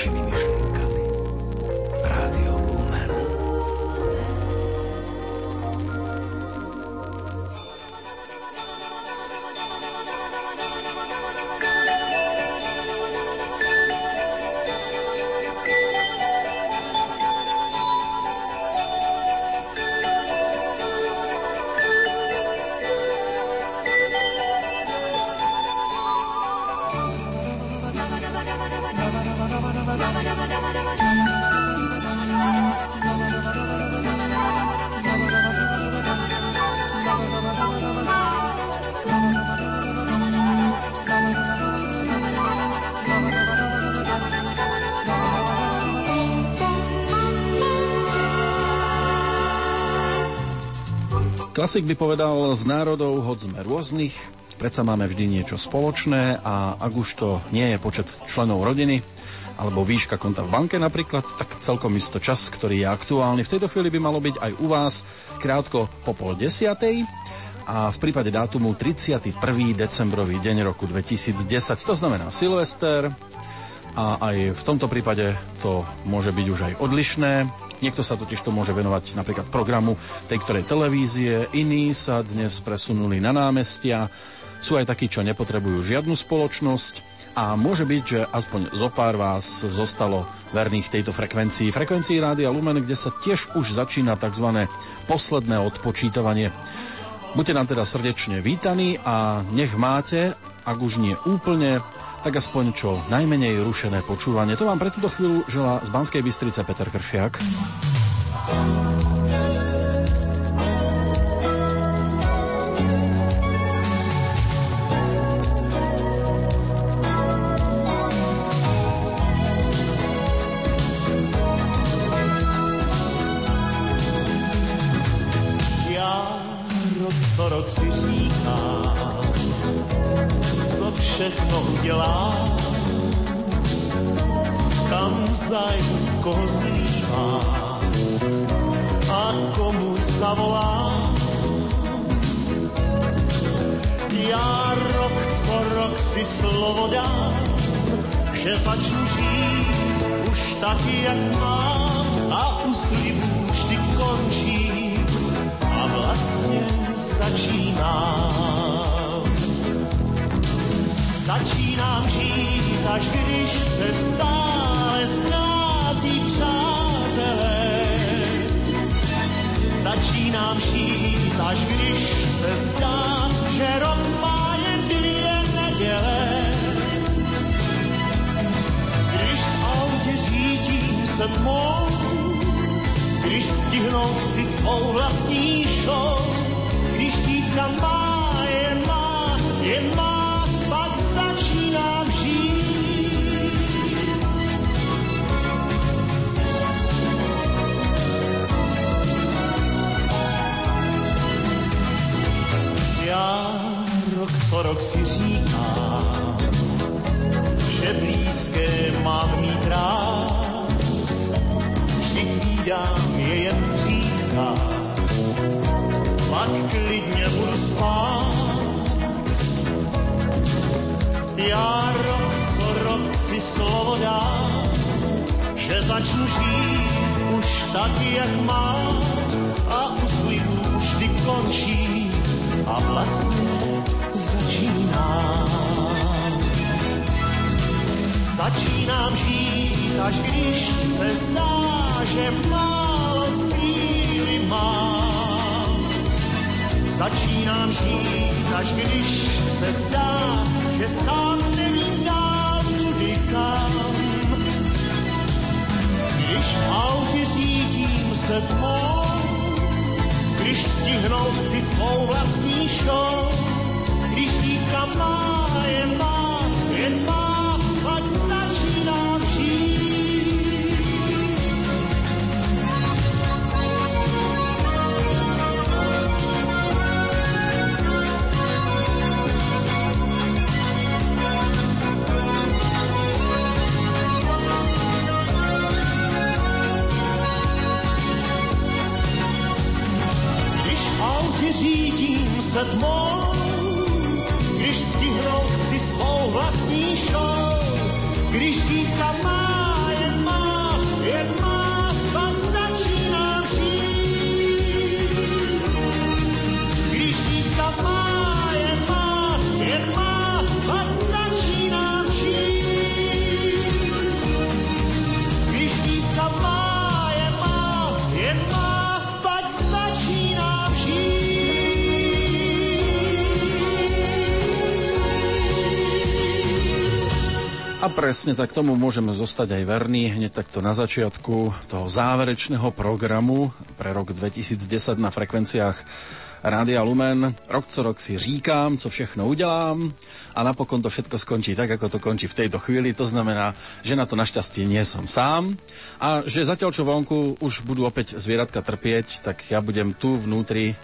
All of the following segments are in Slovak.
başını Klasik by povedal, z národov hod sme rôznych, predsa máme vždy niečo spoločné a ak už to nie je počet členov rodiny, alebo výška konta v banke napríklad, tak celkom isto čas, ktorý je aktuálny. V tejto chvíli by malo byť aj u vás krátko po pol desiatej a v prípade dátumu 31. decembrový deň roku 2010. To znamená Silvester a aj v tomto prípade to môže byť už aj odlišné. Niekto sa totiž to môže venovať napríklad programu tej ktorej televízie, iní sa dnes presunuli na námestia, sú aj takí, čo nepotrebujú žiadnu spoločnosť a môže byť, že aspoň zo pár vás zostalo verných tejto frekvencii. Frekvencii Rádia Lumen, kde sa tiež už začína tzv. posledné odpočítavanie. Buďte nám teda srdečne vítaní a nech máte, ak už nie úplne, tak aspoň čo najmenej rušené počúvanie. To vám pre túto chvíľu želá z Banskej Bystrice Peter Kršiak. Udělá, kam zajdu, koho zlívá a komu zavolá. Já rok co rok si slovo dám, že začnu žít už taky, jak mám a u slibů vždy končím a vlastně začínám. Začínám žít, až když se v sále snází přátelé. Začínám žít, až když se zdá, že rok má jen dvě neděle. Když v autě řídím se tmou, když stihnout chci svou vlastní show, když dívka má, jen má, jen má, co rok si říkám, že blízké mám mít rád, vždyť vídám je jen zřídka, pak klidně budu spát. Já rok co rok si slovo dám, že začnu žít už taky, jak mám a u slibů vždy končím a vlastně začínám. Začínám žít, až když se zdá, že málo síly mám. Začínám žít, až když se zdá, že sám nevím dál kudy kam. Když v autě řídím se tmou, když stihnout chci svou vlastní show, když dívka má, když presne tak tomu môžeme zostať aj verní hneď takto na začiatku toho záverečného programu pre rok 2010 na frekvenciách Rádia Lumen. Rok co rok si říkám, co všechno udělám a napokon to všetko skončí tak, ako to končí v tejto chvíli. To znamená, že na to našťastie nie som sám a že zatiaľ čo vonku už budú opäť zvieratka trpieť, tak ja budem tu vnútri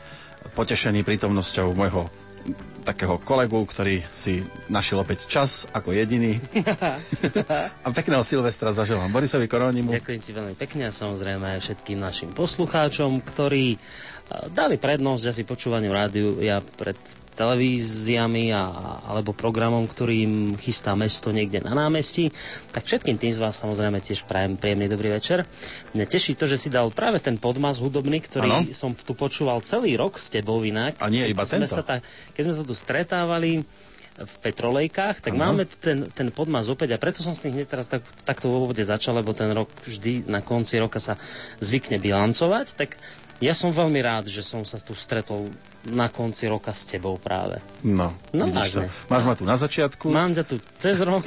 potešený prítomnosťou môjho takého kolegu, ktorý si našiel opäť čas ako jediný. a pekného Silvestra zaželám Borisovi Korónimu. Ďakujem ti veľmi pekne a samozrejme aj všetkým našim poslucháčom, ktorí eh, dali prednosť asi počúvaniu rádiu ja pred televíziami a, alebo programom, ktorým chystá mesto niekde na námestí. Tak všetkým tým z vás samozrejme tiež prajem príjemný dobrý večer. Mňa teší to, že si dal práve ten podmaz hudobný, ktorý Áno. som tu počúval celý rok s tebou inak. A nie Keď iba sme tento. Sa ta, keď sme sa tu stretávali v petrolejkách, tak Áno. máme ten, ten podmaz opäť a preto som s tým hneď teraz tak, takto vo úvode začal, lebo ten rok vždy na konci roka sa zvykne bilancovať, tak ja som veľmi rád, že som sa tu stretol na konci roka s tebou práve. No, No, vážne. Máš ma tu na začiatku. Mám ťa tu cez rok,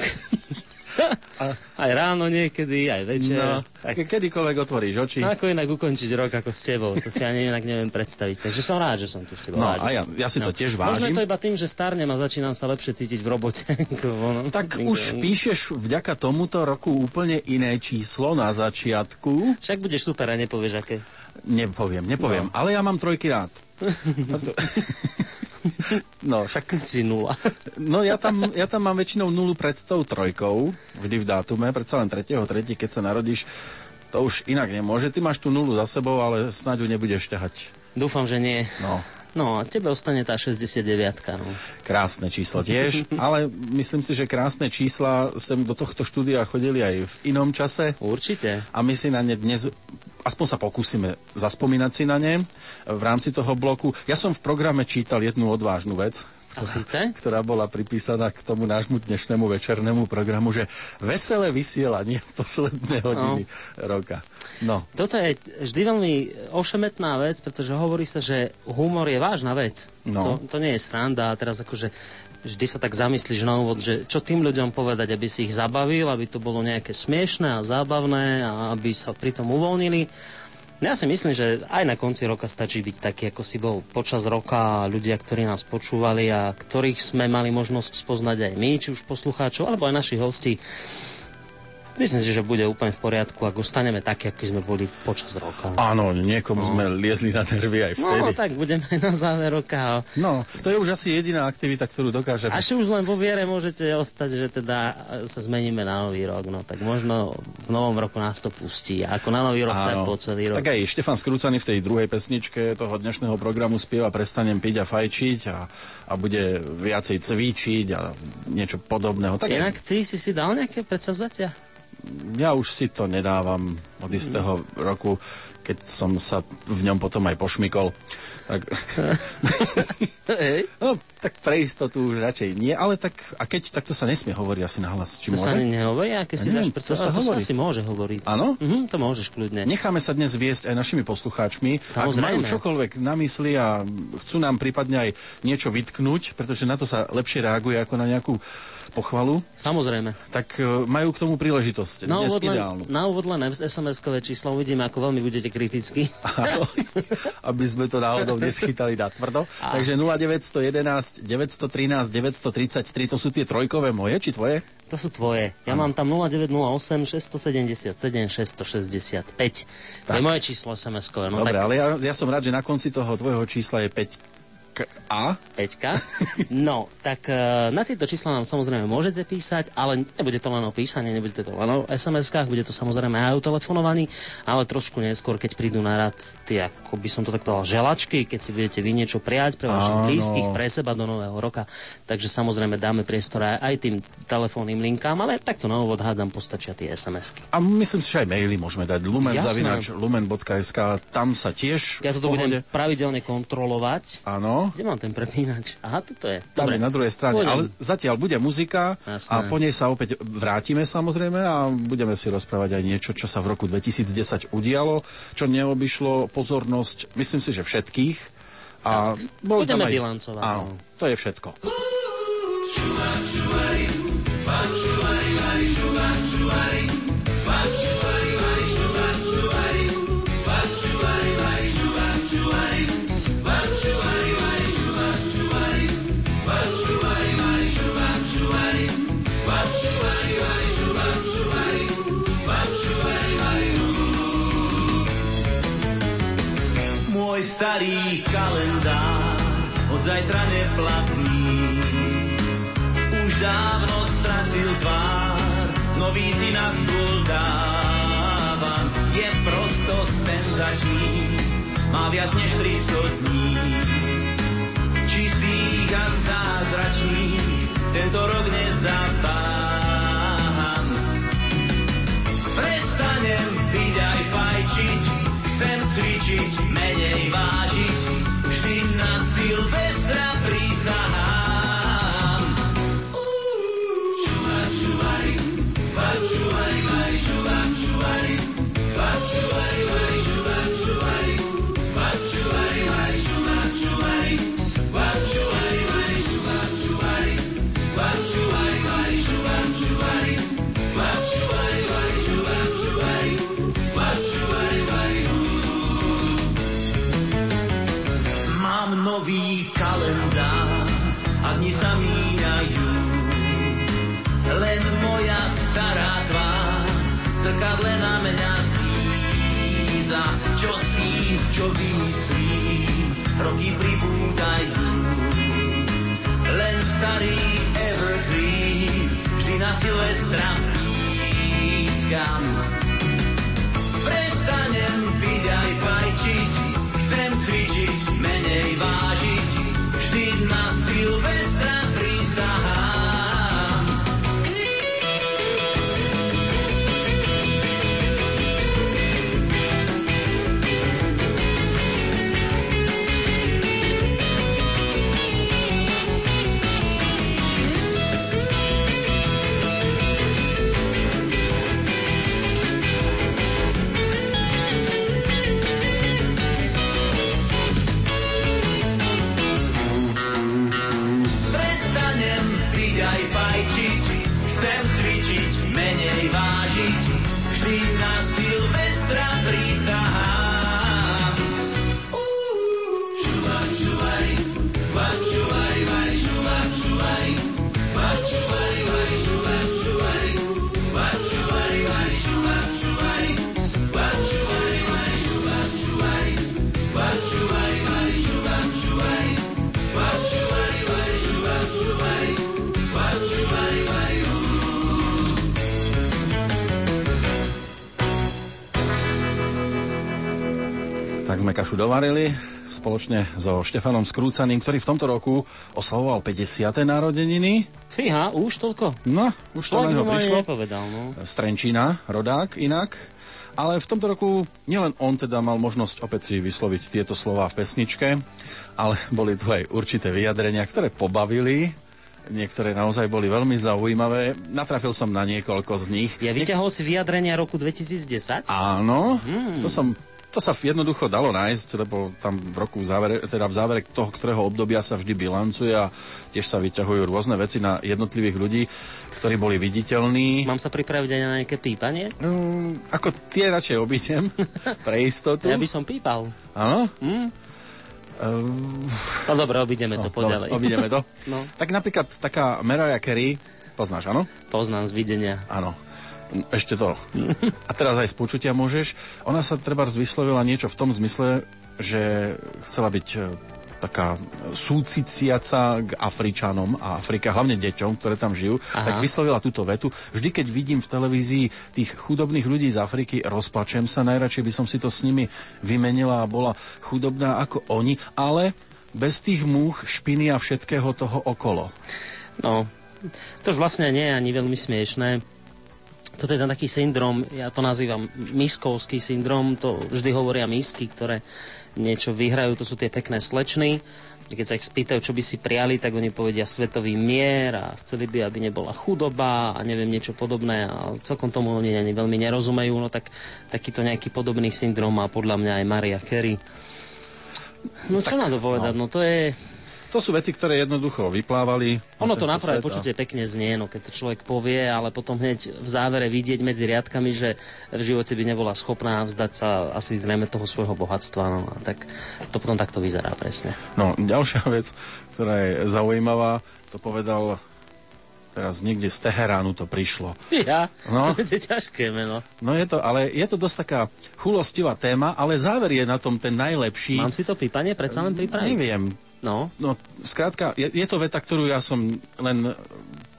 aj ráno niekedy, aj večer. No, tak, ke- kedykoľvek otvoríš oči. ako inak ukončiť rok ako s tebou, to si ani inak neviem predstaviť. Takže som rád, že som tu s tebou. No a ja, ja si to tiež Možno vážim. je to iba tým, že starnem a začínam sa lepšie cítiť v robote. ono. Tak už píšeš vďaka tomuto roku úplne iné číslo na začiatku. Však budeš super a nepovieš, aké. Nepoviem, nepoviem, ale ja mám trojky rád. No, však... Si nula. No ja tam, ja tam mám väčšinou nulu pred tou trojkou, vždy v dátume, predsa len 3.3., keď sa narodíš, to už inak nemôže. Ty máš tú nulu za sebou, ale snáď ju nebudeš ťahať. Dúfam, že nie. No, No, a tebe ostane tá 69 no. krásne číslo tiež, ale myslím si, že krásne čísla sem do tohto štúdia chodili aj v inom čase. Určite. A my si na ne dnes, aspoň sa pokúsime zaspomínať si na ne v rámci toho bloku. Ja som v programe čítal jednu odvážnu vec, To síce? ktorá bola pripísaná k tomu nášmu dnešnému večernému programu, že veselé vysielanie posledné hodiny roka. No, Toto je vždy veľmi ošemetná vec, pretože hovorí sa, že humor je vážna vec. No. To, to nie je sranda teraz akože vždy sa tak zamyslíš na úvod, že čo tým ľuďom povedať, aby si ich zabavil, aby to bolo nejaké smiešné a zábavné a aby sa pritom uvoľnili. Ja si myslím, že aj na konci roka stačí byť taký, ako si bol počas roka ľudia, ktorí nás počúvali a ktorých sme mali možnosť spoznať aj my, či už poslucháčov, alebo aj našich hostí. Myslím si, že bude úplne v poriadku, ak ostaneme takí, akí sme boli počas roka. áno, niekomu sme liezli na nervy aj vtedy. No, tak budeme aj na záver roka. No, to je už asi jediná aktivita, ktorú dokážeme. Až už len vo viere môžete ostať, že teda sa zmeníme na nový rok. No tak možno v novom roku nás to pustí. A ako na nový rok, tak po celý rok. Tak aj Štefan Skrúcaný v tej druhej pesničke toho dnešného programu spieva Prestanem piť a fajčiť a, a bude viacej cvičiť a niečo podobného. Tak Inak ty si si dal nejaké predsavzatia? Ja už si to nedávam od istého roku, keď som sa v ňom potom aj pošmykol. Tak, Hej. no, tak pre istotu už radšej nie, ale tak, a keď, tak to sa nesmie hovoriť asi nahlas. Či To sa môže? ani nehovorí, aké si Ja dáš predsavzatia? to sa To sa asi môže hovoriť. Áno? Mhm, to môžeš kľudne. Necháme sa dnes viesť aj našimi poslucháčmi. Ak Samozrejme. majú čokoľvek na mysli a chcú nám prípadne aj niečo vytknúť, pretože na to sa lepšie reaguje ako na nejakú pochvalu, Samozrejme. tak e, majú k tomu príležitosť. Na dnes úvod, ideálnu. na úvod len SMS-kové číslo uvidíme, ako veľmi budete kritickí. Aby sme to náhodou neschytali na tvrdo. Takže 0911 913 933, to sú tie trojkové moje, či tvoje? To sú tvoje. Ja mám tam 0908 677 665. To je moje číslo SMS-kové. No Dobre, tak ale ja, ja som rád, že na konci toho tvojho čísla je 5. A? Peťka. No, tak e, na tieto čísla nám samozrejme môžete písať, ale nebude to len o písaní, nebude to len o SMS-kách, bude to samozrejme aj o telefonovaní, ale trošku neskôr, keď prídu na rad tie, ako by som to tak povedal, želačky, keď si budete vy niečo prijať pre vašich Áno. blízkych, pre seba do nového roka, takže samozrejme dáme priestor aj, tým telefónnym linkám, ale takto na úvod hádam postačia tie SMS-ky. A myslím si, že aj maily môžeme dať. Lumen, Jasné. zavinač, lumen.sk, tam sa tiež Ja pohode. budem pravidelne kontrolovať. Áno. Kde mám ten prepínač? Aha, tu to je. Tam je na druhej strane. Pôjdem. Ale zatiaľ bude muzika Jasné. a po nej sa opäť vrátime samozrejme a budeme si rozprávať aj niečo, čo sa v roku 2010 udialo, čo neobyšlo pozornosť, myslím si, že všetkých. A tam Budeme aj... bilancovať, Áno, no. to je všetko. Môj starý kalendár. Od zajtra neplatný. Už dávno stratil tvár, nový si na stôl dávam Je prosto senzačný, má viac než 300 dní. Čistých a zázračných, tento rok nezaváham Prestanem cvičiť, menej vážiť, vždy na Silvestra prísahám. Zrkadle na mňa slíza. Čo s tým, čo vymyslím, roky pribúdajú. Len starý evergreen, vždy na Silvestra pískam. Prestanem piť aj fajčiť, chcem cvičiť, menej vážiť, Kašu dovarili spoločne so Štefanom Skrúcaným, ktorý v tomto roku oslavoval 50. narodeniny. Fíha, už toľko? No, už to na neho prišlo. nepovedal, no. z Trenčína, rodák inak. Ale v tomto roku nielen on teda mal možnosť opäť si vysloviť tieto slová v pesničke, ale boli tu aj určité vyjadrenia, ktoré pobavili. Niektoré naozaj boli veľmi zaujímavé. Natrafil som na niekoľko z nich. Ja vyťahol si vyjadrenia roku 2010? Áno, Hmm. to som to sa jednoducho dalo nájsť, lebo tam v roku v závere, teda v závere toho, ktorého obdobia sa vždy bilancuje a tiež sa vyťahujú rôzne veci na jednotlivých ľudí, ktorí boli viditeľní. Mám sa pripraviť aj na nejaké pípanie? Mm, ako tie radšej obídem, pre istotu. Ja by som pípal. Áno? Hm? Ehm, No dobre, obídeme to no, poďalej. dobre, Obídeme to. No. Tak napríklad taká Mariah Carey, poznáš, áno? Poznám z videnia. Áno. Ešte to. A teraz aj z počutia môžeš. Ona sa treba vyslovila niečo v tom zmysle, že chcela byť e, taká súciciaca k Afričanom a Afrika, hlavne deťom, ktoré tam žijú, Aha. tak vyslovila túto vetu. Vždy, keď vidím v televízii tých chudobných ľudí z Afriky, rozplačem sa, najradšej by som si to s nimi vymenila a bola chudobná ako oni, ale bez tých múch, špiny a všetkého toho okolo. No, to vlastne nie je ani veľmi smiešné. Toto je ten taký syndrom, ja to nazývam miskovský syndrom, to vždy hovoria misky, ktoré niečo vyhrajú, to sú tie pekné slečny. Keď sa ich spýtajú, čo by si priali, tak oni povedia svetový mier a chceli by, aby nebola chudoba a neviem niečo podobné a celkom tomu oni ani veľmi nerozumejú, no tak takýto nejaký podobný syndrom má podľa mňa aj Maria Carey. No čo na to povedať, no. no to je... To sú veci, ktoré jednoducho vyplávali. Ono to tento na prvé svet počutie pekne znie, no keď to človek povie, ale potom hneď v závere vidieť medzi riadkami, že v živote by nebola schopná vzdať sa asi zrejme toho svojho bohatstva. No, a tak to potom takto vyzerá presne. No, ďalšia vec, ktorá je zaujímavá, to povedal teraz niekde z Teheránu to prišlo. Ja? No. to je ťažké meno. No je to, ale je to dosť taká chulostivá téma, ale záver je na tom ten najlepší. Mám si to pípanie predsa len pripraviť? Neviem. No, No, skrátka, je, je to veta, ktorú ja som len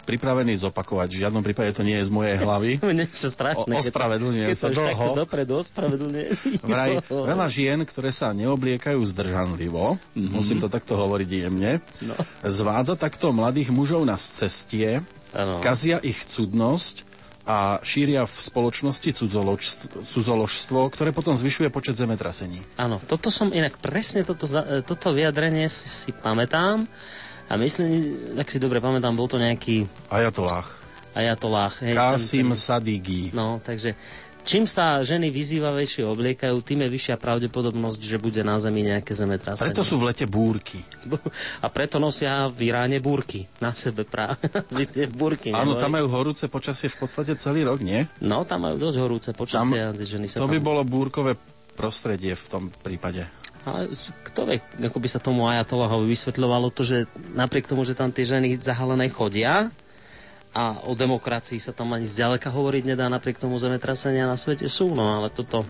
pripravený zopakovať. V žiadnom prípade to nie je z mojej hlavy. niečo strašné. O- ospravedlňujem keď sa dlho. dopredu ospravedlňujem. Vraj, veľa žien, ktoré sa neobliekajú zdržanlivo, mm-hmm. musím to takto hovoriť jemne, No. zvádza takto mladých mužov na cestie, Áno. kazia ich cudnosť a šíria v spoločnosti cudzoložstvo, cudzoložstvo, ktoré potom zvyšuje počet zemetrasení. Áno, toto som inak presne toto, e, toto vyjadrenie si, si pamätám a myslím, ak si dobre pamätám, bol to nejaký Ajatolách. ajatolách. Hej, Kásim ten- ten- Sadigi. No, takže čím sa ženy vyzývavejšie obliekajú, tým je vyššia pravdepodobnosť, že bude na Zemi nejaké zemetrasenie. Preto sú v lete búrky. A preto nosia v Iráne búrky. Na sebe práve. Tie búrky. Áno, tam majú horúce počasie v podstate celý rok, nie? No, tam majú dosť horúce počasie. a tie ženy sa To tam... by bolo búrkové prostredie v tom prípade. Ale kto vie, ako by sa tomu Ajatolahovi vysvetľovalo to, že napriek tomu, že tam tie ženy zahalené chodia a o demokracii sa tam ani zďaleka hovoriť nedá, napriek tomu zemetrasenia na svete sú, no ale toto...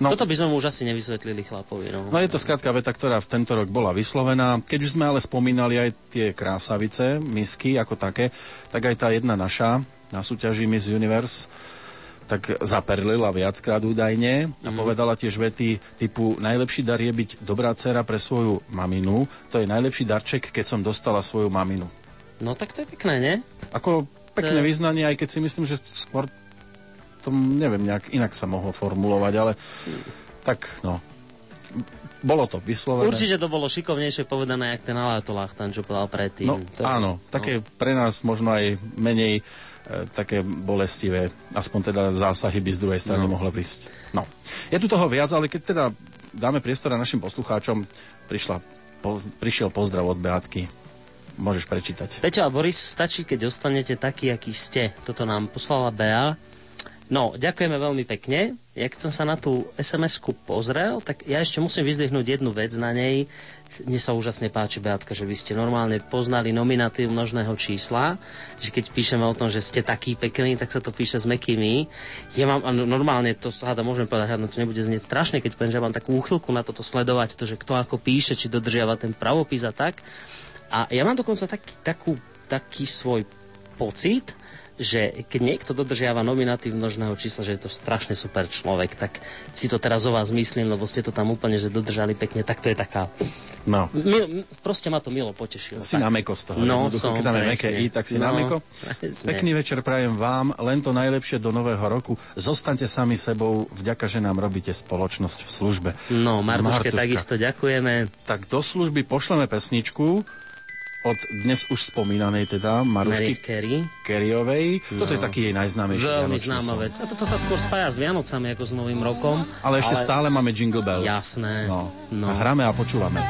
No. Toto by sme mu už asi nevysvetlili chlapovi. No. No je to skrátka veta, ktorá v tento rok bola vyslovená. Keď už sme ale spomínali aj tie krásavice, misky ako také, tak aj tá jedna naša na súťaži Miss Universe tak zaperlila viackrát údajne a povedala tiež vety typu najlepší dar je byť dobrá dcera pre svoju maminu, to je najlepší darček, keď som dostala svoju maminu. No tak to je pekné, nie? Ako pekné je- vyznanie, aj keď si myslím, že skôr to neviem, nejak inak sa mohlo formulovať, ale tak no. Bolo to vyslovené. Určite to bolo šikovnejšie povedané, jak ten Ajatollah tam, čo povedal predtým. No to, áno, také pre nás možno aj menej e, také bolestivé, aspoň teda zásahy by z druhej strany No. mohlo prísť. No, je tu toho viac, ale keď teda dáme priestor našim poslucháčom, prišla, poz, prišiel pozdrav od Beatky. Môžeš prečítať. Peťo a Boris, stačí, keď ostanete takí, akí ste. Toto nám poslala Bea. No, ďakujeme veľmi pekne. Ja keď som sa na tú SMS-ku pozrel, tak ja ešte musím vyzdvihnúť jednu vec na nej. Mne sa úžasne páči, Beatka, že vy ste normálne poznali nominatív množného čísla, že keď píšeme o tom, že ste taký pekný, tak sa to píše s mekými. Ja mám, normálne to háda, môžem povedať, hádam, to nebude znieť strašne, keď poviem, že mám takú úchylku na toto sledovať, to, že kto ako píše, či dodržiava ten pravopis a tak. A ja mám dokonca taký, takú, taký svoj pocit, že keď niekto dodržiava nominatív množného čísla, že je to strašne super človek, tak si to teraz o vás myslím, lebo ste to tam úplne, že dodržali pekne, tak to je taká... No, Mil, proste ma to milo potešilo. si tak. na meko z toho. No, som, Keď dáme meké i, tak si No, na meko. presne. Pekný večer prajem vám, len to najlepšie do nového roku. Zostaňte sami sebou, vďaka, že nám robíte spoločnosť v službe. No, Martuške Martuška. takisto ďakujeme. Tak do služby pošleme pesničku od dnes už spomínanej teda Marušky Carey. Keriovej. No. Toto je taký jej najznámejší Veľmi známa vec. A toto sa skôr spája s Vianocami ako s Novým rokom. Ale ešte stále máme Jingle Bells. Jasné. No. No. A hráme a počúvame.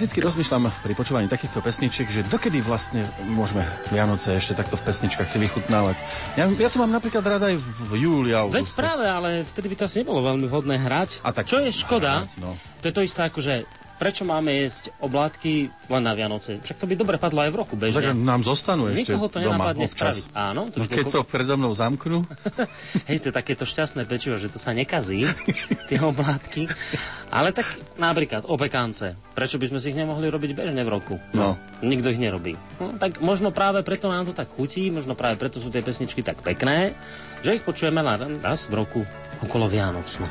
Vždycky rozmýšľam pri počúvaní takýchto pesničiek, že dokedy vlastne môžeme Vianoce ešte takto v pesničkách si vychutnávať. Ja, ja to mám napríklad rada aj v, júli a Veď práve, ale vtedy by to asi nebolo veľmi vhodné hrať. A tak- Čo je škoda, Hrať, no. to je to isté ako, že prečo máme jesť oblátky len na Vianoce? Však to by dobre padlo aj v roku Tak bežne. nám zostanú ešte Nikoho to doma nenapadne občas. spraviť. Áno, to No, by keď to predo mnou zamknú, Hej, to je takéto šťastné pečivo, že to sa nekazí, tie oblátky. Ale tak napríklad opekance. Prečo by sme si ich nemohli robiť bežne v roku? No. Nikto ich nerobí. No, tak možno práve preto nám to tak chutí, možno práve preto sú tie pesničky tak pekné, že ich počujeme len raz v roku okolo Vianoc. No,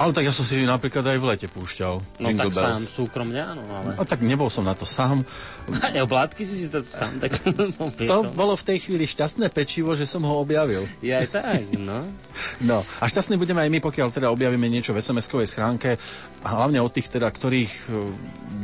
ale tak ja som si napríklad aj v lete púšťal. no Jingle tak Bells. sám súkromne, áno, ale... A tak nebol som na to sám. Aj oblátky si si to sám tak To popiekol. bolo v tej chvíli šťastné pečivo, že som ho objavil. Je aj tak, no. No a šťastní budeme aj my, pokiaľ teda objavíme niečo v SMS-kovej schránke, hlavne od tých teda, ktorých e,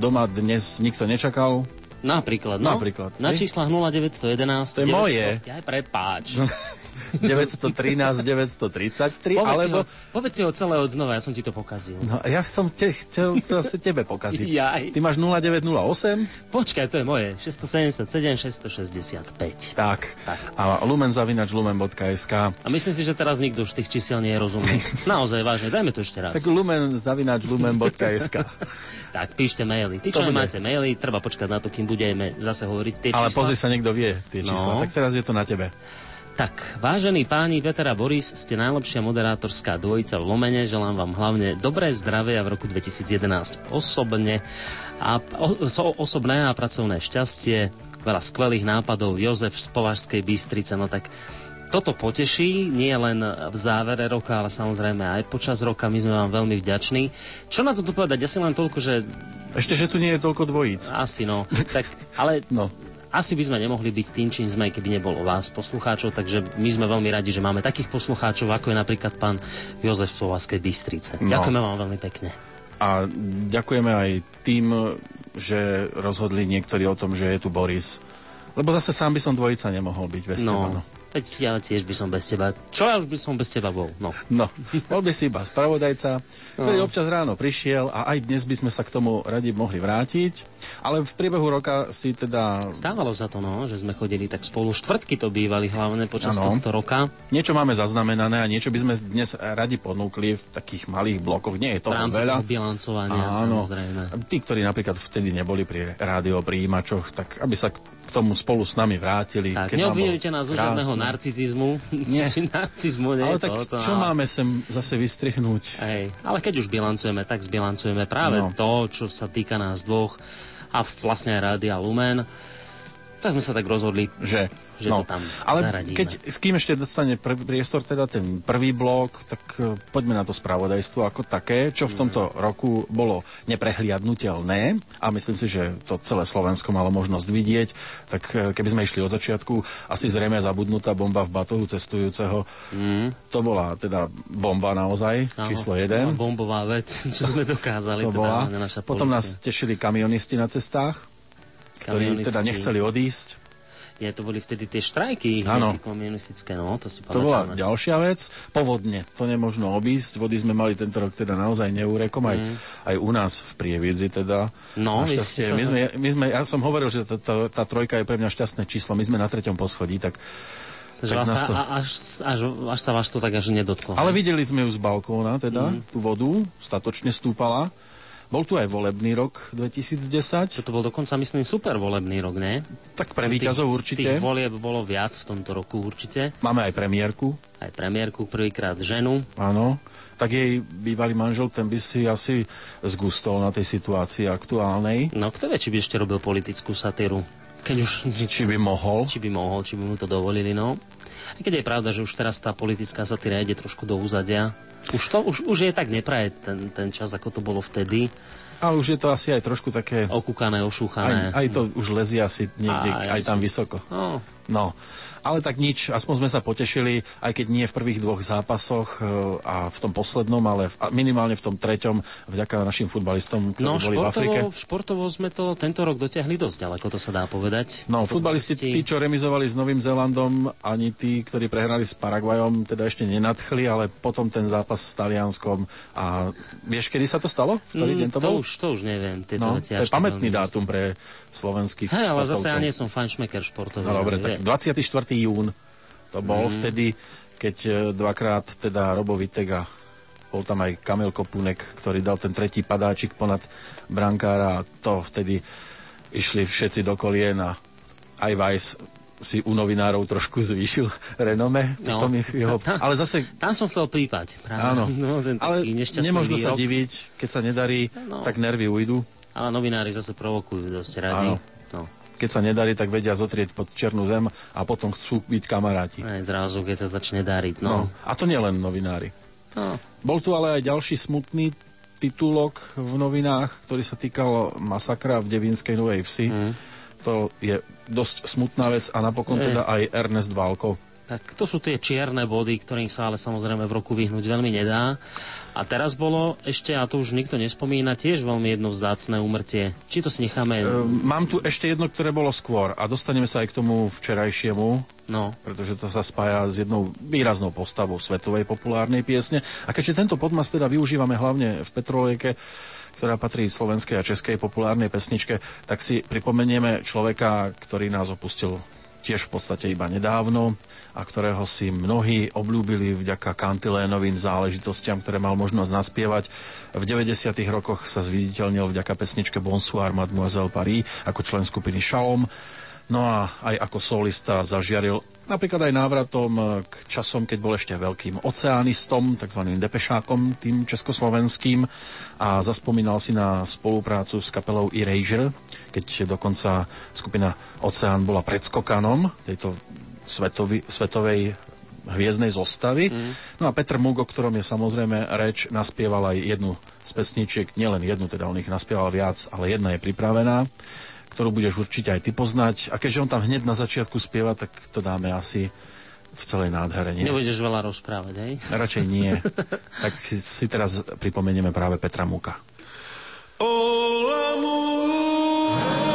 doma dnes nikto nečakal. Napríklad, no. Napríklad, Na číslach 0911. To je moje. Ja prepáč. 913, 933, Povedz, alebo... si ho, povedz si ho celé od znova, ja som ti to pokazil. No, ja som te, chcel zase tebe pokaziť. Jaj. Ty máš 0908, Počkaj, to je moje. 677, 665. tak. Tak. A lumenzavinač lumen.sk. A myslím si, že teraz nikto už tých čísel nie je rozumný. Naozaj vážne, dajme to ešte raz. Tak lumenzavinač lumen.sk. Tak, píšte maily. Tí, čo nemáte maily, treba počkať na to, kým budeme zase hovoriť tie Ale čísla. pozri sa, niekto vie tie No. čísla. Tak teraz je to na tebe. Tak, vážení páni Peter a Boris, ste najlepšia moderátorská dvojica v Lomene. Želám vám hlavne dobré zdravie a v roku 2011 osobne a o, so, osobné a pracovné šťastie, veľa skvelých nápadov. Jozef z Považskej Bystrice, no tak toto poteší, nie len v závere roka, ale samozrejme aj počas roka. My sme vám veľmi vďační. Čo na toto povedať? Ja si len toľko, že Ešte, že tu nie je toľko dvojíc. asi no. tak, ale No. Asi by sme nemohli byť tým, čím sme, keby nebolo vás, poslucháčov, takže my sme veľmi radi, že máme takých poslucháčov, ako je napríklad pán Jozef z Povazkej Bystrice. No. Ďakujeme vám veľmi pekne. A ďakujeme aj tým, že rozhodli niektorí o tom, že je tu Boris. Lebo zase sám by som dvojica nemohol byť bez teba. No, No. Veď ja tiež by som bez teba. Čo ja už by som bez teba bol? No. No, bol by si iba spravodajca, ktorý občas ráno prišiel a aj dnes by sme sa k tomu radi mohli vrátiť. Ale v priebehu roka si teda Stávalo sa to, no, že sme chodili tak spolu. Štvrtky to bývali hlavne počas Áno. tohto roka. niečo máme zaznamenané a niečo by sme dnes radi ponúkli v takých malých blokoch. Nie je rámci veľa. bilancovania, samozrejme. Tí, ktorí napríklad vtedy neboli pri rádiopríjimačoch, tak aby sa k tomu spolu s nami vrátili. Tak, neobvinujte nás zo žiadneho narcizizmu. Nie. Či narcizmu, nie Ale tak to, čo ale- máme sem zase vystrihnúť? Hej, ale keď už bilancujeme, tak zbilancujeme práve No. to, čo sa týka nás dvoch a vlastne aj Rádia Lumen. Tak sme sa tak rozhodli, že, Že to tam ale zaradíme. keď s kým ešte dostane pr- priestor teda ten prvý blok, tak e, poďme na to spravodajstvo ako také, čo v tomto roku bolo neprehliadnutelné a myslím si, že to celé Slovensko malo možnosť vidieť, tak e, keby sme išli od začiatku, asi zrejme zabudnutá bomba v batohu cestujúceho, mm, to bola teda bomba naozaj, áno, číslo bola 1. bombová vec, čo sme dokázali. To teda bola. hlavne naša Potom nás tešili kamionisti na cestách, ktorí teda nechceli odísť. Nie, to boli vtedy tie štrajky, hneď komunistické, no, to si To bola ďalšia vec. Povodne, to nemožno obísť. Vody sme mali tento rok teda naozaj neúrekom, aj, aj u nás v Prievidzi teda. Mm. No, sa- my sme, my sme, ja som hovoril, že tá, tá, tá trojka je pre mňa šťastné číslo. My sme na treťom poschodí, tak... Takže tak vás to- až, až, až sa vás to tak až nedotklo. Ale videli sme ju z balkóna, teda, Mm. tú vodu, statočne stúpala. Bol tu aj volebný rok 2010, to bol dokonca, myslím, super volebný rok, ne? tak pre víťazov Tých určite. volieb bolo viac v tomto roku určite. Máme aj premiérku, Aj premiérku, prvýkrát ženu. áno. Tak jej bývalý manžel, ten by si asi zgustol na tej situácii aktuálnej. No kto vie, či by ešte robil politickú satíru. Keď už... Či by mohol. Či by mohol, či by mu to dovolili, no. Aj keď je pravda, že už teraz tá politická satíra ide trošku do úzadia. Už to, už, už je tak nepraje ten, ten čas, ako to bolo vtedy. A už je to asi aj trošku také... Okúkané, Aj, ošúchané. aj to už lezie asi niekde, Aj, aj, tam vysoko. No, No, ale tak nič, aspoň sme sa potešili, aj keď nie v prvých dvoch zápasoch e, a v tom poslednom, ale v, minimálne v tom treťom, vďaka našim futbalistom, ktorí No, boli v Afrike. športovo, športovo sme to tento rok dotiahli dosť ďaleko, to sa dá povedať. No, futbalisti, tí, čo remizovali s Novým Zélandom, ani tí, ktorí prehrali s Paraguajom, teda ešte nenadchli, ale potom ten zápas s Talianskom. A vieš, kedy sa to stalo? Ktorý Mm, deň to bol? už, to už neviem, tieto No, veci to je pamätný dátum pre slovenských Hej, ale zase ja nie som fanšmeker športový. No dobre, tak vie. 24. jún to bol Mhm. vtedy, keď e, dvakrát teda Robo Vitega bol tam aj Kamil Kopunek, ktorý dal ten tretí padáčik ponad brankára a to vtedy išli všetci do kolien a aj Weiss si u novinárov trošku zvýšil renome. No. Ich jeho, ale zase Tam som chcel pípať. Práve. Áno, No, ale nemožno sa výrok. diviť, keď sa nedarí, No. tak nervy ujdu. Ale novinári zase provokujú dosť radi. Áno. No. Keď sa nedarí, tak vedia zotrieť pod černú zem a potom chcú byť kamaráti. Aj zrazu, keď sa začne dariť. No. No. A to nielen novinári. no. Bol tu ale aj ďalší smutný titulok v novinách, ktorý sa týkal masakra v Devínskej Novej Vsi. Mm. To je dosť smutná vec a napokon Je. teda aj Ernest Válko. Tak to sú tie čierne body, ktorým sa ale samozrejme v roku vyhnúť veľmi nedá. A teraz bolo ešte, a to už nikto nespomína, tiež veľmi jedno vzácne úmrtie. Či to si necháme... Ehm, Mám tu ešte jedno, ktoré bolo skôr a dostaneme sa aj k tomu včerajšiemu, No, pretože to sa spája s jednou výraznou postavou svetovej populárnej piesne. A keďže tento podmas teda využívame hlavne v Petrolejke, ktorá patrí slovenskej a českej populárnej pesničke, tak si pripomenieme človeka, ktorý nás opustil tiež v podstate iba nedávno a ktorého si mnohí obľúbili vďaka kantilénovým záležitostiam, ktoré mal možnosť naspievať. V 90. rokoch sa zviditeľnil vďaka pesničke Bonsoir Mademoiselle Paris ako člen skupiny Shalom. No a aj ako solista zažiaril napríklad aj návratom k časom, keď bol ešte veľkým oceánistom, tzv. depešákom, tým československým a zaspomínal si na spoluprácu s kapelou Erasure, keď dokonca skupina Oceán bola predskokanom tejto svetovi, svetovej hviezdnej zostavy. Mm. No a Petr Mug, o ktorom je samozrejme reč, naspieval aj jednu z pesničiek, nielen jednu, teda on ich naspieval viac, ale jedna je pripravená ktorú budeš určite aj ty poznať. A keďže on tam hneď na začiatku spieva, tak to dáme asi v celej nádhere. Nie? nebudeš veľa rozprávať, hej? Radšej nie. tak si teraz pripomenieme práve Petra Muka. All amour,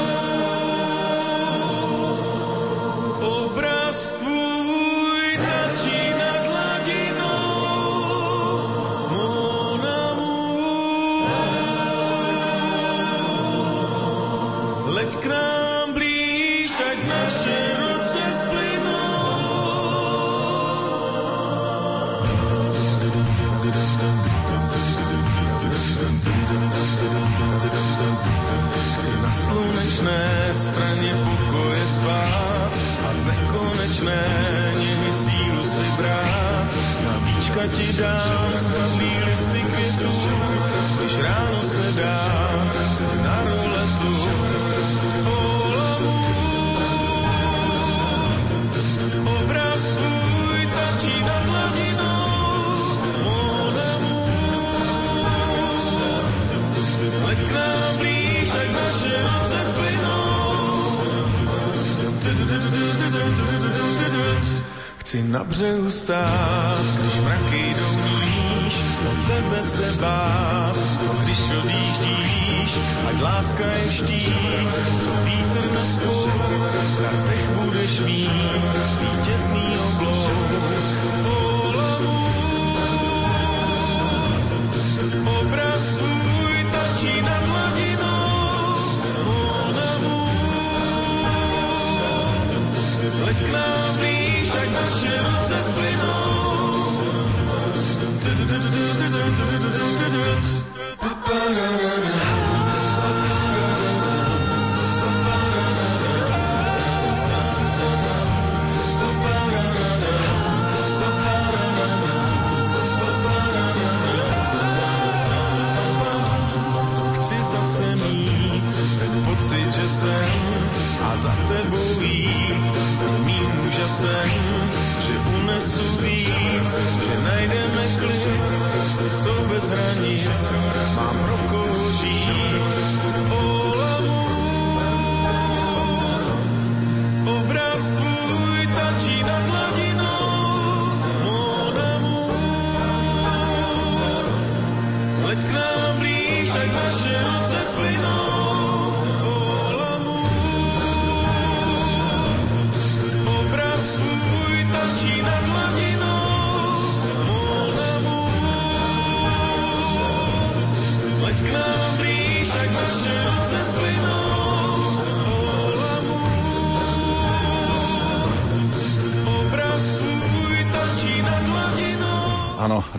Chci na břehu stát, když mraky jdou níž, o tebe se bát, když odjíždíš, ať láska je štít, co vítr nespou, v kartech budeš mít. Vítězný oblouk.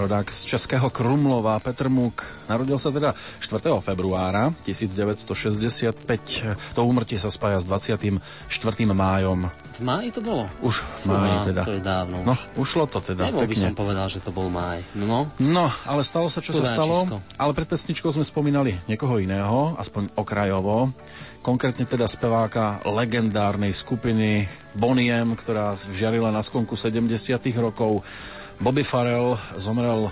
Rodák z Českého Krumlova, Petr Múk. Narodil sa teda 4. februára 1965. To úmrtie sa spája s 24. májom. V máji to bolo? Už v máji Fúha, teda. To je dávno No, už. ušlo to teda, Nebo by som povedal, že to bol máj. No, No, ale stalo sa, čo sa stalo. Chudáčisko. Ale pred pesničkou sme spomínali niekoho iného, aspoň okrajovo. Konkrétne teda speváka legendárnej skupiny Boniem, ktorá žiarila na sklonku 70 rokov. Bobby Farrell zomrel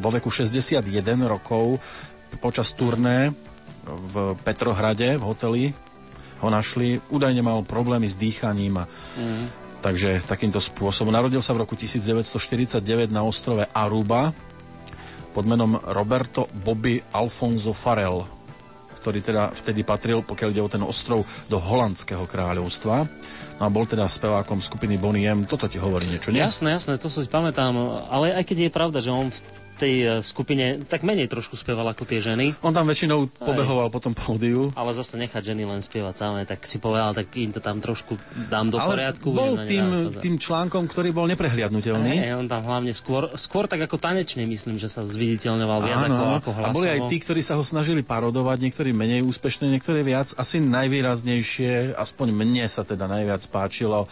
vo veku 61 rokov počas turné v Petrohrade v hoteli ho našli. Údajne mal problémy s dýchaním a Takže takýmto spôsobom. Narodil sa v roku 1949 na ostrove Aruba pod menom Roberto Bobby Alfonso Farrell, ktorý teda vtedy patril, pokiaľ ide o ten ostrov, do holandského kráľovstva. A bol teda spevákom skupiny Bonnie. Toto ti hovorí niečo, nie? Jasné, jasné, to si pamätám. Ale aj keď je pravda, že on v tej eh, skupine tak menej trošku spieval ako tie ženy, On tam väčšinou pobehoval po tom pódiu. ale zase nechať ženy len spievať samé, tak si povedal, tak im to tam trošku dám do Ale poriadku. bol tým, tým článkom, ktorý bol neprehliadnutelný. Hej, on tam hlavne skôr, skôr tak ako tanečne myslím, že sa zviditeľňoval viac ako, ako A hlasovo. boli aj tí, ktorí sa ho snažili parodovať, niektorí menej úspešne, niektorí viac. Asi najvýraznejšie, aspoň mne sa teda najviac páčilo,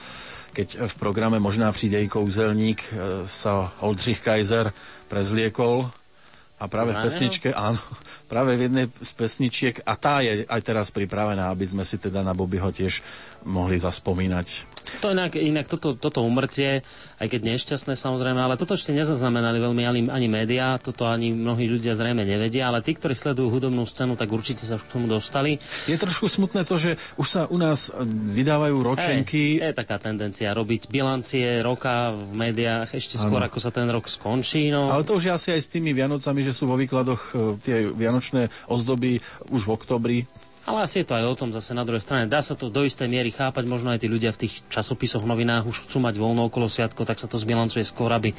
keď v programe Možná přijde i kouzelník e, sa Oldřich Kaiser prezliekol. A práve v pesničke, áno, práve v jednej z pesničiek a tá je aj teraz pripravená, aby sme si teda na Bobbyho tiež mohli zaspomínať. To inak, inak toto, toto umrtie, aj keď nešťastné samozrejme, ale toto ešte nezaznamenali veľmi ani, ani médiá, toto ani mnohí ľudia zrejme nevedia, ale tí, ktorí sledujú hudobnú scénu, tak určite sa už k tomu dostali. Je trošku smutné to, že už sa u nás e, vydávajú ročenky. Hej, je taká tendencia robiť bilancie roka v médiách ešte skôr, ako sa ten rok skončí. No. Ale to už je asi aj s tými Vianocami, že sú vo výkladoch e, tie vianočné ozdoby už v oktobri. Ale asi je to aj o tom zase na druhej strane. Dá sa to do istej miery chápať, možno aj tí ľudia v tých časopisoch, novinách už chcú mať voľno okolo sviatko, tak sa to zbilancuje skôr, aby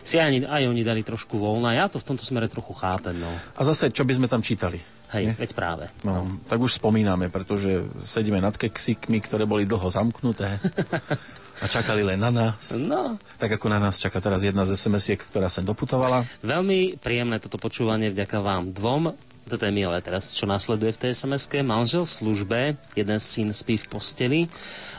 si aj, aj oni dali trošku voľna. Ja to v tomto smere trochu chápem. No. A zase, čo by sme tam čítali? Hej, Nie? veď práve. No, tak už spomíname, pretože sedíme nad keksikmi, ktoré boli dlho zamknuté a čakali len na nás. No, Tak ako na nás čaká teraz jedna z SMS-iek, ktorá sem doputovala. veľmi príjemné toto počúvanie vďaka vám dvom. Toto je milé teraz, čo nasleduje v tej sms Manžel v službe, jeden syn spí v posteli,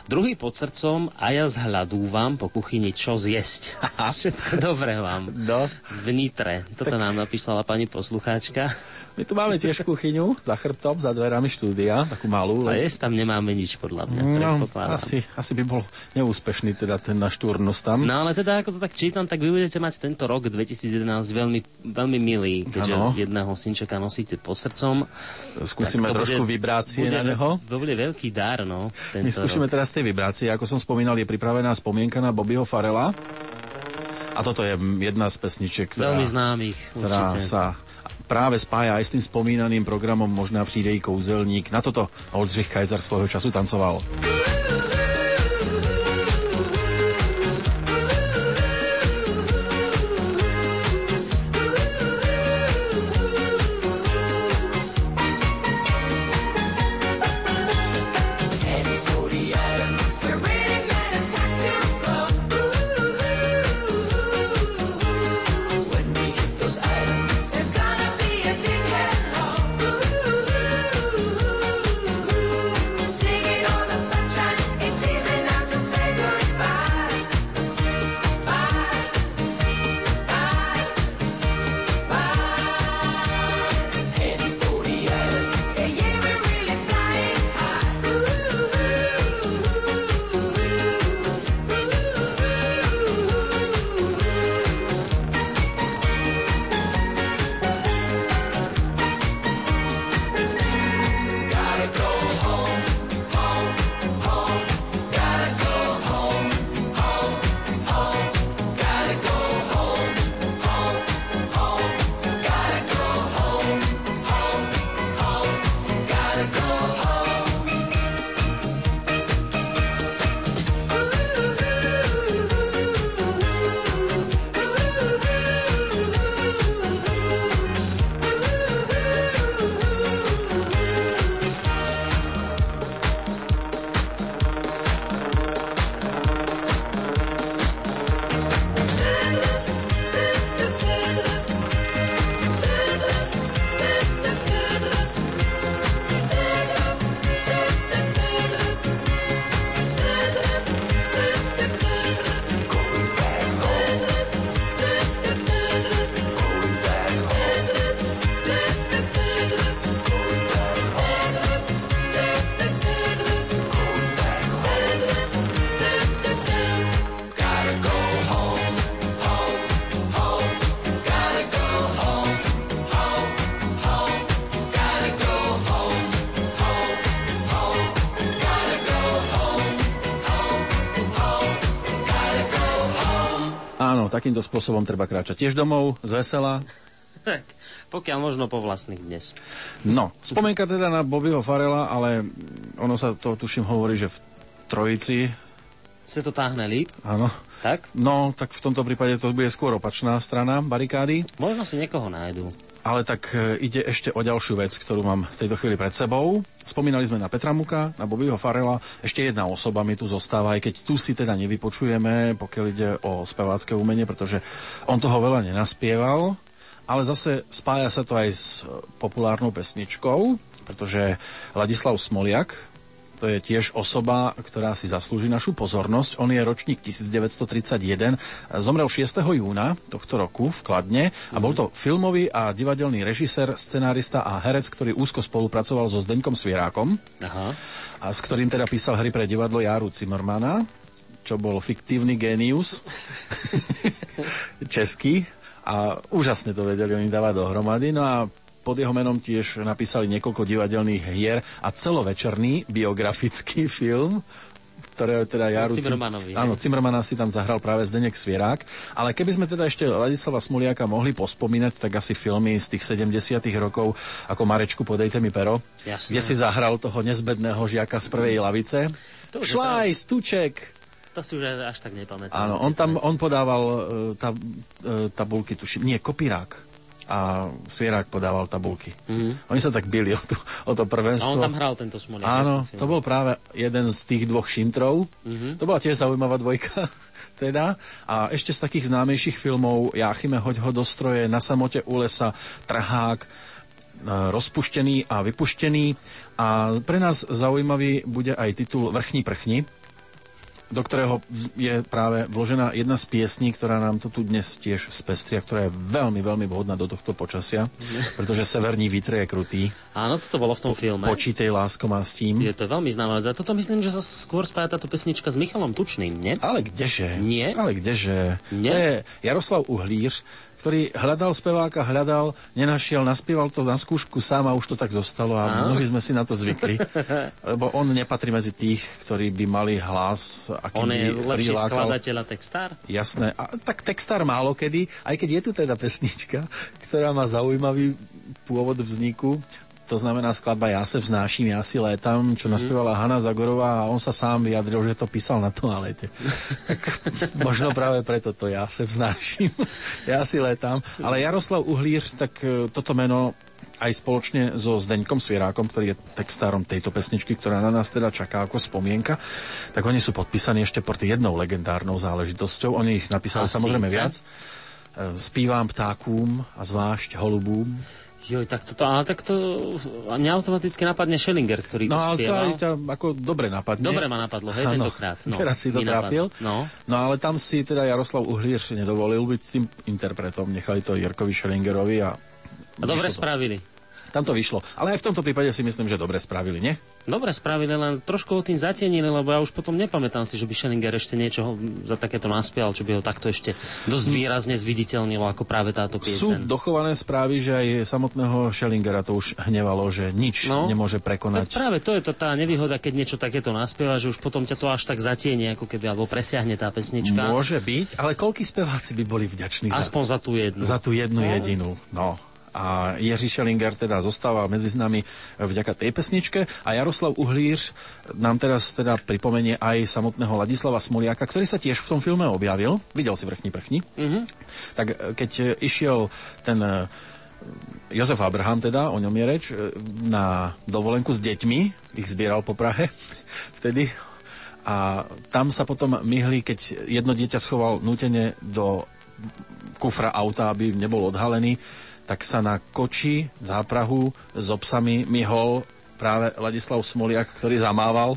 druhý pod srdcom a ja zhľadúvam po kuchyni, čo zjesť. Všetko dobré vám. No. V Nitre. Toto nám napísala pani poslucháčka. My tu máme tiež kuchyňu za chrbtom, za dverami štúdia, takú malú. A Len... jesť tam nemáme nič, podľa mňa. No, asi, asi by bol neúspešný teda ten náš turnus tam. No ale teda, ako to tak čítam, tak vy budete mať tento rok 2011 veľmi, veľmi milý, keďže Áno. jedného synčeka nosíte pod srdcom. Skúsime trošku bude- vibrácie bude, na neho. To bude veľký dar, no. My Tento skúšime rok. teraz tie vibrácie. Ako som spomínal, je pripravená spomienka na Bobbyho Farela. A toto je jedna z pesničiek, ktorá, Veľmi známych, ktorá sa práve spája aj s tým spomínaným programom Možná přijde i kouzelník. Na toto Oldřich Kaiser svojho času tancoval. Takýmto spôsobom treba kráčať tiež domov, z vesela. Pokiaľ možno po vlastných dnes. No, spomienka teda na Bobbyho Farela, ale ono sa to tuším hovorí, že v Trojici, Se to táhne líp, áno. tak? No, tak v tomto prípade to bude skôr opačná strana barikády. Možno si niekoho nájdú. Ale tak e, ide ešte o ďalšiu vec, ktorú mám v tejto chvíli pred sebou. Spomínali sme na Petra Muka, na Bobbyho Farela. Ešte jedna osoba mi tu zostáva, aj keď tu si teda nevypočujeme, pokiaľ ide o spevácké umenie, pretože on toho veľa nenaspieval, ale zase spája sa to aj s populárnou pesničkou, pretože Ladislav Smoliak, to je tiež osoba, ktorá si zaslúži našu pozornosť. On je ročník 1931, zomrel 6. júna tohto roku v Kladne a bol to filmový a divadelný režisér, scenárista a herec, ktorý úzko spolupracoval so Zdeňkom Svierákom Aha. a s ktorým teda písal hry pre divadlo Járu Cimmermana, čo bol fiktívny génius český a úžasne to vedeli oni dávať dohromady. No a pod jeho menom tiež napísali niekoľko divadelných hier a celovečerný biografický film, ktoré teda Jaru... Cimrmanovi. Áno, Cimrmana si tam zahral práve Zdenek Svierák. Ale keby sme teda ešte Ladislava Smuliaka mohli pospomínať, tak asi filmy z tých 70 rokov, ako Marečku, podejte mi pero, Jasné. kde si zahral toho nezbedného žiaka z prvej lavice. To Šlaj, stuček. To si už až tak nepamätám. Áno, on tam on podával uh, tab, uh, tabulky, tuším, nie, kopírák a Svierák podával tabulky. Mhm. Oni sa tak bili o, to, o to A prvenstvo. on tam hral tento Smoliak. Áno, to bol práve jeden z tých dvoch šintrov. Mhm. To bola tiež zaujímavá dvojka. Teda. A ešte z takých známejších filmov Jáchyme hoď ho do stroje, Na samote u lesa, Trhák, e, rozpuštený a vypuštený. A pre nás zaujímavý bude aj titul Vrchní prchni, do ktorého je práve vložená jedna z piesní, ktorá nám to tu dnes tiež spestria, ktorá je veľmi, veľmi vhodná do tohto počasia, pretože severní vítr je krutý. Áno, toto bolo v tom filme. Počítej, lásko má s tým. Je to veľmi známa vec. Toto myslím, že sa skôr spája táto pesnička s Michalom Tučným, nie? Ale kdeže? Nie? Ale kdeže? Nie? To je Jaroslav Uhlíř, ktorý hľadal speváka, hľadal, nenašiel, naspieval to na skúšku sám a už to tak zostalo a mnohí sme si na to zvykli. Lebo on nepatrí medzi tých, ktorí by mali hlas, aký On je lepší prilákal. skladateľ a textár? Jasné. A tak textár málo kedy, aj keď je tu teda pesnička, ktorá má zaujímavý pôvod vzniku, to znamená skladba Ja se vznáším, ja si létam, čo naspievala Hanna Zagorová a on sa sám vyjadril, že to písal na toalete. tak možno práve preto to Ja se vznášim, ja si létam. Ale Jaroslav Uhlíř, tak e, toto meno aj spoločne so Zdeňkom Svierákom, ktorý je textárom tejto pesničky, ktorá na nás teda čaká ako spomienka, tak oni sú podpísaní ešte pod jednou legendárnou záležitosťou. Oni ich napísali A samozrejme síce? viac. E, Spívam ptákům a zvlášť holubům. Joj, tak toto, ale tak to mňa automaticky napadne Schellinger, ktorý No ale to aj ťa ako dobre napadne. Dobre ma napadlo, hej, Áno, tentokrát. No, teraz si to trafil. No. no ale tam si teda Jaroslav Uhlíř nedovolil byť tým interpretom. Nechali to Jirkovi Schellingerovi a... A dobre spravili. Tam to vyšlo. Ale aj v tomto prípade si myslím, že dobre spravili, nie? Dobre spravili, len trošku ho tým zatienili, lebo ja už potom nepamätám si, že by Schellinger ešte niečo za takéto naspieval, čo by ho takto ešte dosť výrazne zviditeľnilo, ako práve táto Sú pieseň. dochované správy, že aj samotného Schellingera to už hnevalo, že nič No. nemôže prekonať. práve to je to tá nevýhoda, keď niečo takéto naspieva, že už potom ťa to až tak zatieni, ako keby, alebo presiahne tá pesnička. Môže byť, ale koľkí speváci by boli vďační za, Aspoň za tú jednu. za tú jednu No. jedinú. No. A Jiří Schellinger teda zostáva medzi nami vďaka tej pesničke a Jaroslav Uhlíř nám teraz teda pripomenie aj samotného Ladislava Smoliaka, ktorý sa tiež v tom filme objavil. Videl si vrchní prchni. Mhm. Tak e, keď e, išiel ten Jozef Abraham teda, o ňom je reč, na dovolenku s deťmi, ich zbieral po Prahe vtedy, a tam sa potom myhli, keď jedno dieťa schoval nútene do kufra auta, aby nebol odhalený, tak sa na koči záprahu s obsami myhol práve Ladislav Smoliak, ktorý zamával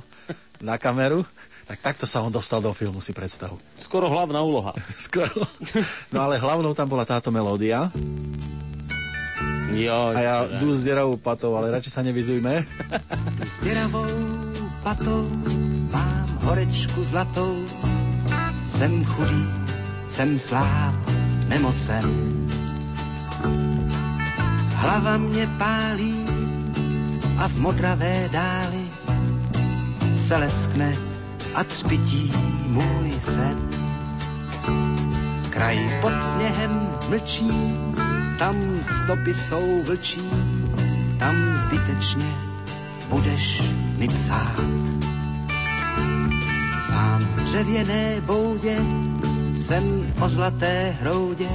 na kameru. Tak takto sa on dostal do filmu, si predstavu. Skoro hlavná úloha. Skoro. No ale hlavnou tam bola táto melódia. Jo, A ja jdu s deravou patou, ale radšej sa nevyzujme. S děravou patou mám horečku zlatou. Jsem chudý, jsem sláb, nemocen. Hlava mě pálí a v modravé dáli se leskne a třpití můj sen. Kraj pod sněhem mlčí, tam stopy jsou vlčí, tam zbytečně budeš mi psát. Sám v dřevěné boudě jsem o zlaté hroudě,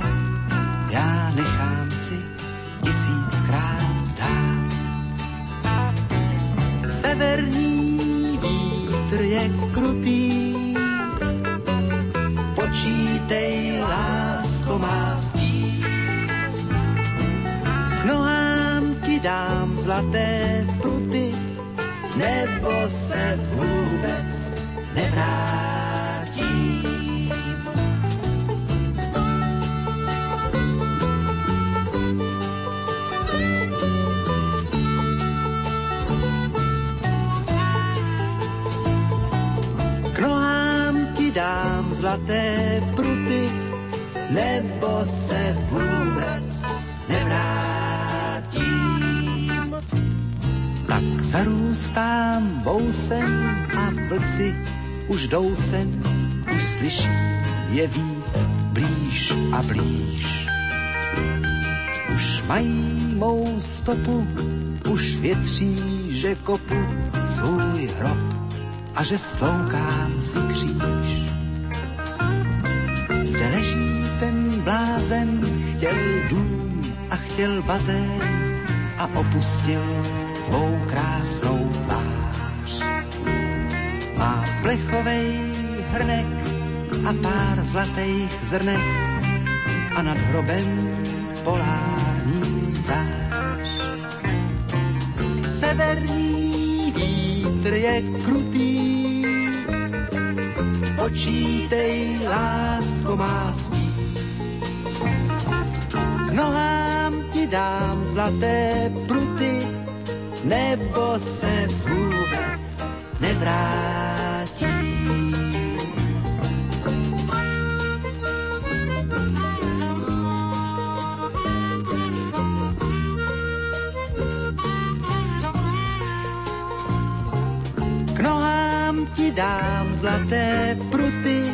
já nechám si tisíckrát zdát. Severní vítr je krutý, počítej, lásko má stí. K nohám ti dám zlaté pruty, nebo se vůbec nevrátím. Zlaté pruty, nebo se vůbec nevrátím. Tak zarůstám bousem a vlci už jdou sem, už slyší je vít blíž a blíž. Už mají mou stopu, už větří, že kopu svůj hrob a že stloukám si kříž. Chtěl bazén a opustil tvou krásnou tvář. Má plechovej hrnek a pár zlatých zrnek a nad hrobem polární zář. Severní vítr je krutý, počítej, lásko má stí. K nohám dám zlaté pruty, nebo se vůbec nevrátí. K nohám ti dám zlaté pruty,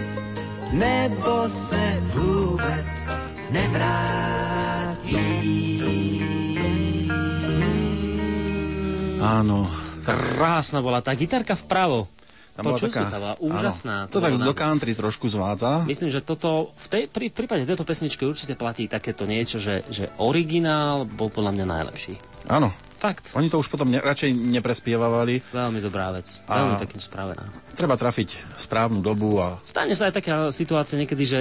nebo se vůbec nevrátí. Áno, tak Krásna bola tá gitarka vpravo. tam bola taká... úžasná. Áno, to tak bolo do country trošku zvádza. Myslím, že toto, v, tej, pri, prípade tejto pesničky určite platí takéto niečo, že, že originál bol podľa mňa najlepší. Áno, Fakt. oni to už potom ne, radšej neprespievavali. Veľmi dobrá vec. A- Veľmi pekne spravená. Treba trafiť správnu dobu a Stane sa aj taká situácia niekedy, že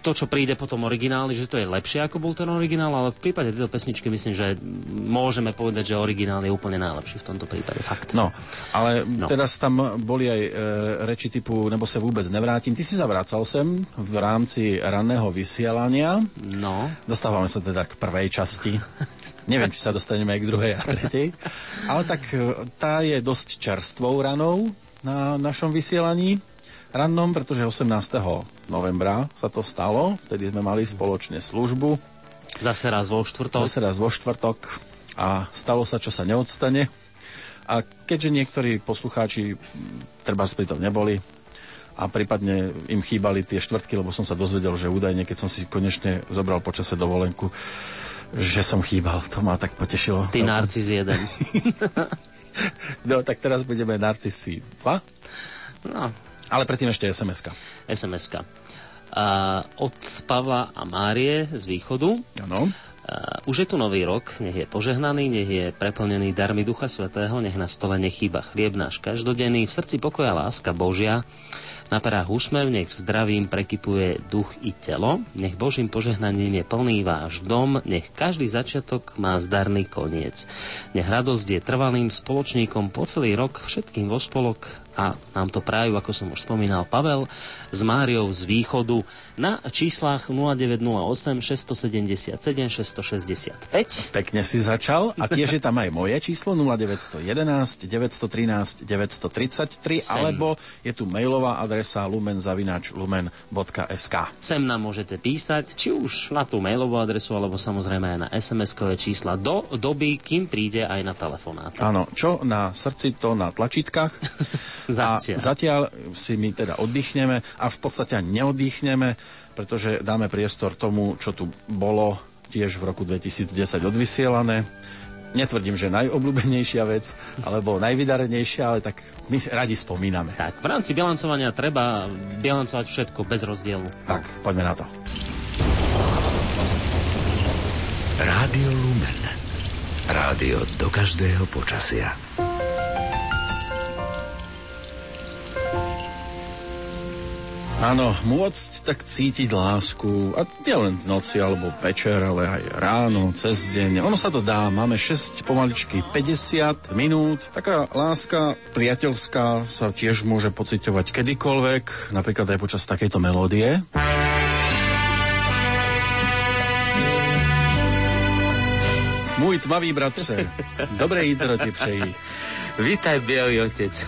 to, čo príde potom originály, že to je lepšie ako bol ten originál, ale v prípade tejto pesničky myslím, že môžeme povedať, že originál je úplne najlepší v tomto prípade. Fakt. No, ale No. teraz tam boli aj e, reči typu nebo sa vôbec nevrátim. Ty si sa vracal sem v rámci ranného vysielania. No, Dostávame sa teda k prvej časti. Neviem, či sa dostaneme aj k druhej a tretej. Ale tak e, tá je dosť čerstvou ranou na našom vysielaní rannom, pretože 18. novembra sa to stalo. Vtedy sme mali spoločne službu. zase raz vo štvrtok. Zase raz vo štvrtok a stalo sa, čo sa neodstane. A keďže niektorí poslucháči treba pri tom neboli a prípadne im chýbali tie štvrtky, lebo som sa dozvedel, že údajne, keď som si konečne zobral počase dovolenku, že som chýbal. To ma tak potešilo. Ty narcis jeden. No, tak teraz budeme Narcisi 2, No, ale predtým ešte SMS-ka. SMS-ka. A od Pavla a Márie z východu. Áno. A už je tu nový rok, nech je požehnaný, nech je preplnený darmi Ducha Svetého, nech na stole nechýba chlieb náš každodenný, v srdci pokoja láska Božia, na perách úsmev, nech zdravím prekypuje duch i telo, nech Božím požehnaním je plný váš dom, nech každý začiatok má zdarný koniec. Nech radosť je trvalým spoločníkom po celý rok všetkým vo spolok a nám to prajú, ako som už spomínal, Pavel s Máriou z východu na číslach 0908 677 665. Pekne si začal a tiež je tam aj moje číslo 0911 913 933 Sem. alebo je tu mailová adresa lumen.lumen.sk Sem nám môžete písať, či už na tú mailovú adresu, alebo samozrejme aj na SMS-kové čísla do doby, kým príde aj na telefonát. Áno, čo na srdci, to na tlačítkach. A Zatiaľ. zatiaľ si my teda oddychneme a v podstate ani neoddychneme, pretože dáme priestor tomu, čo tu bolo tiež v roku 2010 odvysielané. Netvrdím, že najobľúbenejšia vec, alebo najvydarenejšia, ale tak my radi spomíname. Tak, v rámci bilancovania treba bilancovať všetko bez rozdielu. Tak, poďme na to. Rádio Lumen. Rádio do každého počasia. Áno, môcť tak cítiť lásku, a nielen v noci alebo večer, ale aj ráno, cez deň. Ono sa to dá, máme 6 pomaličky 50 minút. Taká láska priateľská sa tiež môže pociťovať kedykoľvek, napríklad aj počas takejto melódie. Môj tmavý bratře, dobré jídro ti přeji. Vítaj, bielý otec.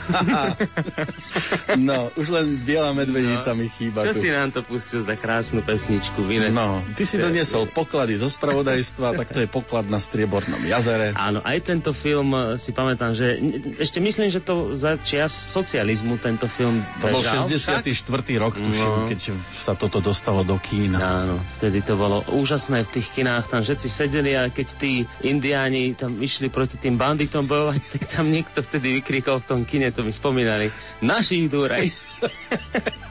No, už len biela medvednica mi chýba Čo tu. si nám to pustil za krásnu pesničku? Vine? No, ty si doniesol poklady zo spravodajstva, tak to je poklad na Striebornom jazere. Áno, aj tento film eh, si pamätám, že ešte myslím, že to za čias socializmu tento film To bol bežal 64. rok, tuším, No. keď sa toto dostalo do kína. Áno, vtedy to bolo úžasné v tých kinách, tam všetci sedeli a keď tí indiáni tam išli proti tým banditom bojovať, tak tam niekto vtedy vykrikol v tom kine, to mi spomínali, našich dúraj.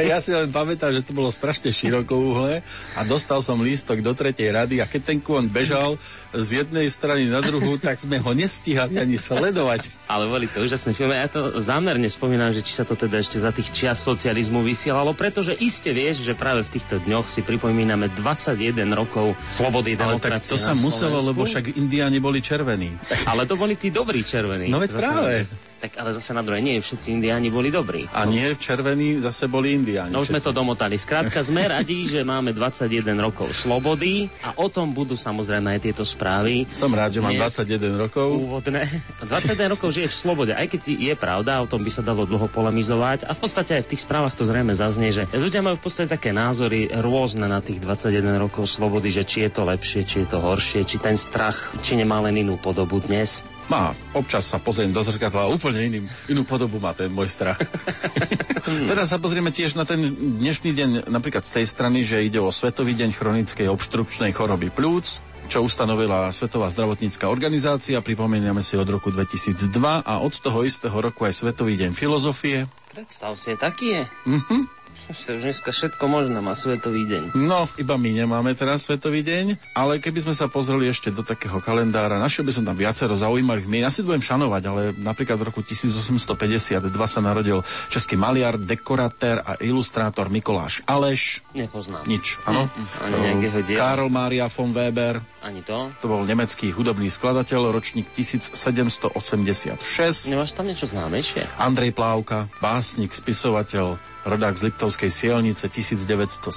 Ja si len pamätám, že to bolo strašne širokouhle a dostal som lístok do tretej rady a keď ten kôň bežal z jednej strany na druhú, tak sme ho nestíhali ani sledovať. Ale boli to úžasné filmy. Ja to zámerne spomínam, že či sa to teda ešte za tých čias socializmu vysielalo, pretože iste vieš, že práve v týchto dňoch si pripomíname 21 rokov slobody, Ale tak to sa muselo, lebo však indiáni boli červení. Ale to boli tí dobrí červení. No veď práve. na- Tak ale zase na druhej, nie všetci indiáni boli dobrí. A nie červení zase boli indiáni. No už sme to domotali. Skrátka, sme radi, že máme 21 rokov slobody a o tom budú samozrejme aj tieto správy. Som rád, že mám Dnes 21 rokov. Úvodné. 21 rokov žiješ v slobode, aj keď je pravda, o tom by sa dalo dlho polemizovať. A v podstate aj v tých správach to zrejme zaznie, že ľudia majú v podstate také názory rôzne na tých 21 rokov slobody, že či je to lepšie, či je to horšie, či ten strach, či nemá len inú podobu dnes. Má, občas sa pozriem do zrkadla a úplne iným, inú podobu má ten môj strach. Teraz sa pozrieme tiež na ten dnešný deň, napríklad z tej strany, že ide o Svetový deň chronickej obštrukčnej choroby plúc, čo ustanovila Svetová zdravotnícká organizácia, pripomíname si od roku 2002 a od toho istého roku aj Svetový deň filozofie. Predstav si, taký je. Mhm. To už dneska všetko možné má svetový deň. No, iba my nemáme teraz Svetový deň, ale keby sme sa pozreli ešte do takého kalendára, našiel by som tam viacero zaujímavých mien. Ja si budem šanovať, ale napríklad v roku 1852 sa narodil český maliar, dekoratér a ilustrátor Mikoláš Aleš. Nepoznám. Nič, áno? Nejakého diela. Karl Maria von Weber, Ani to. to bol nemecký hudobný skladateľ, ročník 1786. Nemáš tam niečo známejšie? Andrej Plávka, básnik, spisovateľ, rodák z Liptovskej Sielnice 1907,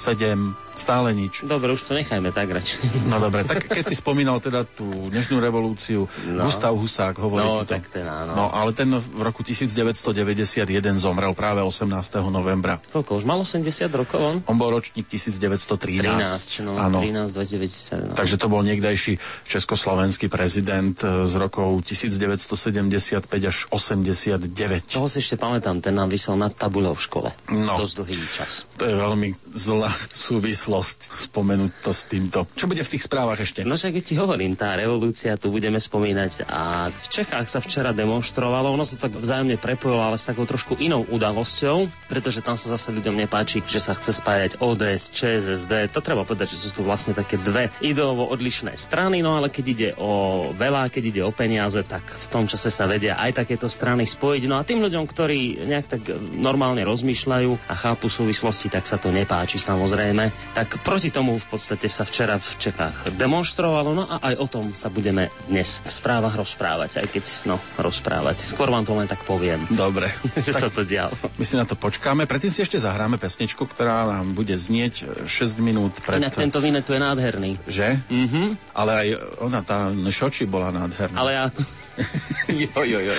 stále nič. Dobre, už to nechajme tak radšej. No dobre, tak keď si spomínal teda tú dnešnú revolúciu, No. Gustav Husák hovorí No, to. tak ten áno. No, ale ten v roku 1991 zomrel práve 18. novembra. Koľko? Už mal 80 rokov on? On bol ročník 13, 1913. no, Áno. 13, 2010. No. Takže to bol niekdajší československý prezident e, z rokov 1975 až 89. Toho si ešte pamätám, ten nám vysel nad tabuľou v škole. No. Dosť dlhý čas. To je veľmi zlá súvislosť spomenúť to s týmto. Čo bude v tých správach ešte? No však keď ti hovorím, tá revolúcia, tu budeme spomínať a v Čechách sa včera demonstrovalo, ono sa to tak vzájomne prepojilo, ale s takou trošku inou udalosťou, pretože tam sa zase ľuďom nepáči, že sa chce spájať ODS, ČSSD. To treba povedať, že sú tu vlastne také dve ideovo odlišné strany, no ale keď ide o veľa, keď ide o peniaze, tak v tom čase sa vedia aj takéto strany spojiť. No a tým ľuďom, ktorí nejak tak normálne rozmýšľajú a chápu súvislosti, tak sa to nepáči samozrejme. Tak proti tomu v podstate sa včera v Čechách demonstrovalo, no a aj o tom sa budeme dnes v správach rozprávať, aj keď, no, rozprávať. Skôr vám to len tak poviem, Dobre. že sa to dialo. My si na to počkáme. Predtým si ešte zahráme pesničku, ktorá nám bude znieť 6 minút pred... Inak tento vinet tu je nádherný. Že? Mhm. Ale aj ona, tá šoči bola nádherná. Ale ja jo, jo, jo.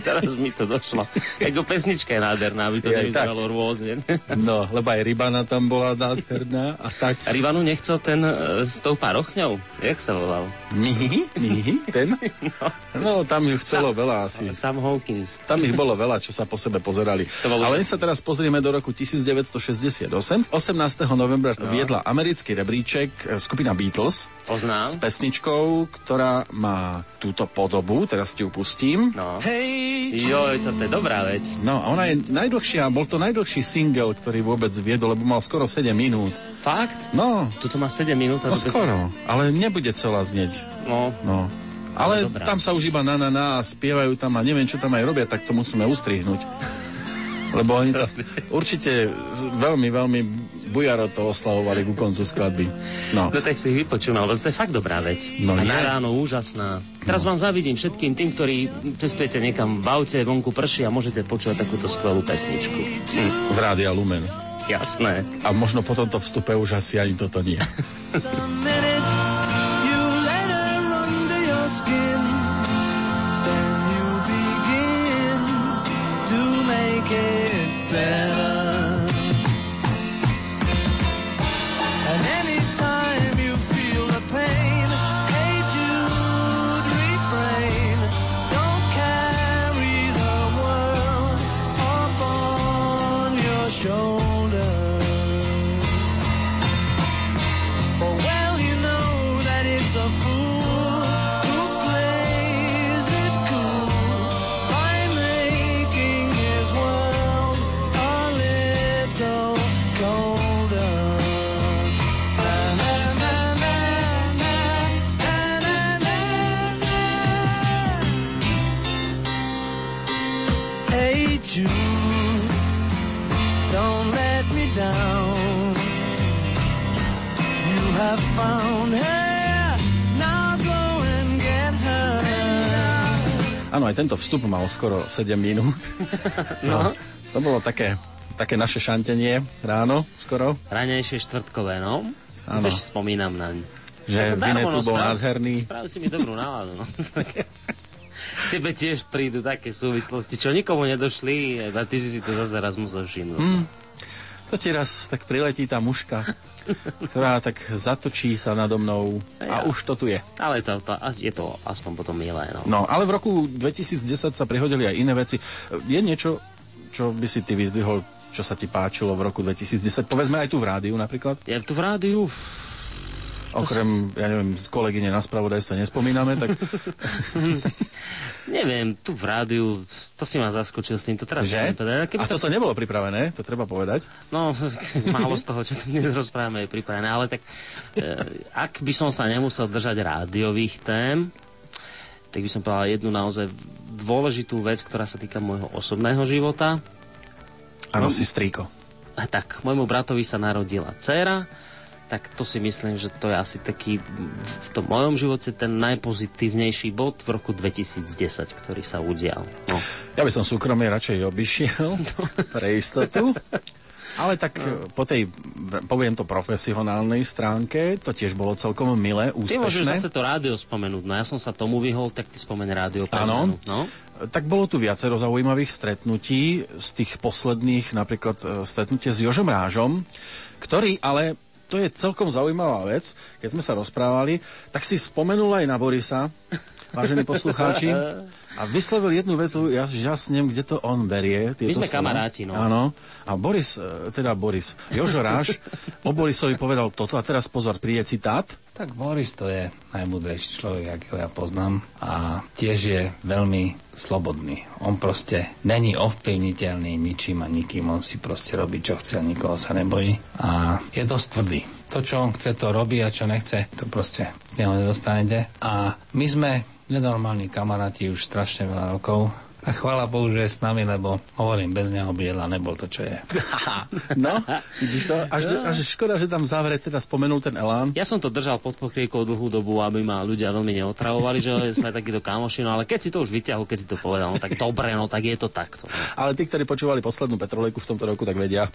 Teraz mi to došlo. Ego pesnička je nádherná, aby to nevyzeralo rôzne. No, lebo aj Rybana tam bola nádherná a tak. A Rivanu nechcel ten e, s tou parochňou? Jak sa volal? Nihy? Nihy? Ten? No, tam ju chcelo veľa asi. Sam Hawkins. Tam ich bolo veľa, čo sa po sebe pozerali. Ale len sa teraz pozrieme do roku 1968. 18. novembra No. viedla americký rebríček e, skupina Beatles Poznám. s pesničkou, ktorá má túto podobu, teraz ti ju pustím. No. Joj, toto je dobrá vec. No a ona je najdlhšia, bol to najdlhší single, ktorý vôbec viedol, lebo mal skoro 7 minút. Fakt? No, Tuto má 7 minút. no skoro, ale nebude celá znieť. No, No. Ale dobrá. tam sa už iba na na na a spievajú tam a neviem, čo tam aj robia, tak to musíme ustrihnúť. Lebo oni to určite veľmi, veľmi bujaro to oslavovali ku koncu skladby. No. no tak si ich vypočul, lebo to je fakt dobrá vec. No a na ráno úžasná. Teraz vám zavidím všetkým tým, ktorí cestujete niekam v aute, vonku prší a môžete počúvať takúto skvelú pesničku. Hm, Z Rádia Lumen. jasné. A možno po tomto vstupe už asi ani toto nie. Skin, it better. Áno, aj tento vstup mal skoro 7 minút. No. To bolo také, také naše šantenie ráno skoro, Ranejšie štvrtkové, no. Áno. si ešte spomínam naň. že Ako Vine darmo, tu no, bol správ- nádherný. Správ si mi dobrú náladu, no. Tebe tiež prídu také súvislosti, čo nikomu nedošli, a ty si si to zase raz musel všimnúť. Mm. To ti raz tak priletí tá muška, ktorá tak zatočí sa nado mnou a Ja. už to tu je. Ale to, to, je to aspoň potom milé, no. No, ale v roku 2010 sa prihodili aj iné veci. Je niečo, čo by si ty vyzdvihol, čo sa ti páčilo v roku 2010? Povedzme aj tu v rádiu napríklad. Ja tu v rádiu, Okrem, ja neviem, kolegyne na spravodajstve nespomíname, tak neviem, tu v rádiu, to si ma zaskočil s týmto teraz. že? povedať. Keby A to, toto nebolo pripravené, to treba povedať. No, málo z toho, čo tu dnes rozprávame, je pripravené, ale tak e, ak by som sa nemusel držať rádiových tém, tak by som povedal jednu naozaj dôležitú vec, ktorá sa týka môjho osobného života. Áno, No. si strýko. Tak, môjmu bratovi sa narodila dcéra, tak to si myslím, že to je asi taký v tom mojom živote ten najpozitívnejší bod v roku 2010, ktorý sa udial. No. Ja by som súkromie radšej obišiel pre istotu. Ale tak No. e, po tej, poviem to, profesionálnej stránke, to tiež bolo celkom milé, Ty môžeš úspešné. zase to rádio spomenúť, no ja som sa tomu vyhol, tak ty spomeň rádio Áno. No? Tak bolo tu viacero zaujímavých stretnutí z tých posledných, napríklad e, stretnutie s Jožom Rážom, ktorý ale, to je celkom zaujímavá vec, keď sme sa rozprávali, tak si spomenul aj na Borisa, vážení poslucháči, a vyslovil jednu vetu, ja žasnem, kde to on berie. Tieto sme slova. kamaráti, no. Áno. A Boris, e, teda Boris, Jožo Ráž o Borisovi povedal toto, a teraz pozor, príde citát. Tak Boris to je najmudrejší človek, akého ja poznám a tiež je veľmi slobodný. On proste není ovplyvniteľný ničím a nikým, on si proste robí, čo chce, a nikoho sa nebojí a je dosť tvrdý. To, čo on chce, to robí a čo nechce, to proste z neho nedostanete. A my sme nenormálni kamaráti už strašne veľa rokov A chvála Bohu, že je s nami, lebo hovorím, bez neho by jedla nebol to, čo je. No, vidíš to? Až, až škoda, že tam v závere teda spomenul ten elán. Ja som to držal pod pokrývkou dlhú dobu, aby ma ľudia veľmi neotravovali, že sme takíto kamoši, no ale keď si to už vyťahol, keď si to povedal, no tak dobre, no tak je to takto. No. Ale tí, ktorí počúvali poslednú Petrolejku v tomto roku, tak vedia.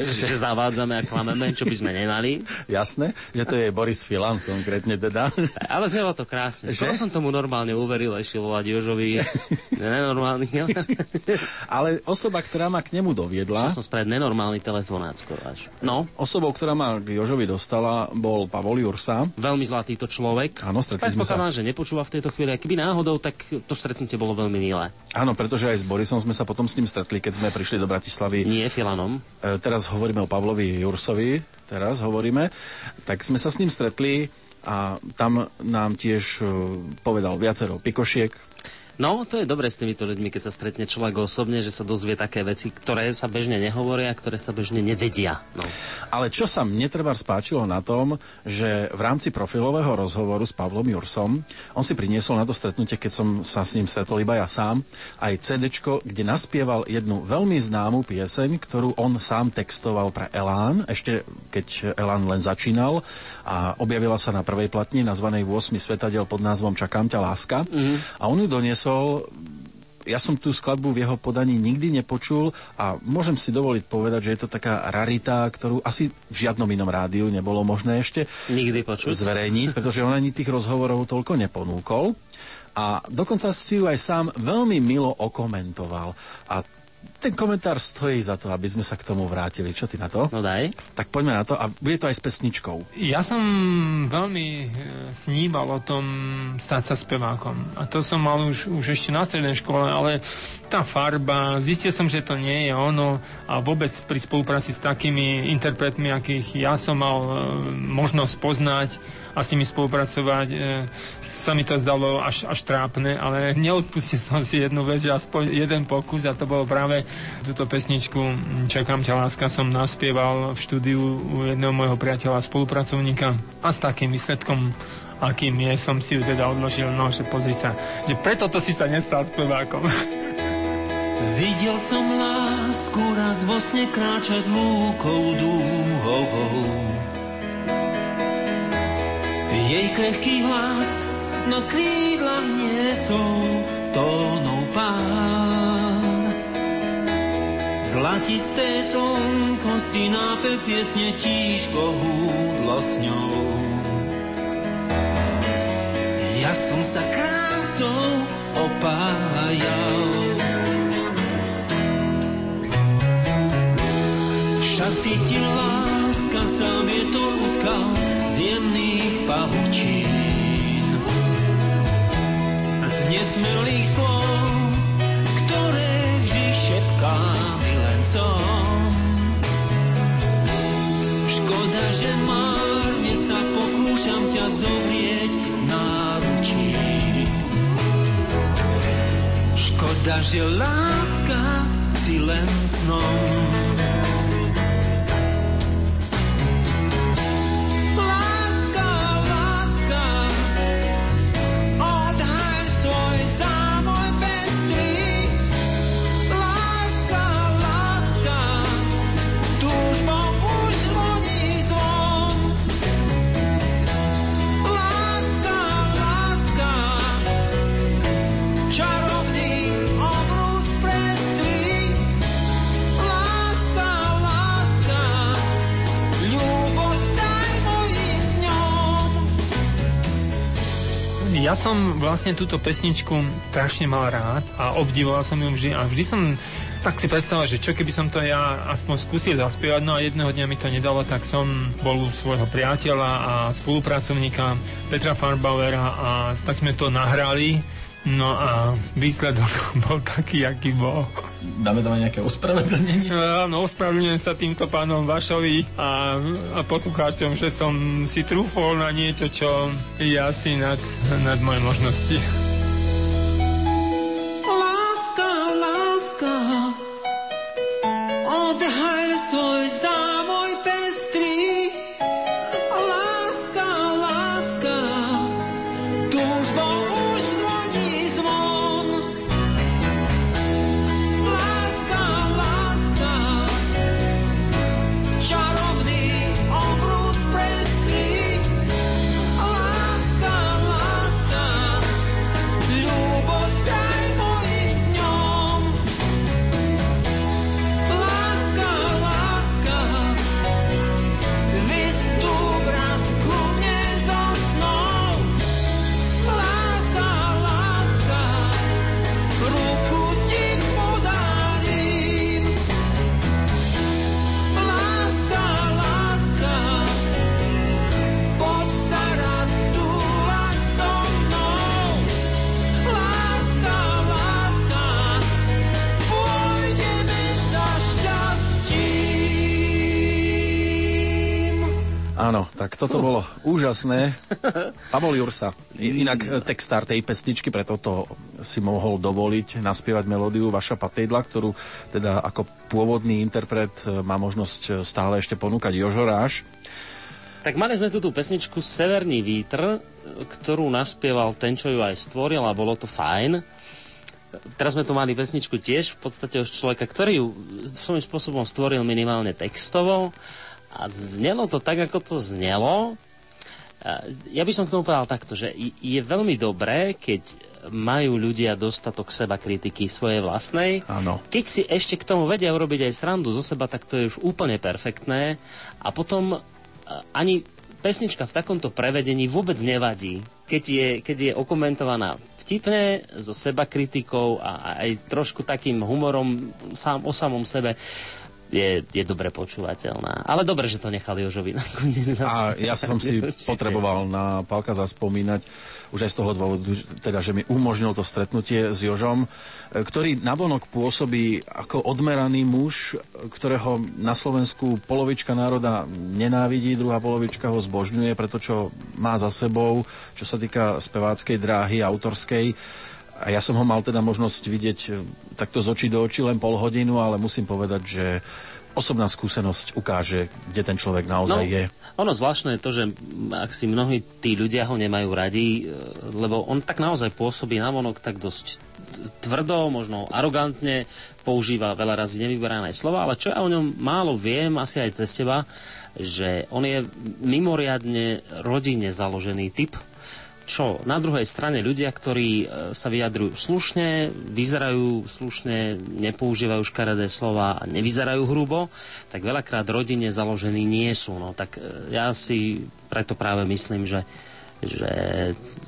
Že, že zavádzame a klameme, čo by sme nemali. Jasné, že to je Boris Filan konkrétne teda. Ale znelo to krásne. Skoro som tomu normálne uveril, ešte volať Jožovi. Nenormálny. Ale osoba, ktorá ma k nemu doviedla, Že som spravil nenormálny telefonát skoro až. No, osobou, ktorá ma k Jožovi dostala, bol Pavol Jursa. veľmi zlatý to človek. Áno, stretli sme sa. Že nepočúva v tejto chvíli. A keby náhodou, tak to stretnutie bolo veľmi milé. Áno, pretože aj s Borisom sme sa potom s ním stretli, keď sme prišli do Bratislavy. Nie Filanom. E, teraz hovoríme o Pavlovi Jursovi, teraz hovoríme. Tak sme sa s ním stretli a tam nám tiež e, povedal viacero pikošiek, No, to je dobre s týmito ľuďmi, keď sa stretne človek osobne, že sa dozvie také veci, ktoré sa bežne nehovoria, ktoré sa bežne nevedia. No. Ale čo sa mne treba spáčilo na tom, že v rámci profilového rozhovoru s Pavlom Jursom, on si priniesol na to stretnutie, keď som sa s ním stretol iba ja sám, aj CD, kde naspieval jednu veľmi známu pieseň, ktorú on sám textoval pre Elán, ešte keď Elán len začínal a objavila sa na prvej platni nazvanej 8 svetadiel pod názvom Čakám ťa láska. Mm-hmm. A on ju doniesol ja som tú skladbu v jeho podaní nikdy nepočul a môžem si dovoliť povedať, že je to taká rarita, ktorú asi v žiadnom inom rádiu nebolo možné ešte Nikdy počuť. zverejniť, pretože on ani tých rozhovorov toľko neponúkol. A dokonca si ju aj sám veľmi milo okomentoval. A ten komentár stojí za to, aby sme sa k tomu vrátili. Čo ty na to? No daj. Tak poďme na to a bude to aj s pesničkou. Ja som veľmi e, sníval o tom stať sa spevákom. A to som mal už, už ešte na strednej škole, ale tá farba, zistil som, že to nie je ono a vôbec pri spolupráci s takými interpretmi, akých ja som mal e, možnosť poznať a s nimi spolupracovať, e, sa mi to zdalo až, až trápne, ale neodpustil som si jednu vec, že aspoň jeden pokus a to bolo práve túto pesničku Čakám ťa láska som naspieval v štúdiu u jedného môjho priateľa a spolupracovníka a s takým výsledkom akým je, som si ju teda odložil, no, že pozri sa, že preto to si sa nestal spevákom. Videl som lásku raz vo sne kráčať lúkou dúhovou. Jej krehký hlas na krídlach niesol tónov pár. Zlatisté slnko si nápe piesne tížko húdlo s ňou. Ja som sa krásou opájal. Šaty ti láska sám je to utkal pavučín a z nesmelých slov, ktoré vždy šepká milencom. Škoda, že márne sa pokúšam ťa zovrieť náručí. Škoda, že láska si len snom. Som vlastne túto pesničku strašne mal rád a obdivoval som ju vždy. A vždy som tak si predstavoval, že čo keby som to ja aspoň skúsil zaspievať, no a jedného dňa mi to nedalo, tak som bol u svojho priateľa a spolupracovníka Petra Farbauera a tak sme to nahrali, no a výsledok bol taký, aký bol. Dáme tam aj nejaké ospravedlnenie? Áno, ospravedlňujem sa týmto pánom Vašovi a, a poslucháčom, že som si trúfol na niečo, čo je asi nad, nad moje možnosti. Láska, láska, odhaľ svoj zámoj tak toto bolo úžasné. Pavol Jursa, inak e, textár tej pesničky, preto to si mohol dovoliť naspievať melódiu Vaša patejdla, ktorú teda ako pôvodný interpret e, má možnosť e, stále ešte ponúkať Jožoráš. Tak mali sme tu tú pesničku Severný vítr, ktorú naspieval ten, čo ju aj stvoril a bolo to fajn. Teraz sme tu mali pesničku tiež v podstate už človeka, ktorý ju svojím spôsobom stvoril minimálne textovo a znelo to tak, ako to znelo. Ja by som k tomu povedal takto, že je veľmi dobré, keď majú ľudia dostatok seba kritiky svojej vlastnej. Áno. Keď si ešte k tomu vedia urobiť aj srandu zo seba, tak to je už úplne perfektné. A potom a, ani pesnička v takomto prevedení vôbec nevadí. Keď je, keď je okomentovaná vtipne, so seba kritikou a a aj trošku takým humorom sám o samom sebe, je, je dobre počúvateľná. Ale dobre, že to nechali Jožovi nakoniec. A ja som si potreboval na Palka zaspomínať, už aj z toho dôvodu, teda, že mi umožnil to stretnutie s Jožom, ktorý navonok pôsobí ako odmeraný muž, ktorého na Slovensku polovička národa nenávidí, druhá polovička ho zbožňuje, preto čo má za sebou, čo sa týka speváckej dráhy, autorskej. A ja som ho mal teda možnosť vidieť e, takto z očí do očí len pol hodinu, ale musím povedať, že osobná skúsenosť ukáže, kde ten človek naozaj je. Ono zvláštne je to, že ak si mnohí tí ľudia ho nemajú radi, e, lebo on tak naozaj pôsobí navonok tak dosť tvrdo, možno arogantne, používa veľa razy nevyberané slova, ale čo ja o ňom málo viem, asi aj cez teba, že on je mimoriadne rodine založený typ, čo na druhej strane ľudia, ktorí e, sa vyjadrujú slušne, vyzerajú slušne, nepoužívajú škaredé slova a nevyzerajú hrubo, tak veľakrát rodine založení nie sú. No, tak e, ja si preto práve myslím, že že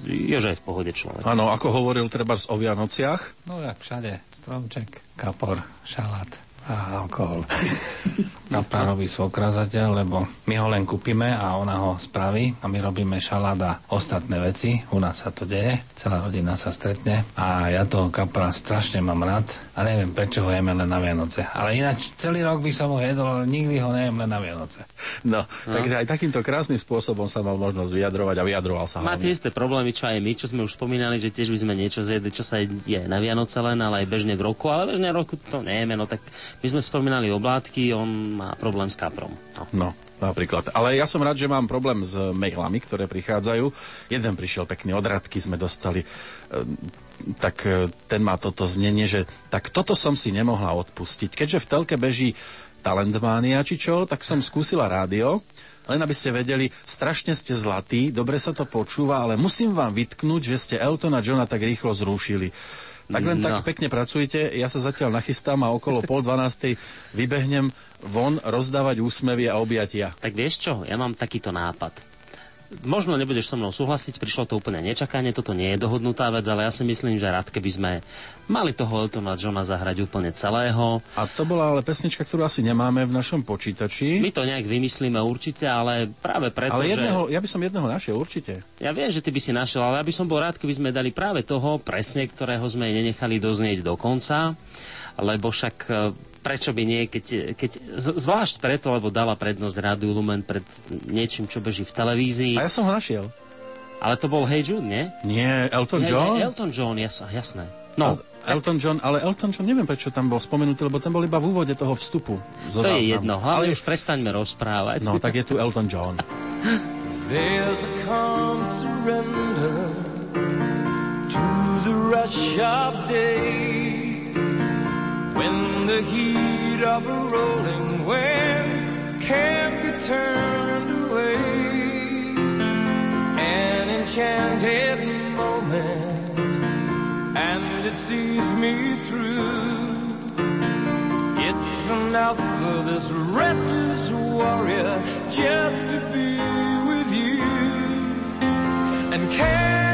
Jože je v pohode človek. Áno, ako hovoril treba o Vianociach, No jak všade, stromček, kapor, šalát a alkohol. Kapra robí svokra zatiaľ, lebo my ho len kúpime a ona ho spraví a my robíme šalát a ostatné veci. U nás sa to deje, celá rodina sa stretne a ja toho kapra strašne mám rád a neviem prečo ho jeme len na Vianoce. Ale ináč celý rok by som ho jedol, ale nikdy ho nejem len na Vianoce. No, no, takže aj takýmto krásnym spôsobom sa mal možnosť vyjadrovať a vyjadroval sa Má tie isté problémy, čo aj my, čo sme už spomínali, že tiež by sme niečo zjedli, čo sa je na Vianoce len, ale aj bežne v roku, ale bežne v roku to nejeme, no tak my sme spomínali oblátky, on má problém s kaprom. No. No, napríklad. Ale ja som rád, že mám problém s mailami, ktoré prichádzajú. Jeden prišiel pekne od Radky, sme dostali. Ehm, tak e, ten má toto znenie, že tak toto som si nemohla odpustiť. Keďže v telke beží Talentmánia či čo, tak som skúsila rádio. Len aby ste vedeli, strašne ste zlatí, dobre sa to počúva, ale musím vám vytknúť, že ste Eltona Johna tak rýchlo zrušili. Tak len No. tak pekne pracujte, ja sa zatiaľ nachystám a okolo pol dvanástej vybehnem von rozdávať úsmevy a objatia. Tak vieš čo, ja mám takýto nápad. Možno nebudeš so mnou súhlasiť, prišlo to úplne nečakane, toto nie je dohodnutá vec, ale ja si myslím, že rád, keby sme mali toho Eltona Johna zahrať úplne celého. A to bola ale pesnička, ktorú asi nemáme v našom počítači. My to nejak vymyslíme určite, ale práve preto, ale že... jedného, ja by som jedného našiel určite. Ja viem, že ty by si našiel, ale ja by som bol rád, keby sme dali práve toho, presne ktorého sme nenechali doznieť do konca, lebo však e, prečo by nie, keď, keď zvlášť preto, lebo dala prednosť Rádiu Lumen pred niečím, čo beží v televízii. A ja som ho našiel. Ale to bol Hey Jude, nie? Nie, Elton Nie, John? nie, Elton John, jas, jasné. No, El- Elton John, ale Elton John, neviem prečo tam bol spomenutý, lebo ten bol iba v úvode toho vstupu. Zo to je záznamu. jedno, hlavne Ale už prestaňme rozprávať. No, tak je tu Elton John. There's a calm surrender to the rush of day when the heat of a rolling wind can't be turned away. An enchanted moment, and it sees me through. It's enough for this restless warrior just to be with you. And can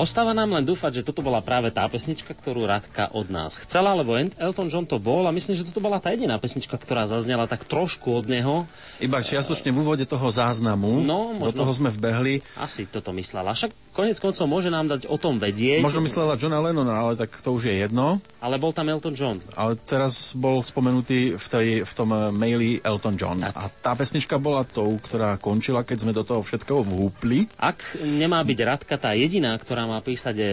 Ostáva nám len dúfať, že toto bola práve tá pesnička, ktorú Radka od nás chcela, lebo Elton John to bol a myslím, že toto bola tá jediná pesnička, ktorá zaznela tak trošku od neho. iba čiastočne v úvode toho záznamu, No, do možno. toho sme vbehli. Asi toto myslela. Však konec koncov môže nám dať o tom vedieť, Možno myslela Johna Lennona, ale tak to už je jedno. ale bol tam Elton John. Ale teraz bol spomenutý v, tej, v tom eh, maili Elton John. Tak. A tá pesnička bola tou, ktorá končila, keď sme do toho všetkého vhúpli. Ak nemá byť Radka tá jediná, ktorá má písať e,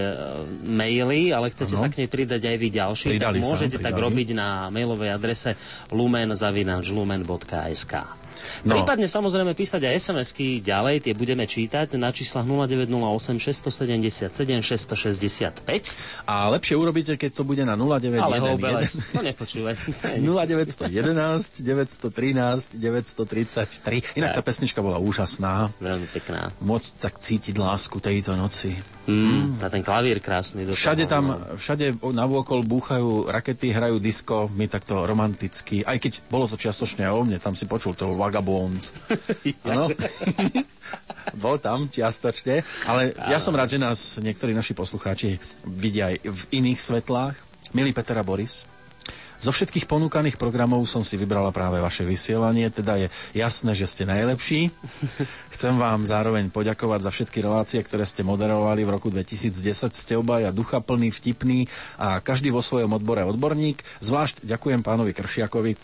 maily, ale chcete Ano. sa k nej pridať aj vy ďalší, Pridali tak sa, môžete tak pridali. robiť na mailovej adrese lumen.lumen.sk. No. Prípadne samozrejme písať aj SMS-ky ďalej, tie budeme čítať na číslach 0908 677 665. A lepšie urobíte, keď to bude na 0911. Ale ho obeles, to nepočúvaj. 0911, 913, 933. Inak tá pesnička bola úžasná. Veľmi pekná. Môcť tak cítiť lásku tejto noci. Mm, a ten klavír krásny. do Všade toho, tam, no. všade navôkol búchajú rakety, hrajú disko, my takto romanticky, aj keď bolo to čiastočne o mne, tam si počul toho Vagabond. Áno. Bol tam čiastočne, ale ja som rád, že nás niektorí naši poslucháči vidia aj v iných svetlách. Milý Peter a Boris, zo všetkých ponúkaných programov som si vybrala práve vaše vysielanie, teda je jasné, že ste najlepší. Chcem vám zároveň poďakovať za všetky relácie, ktoré ste moderovali v roku 2010. Ste obaja ducha plný, vtipný a každý vo svojom odbore odborník. Zvlášť ďakujem pánovi Kršiakovi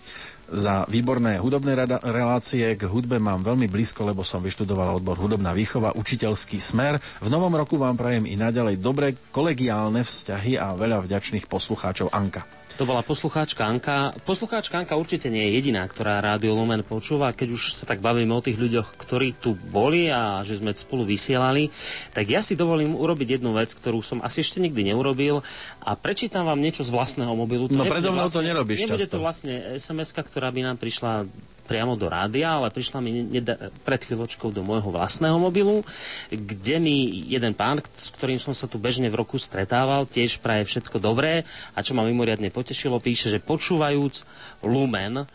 za výborné hudobné relácie. K hudbe mám veľmi blízko, lebo som vyštudoval odbor hudobná výchova, učiteľský smer. V novom roku vám prajem i naďalej dobré kolegiálne vzťahy a veľa vďačných poslucháčov Anka. To bola poslucháčka Anka. Poslucháčka Anka určite nie je jediná, ktorá Rádio Lumen počúva. Keď už sa tak bavíme o tých ľuďoch, ktorí tu boli a že sme spolu vysielali, tak ja si dovolím urobiť jednu vec, ktorú som asi ešte nikdy neurobil a prečítam vám niečo z vlastného mobilu. No, nebude predo mnou to nerobíš Nebude často. to vlastne sms ktorá by nám prišla priamo do rádia, ale prišla mi neda- pred chvíľočkou do môjho vlastného mobilu, kde mi jeden pán, s ktorým som sa tu bežne v roku stretával, tiež praje všetko dobré a čo ma mimoriadne potešilo, píše, že počúvajúc Lumen,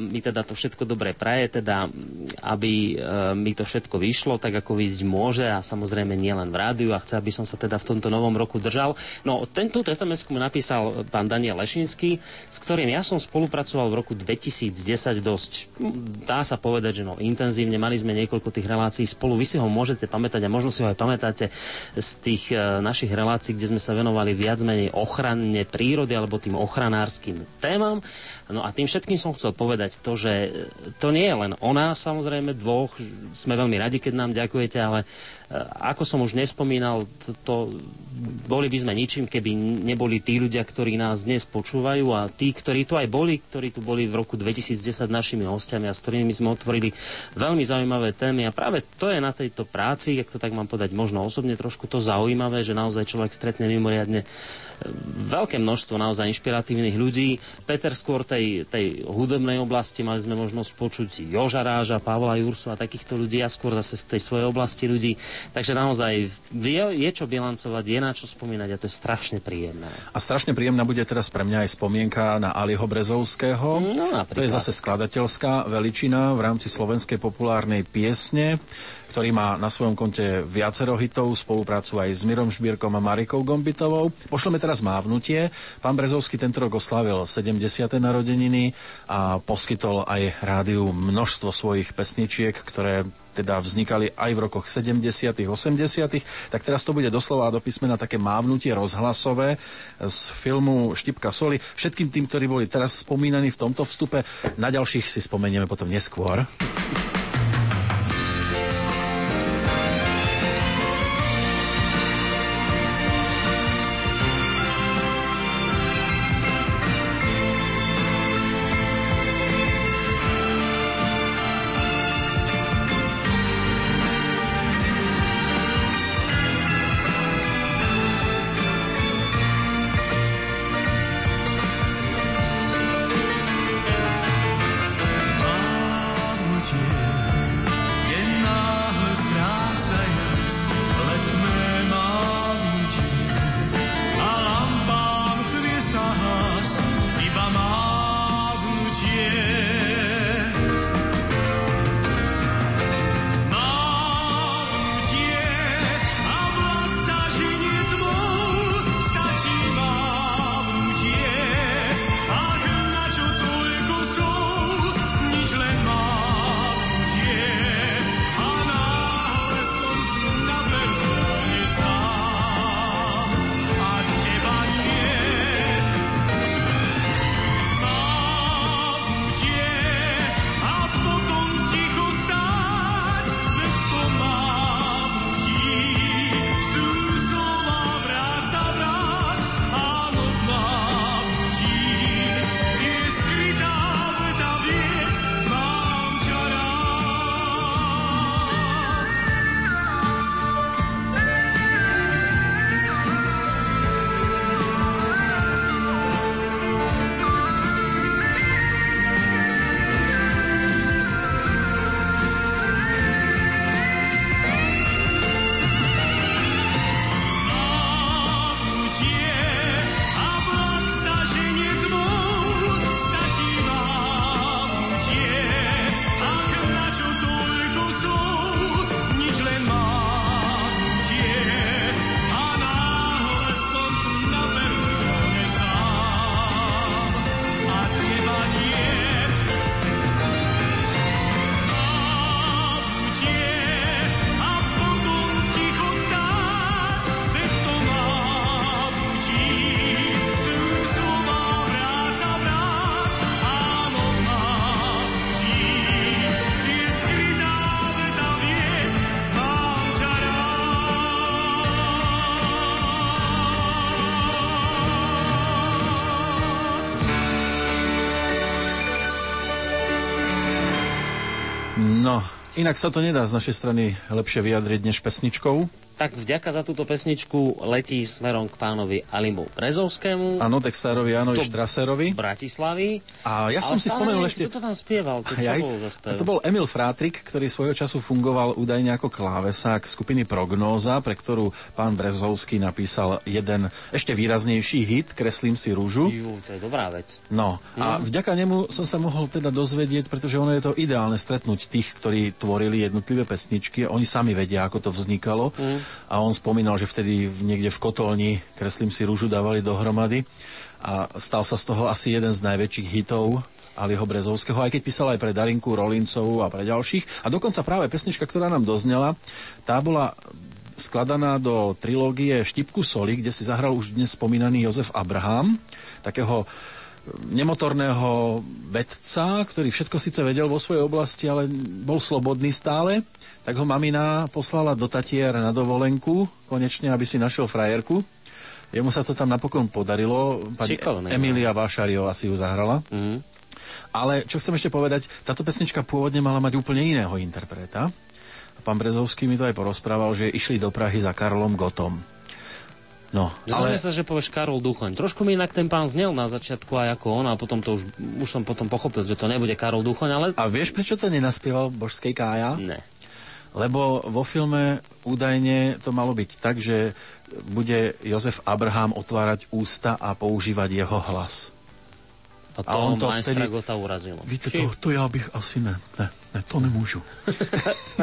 mi teda to všetko dobre praje, teda aby uh, mi to všetko vyšlo tak, ako výsť môže a samozrejme nie len v rádiu a chce, aby som sa teda v tomto novom roku držal. No, tento sms mu napísal pán Daniel Lešinský, s ktorým ja som spolupracoval v roku 2010 dosť, mm, dá sa povedať, že no intenzívne, mali sme niekoľko tých relácií spolu, vy si ho môžete pamätať a možno si ho aj pamätáte z tých našich relácií, kde sme sa venovali viac menej ochranne prírody alebo tým ochranárskym témam. No a tým všetkým som chcel chcel povedať to, že to nie je len o nás, samozrejme, dvoch. Sme veľmi radi, keď nám ďakujete, ale ako som už nespomínal, to, to boli by sme ničím, keby neboli tí ľudia, ktorí nás dnes počúvajú a tí, ktorí tu aj boli, ktorí tu boli v roku 2010 našimi hostiami a s ktorými sme otvorili veľmi zaujímavé témy. A práve to je na tejto práci, ak to tak mám povedať, možno osobne trošku to zaujímavé, že naozaj človek stretne mimoriadne veľké množstvo naozaj inšpiratívnych ľudí. Peter skôr tej, tej hudobnej oblasti, mali sme možnosť počuť Joža Ráža, Pavla Jursu a takýchto ľudí a skôr zase z tej svojej oblasti ľudí. Takže naozaj je, je čo bilancovať, je na čo spomínať a to je strašne príjemné. A strašne príjemná bude teraz pre mňa aj spomienka na Aliho Brezovského. No, to je zase skladateľská veličina v rámci slovenskej populárnej piesne ktorý má na svojom konte viacero hitov, spoluprácu aj s Mirom Šbírkom a Marikou Gombitovou. Pošleme teraz mávnutie. Pán Brezovský tento rok oslávil 70. narodeniny a poskytol aj rádiu množstvo svojich pesničiek, ktoré teda vznikali aj v rokoch 70 80 tak teraz to bude doslova do písmena také mávnutie rozhlasové z filmu Štipka soli. Všetkým tým, ktorí boli teraz spomínaní v tomto vstupe, na ďalších si spomenieme potom neskôr. Inak sa to nedá z našej strany lepšie vyjadriť než pesničkou tak vďaka za túto pesničku letí smerom k pánovi Alimu Brezovskému. Áno, textárovi Janovi Štraserovi. Bratislavy. A ja som si spomenul ešte... Kto to tam spieval? To, aj, bol za spev? to bol Emil Frátrik, ktorý svojho času fungoval údajne ako klávesák skupiny Prognóza, pre ktorú pán Brezovský napísal jeden ešte výraznejší hit, Kreslím si rúžu. Jú, to je dobrá vec. No, a mm. vďaka nemu som sa mohol teda dozvedieť, pretože ono je to ideálne stretnúť tých, ktorí tvorili jednotlivé pesničky. Oni sami vedia, ako to vznikalo. Mm a on spomínal, že vtedy niekde v kotolni, kreslím si rúžu, dávali dohromady a stal sa z toho asi jeden z najväčších hitov Aliho Brezovského, aj keď písal aj pre Darinku Rolincovú a pre ďalších. A dokonca práve pesnička, ktorá nám doznela, tá bola skladaná do trilógie Štipku soli, kde si zahral už dnes spomínaný Jozef Abraham, takého nemotorného vedca, ktorý všetko síce vedel vo svojej oblasti, ale bol slobodný stále, tak ho mamina poslala do Tatier na dovolenku, konečne, aby si našiel frajerku. Jemu sa to tam napokon podarilo. Pani Šikovné, no. Emilia Vášario asi ju zahrala. Mm. Ale čo chcem ešte povedať, táto pesnička pôvodne mala mať úplne iného interpreta. A pán Brezovský mi to aj porozprával, že išli do Prahy za Karlom Gotom. No, ale... sa, že povieš Karol Duchoň. Trošku mi inak ten pán znel na začiatku aj ako on a potom to už, už som potom pochopil, že to nebude Karol Duchoň, ale... A vieš, prečo to nenaspieval Božskej Kája? Ne. Lebo vo filme údajne to malo byť tak, že bude Jozef Abraham otvárať ústa a používať jeho hlas. A to A on to vtedy- Gota urazilo. Víte, to, to ja bych asi ne. Ne, ne to nemôžu.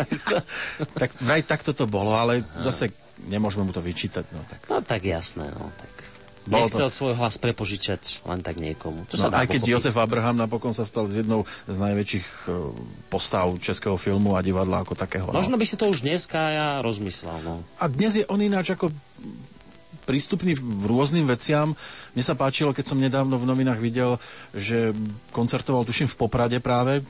tak vraj takto to bolo, ale zase nemôžeme mu to vyčítať. No, tak. No tak jasné, no tak. Bolo Nechcel to- svoj hlas prepožičať len tak niekomu. To No, sa aj keď pochopiť. Jozef Abraham napokon sa stal z jednou z najväčších e, postav českého filmu a divadla ako takého. Možno no. by si to už dneska ja rozmyslel, no. A dnes je on ináč ako prístupný v rôznym veciam. Mne sa páčilo, keď som nedávno v novinách videl, že koncertoval, tuším, v Poprade práve,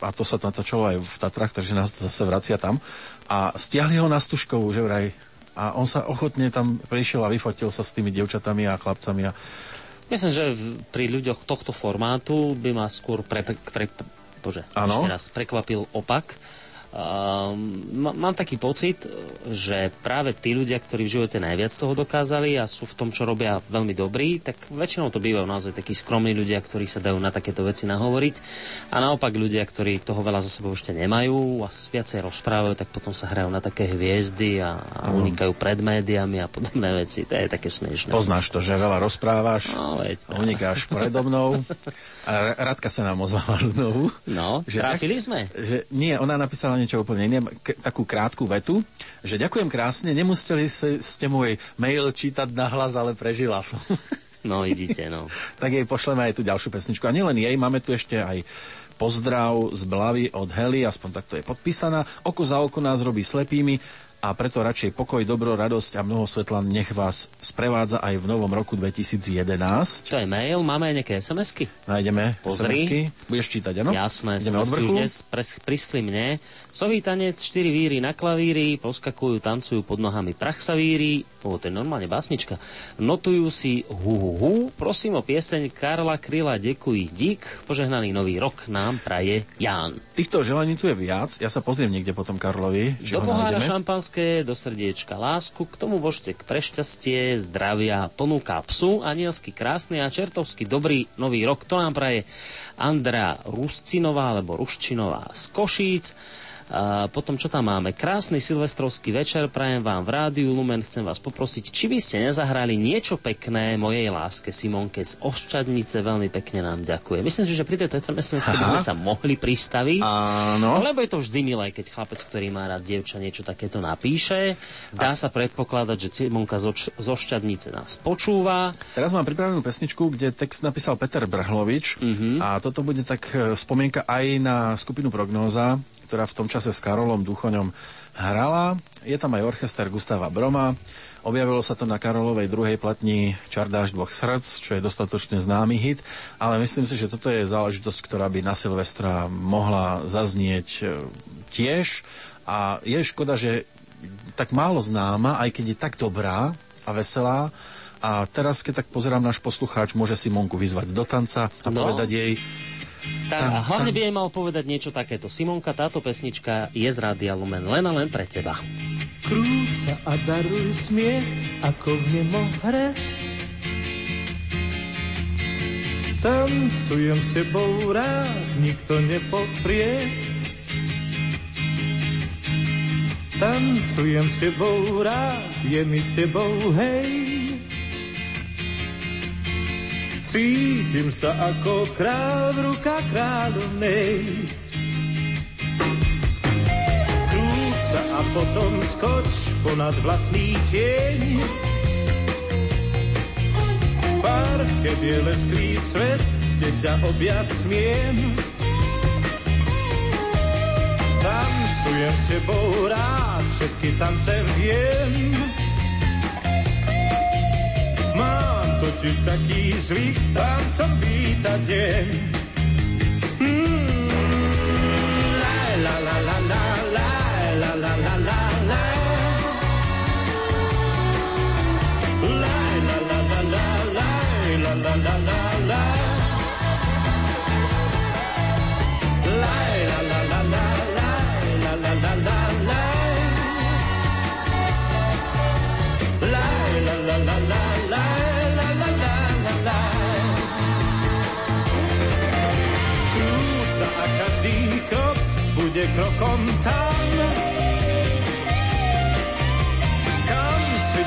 a to sa natáčalo aj v Tatrách, takže nás to zase vracia tam. A stiahli ho na Stužkovú, že vraj. A on sa ochotne tam prišiel a vyfotil sa s tými dievčatami a chlapcami. A... Myslím, že pri ľuďoch tohto formátu by ma skôr pre, pre, pre, bože, ešte raz prekvapil opak. Um, má- mám taký pocit, že práve tí ľudia, ktorí v živote najviac toho dokázali a sú v tom, čo robia veľmi dobrí, tak väčšinou to bývajú naozaj takí skromní ľudia, ktorí sa dajú na takéto veci nahovoriť. A naopak ľudia, ktorí toho veľa za sebou ešte nemajú a viacej rozprávajú, tak potom sa hrajú na také hviezdy a, a unikajú pred médiami a podobné veci. To je také smiešné. Poznáš to, že veľa rozprávaš, No, veď. a unikáš predo mnou. A Ra- Radka sa nám ozvala znovu. No, Že trafili sme. Že nie, ona napísala niečo úplne iné, k- takú krátku vetu, že ďakujem krásne, nemuseli ste, môj mail čítať nahlas, ale prežila som. No, idite, no. tak jej pošleme aj tú ďalšiu pesničku. A nielen jej, máme tu ešte aj pozdrav z Blavy od Hely, aspoň takto je podpísaná. Oko za oko nás robí slepými a preto radšej pokoj, dobro, radosť a mnoho svetla nech vás sprevádza aj v novom roku 2011. To je mail, máme aj nejaké SMS-ky? Nájdeme Pozri. SMS-ky. Budeš čítať, áno? Jasné, Ideme SMS-ky už dnes pres, priskli mne. Sový tanec, štyri víry na klavíri, poskakujú, tancujú pod nohami prach sa víri. O, to je normálne básnička. Notujú si hu hu hu. Prosím o pieseň Karla Kryla Dekuj dík. Požehnaný nový rok nám praje Ján. Týchto želaní tu je viac. Ja sa pozriem niekde potom Karlovi, či Do ho nájdeme. Šampanské, do srdiečka lásku, k tomu voštek pre šťastie, zdravia, ponúka psu, anielsky krásny a čertovsky dobrý nový rok. To nám praje Andrea Ruscinová, alebo Ruščinová z Košíc. A potom, čo tam máme? Krásny silvestrovský večer, prajem vám v rádiu Lumen. Chcem vás poprosiť, či by ste nezahrali niečo pekné mojej láske Simonke z Oščadnice. Veľmi pekne nám ďakuje. Myslím si, že pri tejto sms by sme sa mohli pristaviť. Áno. Lebo je to vždy milé, keď chlapec, ktorý má rád dievča, niečo takéto napíše. Dá sa predpokladať, že Simonka zo Šťadnice nás počúva. Teraz mám pripravenú pesničku, kde text napísal Peter Brhlovič Mhm. a toto bude tak e, spomienka aj na skupinu Prognóza, ktorá v tom čase s Karolom Duchoňom hrala. Je tam aj orchester Gustava Broma. Objavilo sa to na Karolovej druhej platni Čardáš dvoch srdc, čo je dostatočne známy hit, ale myslím si, že toto je záležitosť, ktorá by na Silvestra mohla zaznieť e, tiež. A je škoda, že tak málo známa, aj keď je tak dobrá a veselá. A teraz, keď tak pozerám, náš poslucháč môže Simonku vyzvať do tanca a No. povedať jej, Tak, Tam, a hlavne tam. by jej mal povedať niečo takéto. Simonka, táto pesnička je z Rádia Lumen len a len pre teba. Krúť sa a daruj smiech, ako v nemohre. Tancujem s tebou rád, nikto nepoprie. Tancujem s tebou rád, je mi s tebou hej. Cítim sa ako král v rukách kráľovnej. Krúť sa a potom skoč ponad vlastný tieň. Parke biele sklý svet, kde ťa objať smiem. Tancujem s tebou rád, všetky tance viem. Totiž taký zvyk tancom vítať deň. Mm, la, la, la, la, la, la, la, la. La, la, la, la, la, la, la, la, la, la, la. La,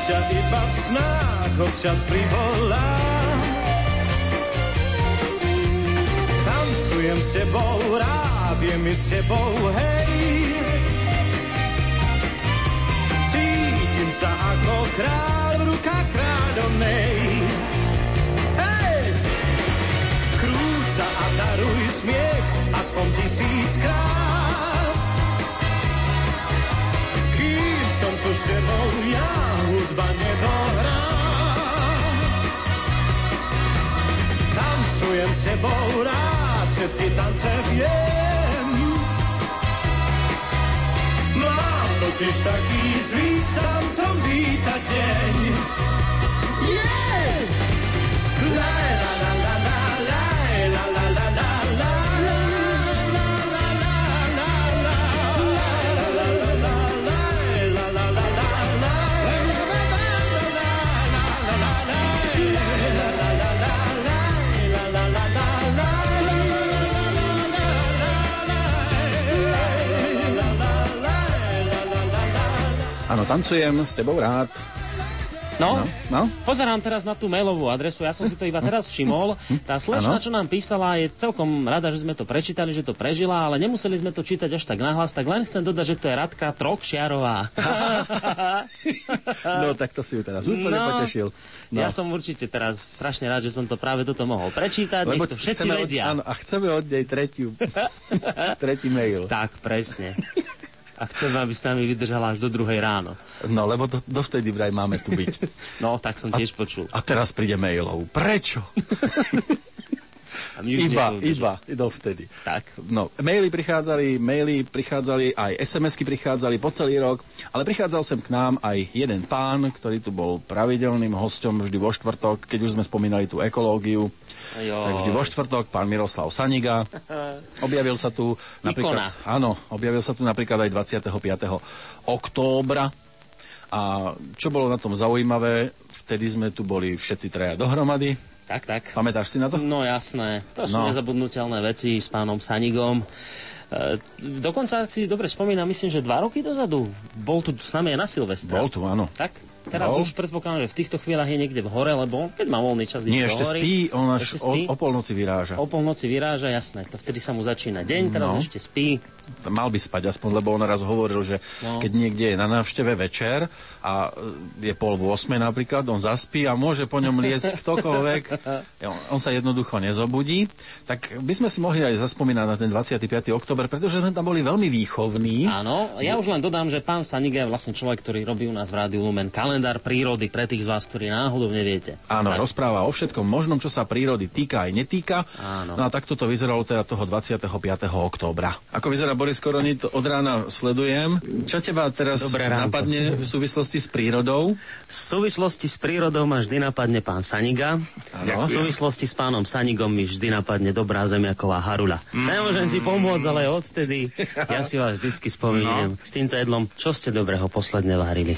ťa iba v snách občas privolá. Tancujem s tebou, rád je mi s tebou, hej. Cítim sa ako kráľ rukách kráľovnej. Hej! Krúca a daruj smiech aspoň tisíckrát. Tebou, ja hudba nedohrá. Tancujem s tebou rád, všetky tance viem. Mám totiž taký zvyk tancom vítať deň. Áno, tancujem s tebou rád. No, No, no. pozerám teraz na tú mailovú adresu, ja som si to iba teraz všimol. Tá slečna, čo nám písala, je celkom rada, že sme to prečítali, že to prežila, ale nemuseli sme to čítať až tak nahlas, tak len chcem dodať, že to je Radka Trokšiarová. No, tak to si ju teraz úplne No, potešil. No. Ja som určite teraz strašne rád, že som to práve toto mohol prečítať, nech to všetci vedia. Od, áno, a chceme od nej tretiu, tretí mail. Tak, presne. A chcem, aby s nami vydržala až do druhej ráno. No, lebo do, dovtedy vraj máme tu byť. No, tak som tiež počul. A teraz príde mailov. Prečo? A Iba, iba, dovtedy. Tak. No, maily prichádzali, maily prichádzali, aj SMS-ky prichádzali po celý rok, ale prichádzal sem k nám aj jeden pán, ktorý tu bol pravidelným hosťom vždy vo štvrtok, keď už sme spomínali tú ekológiu. Jo. Tak vždy vo štvrtok pán Miroslav Saniga. Objavil sa tu napríklad, áno, objavil sa tu napríklad aj 25. októbra. A čo bolo na tom zaujímavé, vtedy sme tu boli všetci traja dohromady. Tak, tak. Pamätáš si na to? No jasné, to sú No. nezabudnutelné veci s pánom Sanigom. E, dokonca, ak si dobre spomínam, myslím, že dva roky dozadu bol tu s nami aj na Silvestra. Bol tu, áno. Tak? Teraz Bol. už predpokladám, že v týchto chvíľach je niekde v hore, lebo keď má voľný čas, Nie, ešte hory. spí, on až Ešte o, spí? o polnoci vyráža. O polnoci vyráža, jasné. To vtedy sa mu začína deň, teraz No. ešte spí. Mal by spať aspoň, lebo on raz hovoril, že No. keď niekde je na návšteve večer a e, je pol v 8 napríklad, on zaspí a môže po ňom liesť ktokoľvek, on, on sa jednoducho nezobudí, tak by sme si mohli aj zaspomínať na ten 25. október, pretože sme tam boli veľmi výchovní. Áno, ja už len dodám, že pán Saniga je vlastne človek, ktorý robí u nás v Rádiu Lumen kalendár prírody pre tých z vás, ktorí náhodou neviete. Áno, Tak. rozpráva o všetkom možnom, čo sa prírody týka aj netýka. Áno. No a takto to vyzeralo teda toho 25. októbra. Ako vyzerá Boris Koroni, to od rána sledujem. Čo teba teraz Dobré ránko. napadne v súvislosti s prírodou? V súvislosti s prírodou ma vždy napadne pán Saniga. Áno. V súvislosti s pánom Sanigom mi vždy napadne dobrá zemiaková harula. Nemôžem si pomôcť, ale odtedy ja si vás vždycky spomínam. S týmto jedlom, čo ste dobrého posledne varili?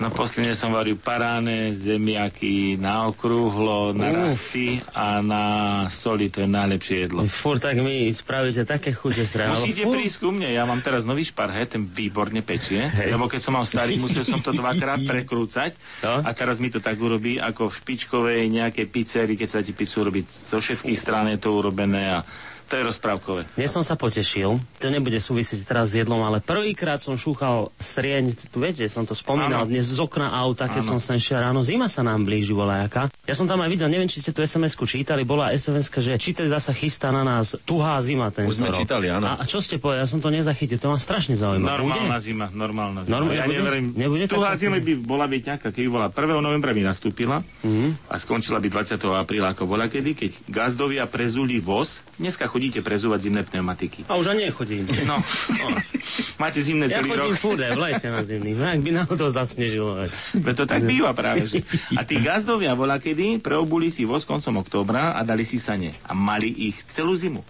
No posledne som varil paráne, zemiaky na okrúhlo, na rasy a na soli, to je najlepšie jedlo. Fur, tak mi spravíte také chute strany. Musíte prísť ku mne, ja mám teraz nový šparhet, ten výborne pečie, lebo keď som mal starý, musel som to dvakrát prekrúcať No. a teraz mi to tak urobí, ako v špičkovej nejakej pizzerii, keď sa ti pizzu robí zo všetkých strán je to urobené a To je rozprávkové. Dnes som sa potešil, to nebude súvisieť teraz s jedlom, ale prvýkrát som šúchal srieň, tu viete, som to spomínal, Áno. dnes z okna auta, keď Áno. som sem šiel ráno, zima sa nám blíži, voľajaká. Ja som tam aj videl, neviem, či ste tú SMS-ku čítali, bola sms že či teda sa chystá na nás tuhá zima tento Už sme rok. čítali, áno. A, a čo ste povedali, ja som to nezachytil, to ma strašne zaujíma. Normálna Bude? zima, normálna zima. Norm- ja nebude? neverím. Nebude Tuhá zima by bola byť nejaká, keby bola 1. novembra by nastúpila a skončila by 20. apríla ako bola kedy, keď gazdovia prezuli voz. Dneska chodíte prezúvať zimné pneumatiky. A už ani nechodím. No, máte zimné Ja celý chodím rok. furt aj v lete na zimný. No, ak by náhodou zasnežilo. veď. To tak býva práve. Že. A tí gazdovia bola kedy preobuli si voz koncom októbra a dali si sane. A mali ich celú zimu.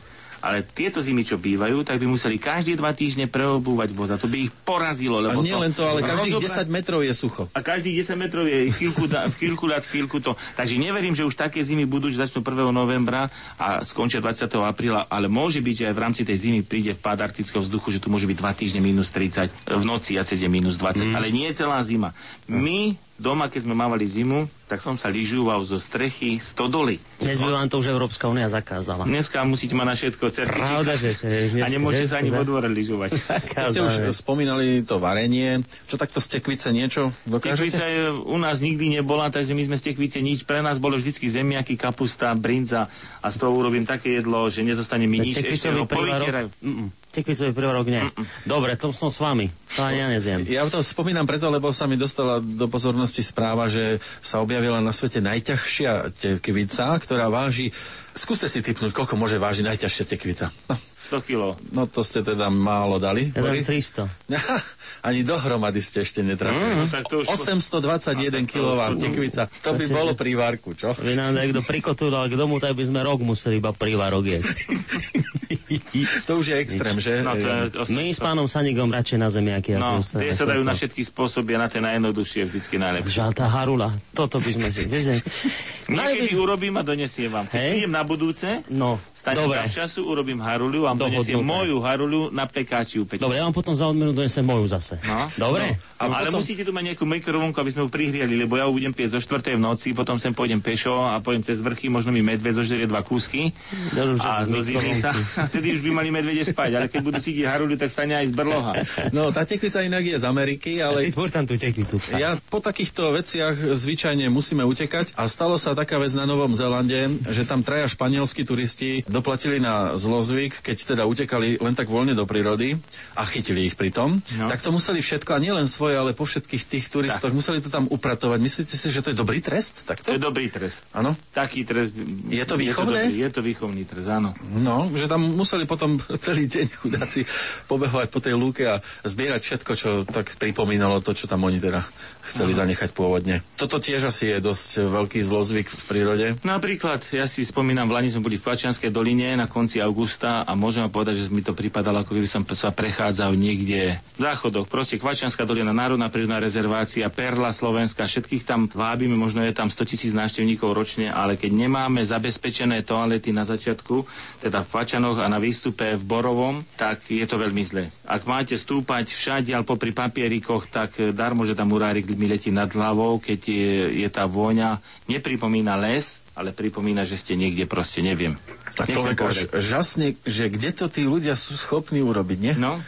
Ale tieto zimy, čo bývajú, tak by museli každé dva týždne preobúvať voz. A to by ich porazilo. A Lebo nie len to, ale každých rozobra- 10 metrov je sucho. A každých 10 metrov je chvíľku, da, chvíľku dať, chvíľku to. Takže neverím, že už také zimy budú, že začnú 1. novembra a skončia 20. apríla, ale môže byť, že aj v rámci tej zimy príde vpád arktického vzduchu, že tu môže byť 2 týždne minus 30, v noci a cez deň minus 20, Mhm. ale nie celá zima. My doma, keď sme mávali zimu, tak som sa lyžoval zo strechy stodoly. Dnes by vám to už Európska únia zakázala. Dneska musíte mať na všetko certifikát. Pravda, že dnes- A nemôžete sa ani za- vo dvore lyžovať. Keď ste už spomínali to varenie, čo takto z tekvice niečo Tekvica dokážete? je, u nás nikdy nebola, takže my sme z tekvice nič. Pre nás bolo vždycky zemiaky, kapusta, brinza a z toho urobím také jedlo, že nezostane mi nič. Ešte ho. Tekvicový prívarok nie. Dobre, to som s vami. To ani ja nezjem. Ja to spomínam preto, lebo sa mi dostala do pozornosti správa, že sa objavila na svete najťažšia tekvica, ktorá váži... Skúste si typnúť, koľko môže vážiť najťažšia tekvica. No, 100 kilo. no to ste teda málo dali. Ja dám Boris? 300. Ani dohromady ste ešte netrafili. No, tak to už... 821 kg tekvica. To by bolo pri čo? Vy nám niekto prikotúdal k domu, tak by sme rok museli iba prívarok jesť. To už je extrém, že? No, to je, os- My s pánom Sanigom radšej na zemiaky. Ja no, som tie sa dajú na všetky spôsoby a na tie najjednoduchšie vždycky najlepšie. Žaltá harula. Toto by sme si... Viete, Niekedy urobím a donesiem vám. Keď na budúce, No, stane dobre. času, urobím haruliu a donesiem moju haruliu na pekáči upečiť. Dobre, ja vám potom za odmenu donesem moju zase. No. Dobre? A ale potom- musíte tu mať nejakú mikrovlnku, aby sme ju prihriali, lebo ja ju budem piesť zo 4. v noci, potom sem pôjdem pešo a pôjdem cez vrchy, možno mi medveď zožerie dva kúsky už a zase zo zimy sa, vtedy už by mali medvede spať, ale keď budú cítiť haruliu, tak stane aj z brloha. No, tá tekvica inak je z Ameriky, Ale... Ty ale tam tú tekvicu. ja po takýchto veciach zvyčajne musíme utekať a stalo sa taká vec na Novom Zélande, že tam traja španielskí turisti doplatili na zlozvyk, keď teda utekali len tak voľne do prírody a chytili ich pritom, No. tak to museli všetko, a nielen svoje, ale po všetkých tých turistoch, museli to tam upratovať. Myslíte si, že to je dobrý trest? To Takto? je dobrý trest. Áno? Taký trest. Je to výchovné? Je to, dobrý, je to výchovný trest, áno. No, že tam museli potom celý deň chudáci pobehovať po tej lúke a zbierať všetko, čo tak pripomínalo to, čo tam oni teda chceli zanechať pôvodne. Toto tiež asi je dosť veľký zlozvyk v prírode. Napríklad, ja si spomínam, v Lani sme boli v Plačianskej doline na konci augusta a môžem povedať, že mi to pripadalo, ako keby som sa prechádzal niekde v záchodoch. Proste Kvačianská dolina, Národná prírodná rezervácia, Perla Slovenska, všetkých tam vábime, možno je tam 100 tisíc návštevníkov ročne, ale keď nemáme zabezpečené toalety na začiatku, teda v Kvačanoch a na výstupe v Borovom, tak je to veľmi zle. Ak máte stúpať všade, ale popri papierikoch, tak darmo, že tam murárik mi letí nad hlavou, keď je, je tá vôňa, nepripomína les, ale pripomína, že ste niekde proste, neviem. A Nechcem človek až žasne, že kde to tí ľudia sú schopní urobiť, nie? No,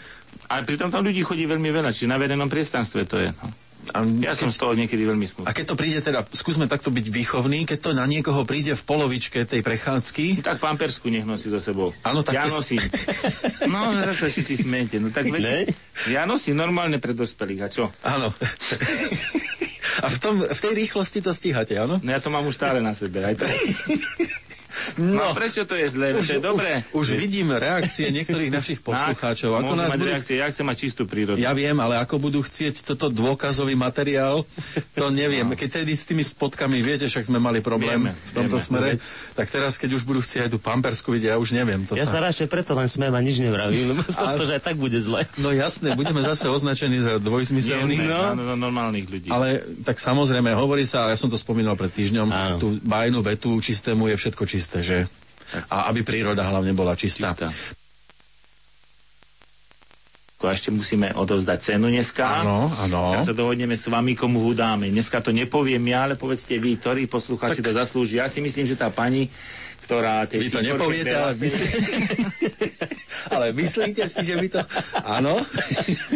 ale pritom tam ľudí chodí veľmi veľa, čiže na verejnom priestranstve to je. No. A, Ja som z toho niekedy veľmi smutný. a keď to príde teda, skúsme takto byť výchovný, keď to na niekoho príde v polovičke tej prechádzky, Tak pampersku nech nosí so sebou. Áno, tak ja to- nosím. No, zase si smete. No tak Ne? veď, ja nosím normálne pre dospelých. A čo? áno. a v, tom, v tej rýchlosti to stíhate, áno? No ja to mám už stále na sebe. Aj to. No, prečo to je zlé? To je dobré. Už vidím reakcie niektorých našich poslucháčov. Ako nás mať budú... reakcie, ja chcem mať čistú prírodu. Ja viem, ale ako budú chcieť toto dôkazový materiál, to neviem. No. Keď tedy s tými spotkami, viete, však sme mali problém Vieme, v tomto vieme. smere, tak teraz, keď už budú chcieť aj tú pampersku vidieť, ja už neviem. To Ja sa sa... radšej preto len smiem a nič nevravím, lebo som A- to, že aj tak bude zle. No jasné, budeme zase označení za dvojzmyselných. No. no. normálnych ľudí. Ale tak samozrejme, hovorí sa, a ja som to spomínal pred týždňom, Áno. tú bajnú vetu čistému je všetko čisté, že? A aby príroda hlavne bola čistá. Čistá. A ešte musíme odovzdať cenu dneska. Áno, áno. Tak sa dohodneme s vami, komu ho dáme. Dneska to nepoviem ja, ale povedzte vy, ktorí poslucháči to zaslúži. Ja si myslím, že tá pani ktorá tej Vy to nepoviete, ale, myslí... ale myslíte si, že by to... Áno?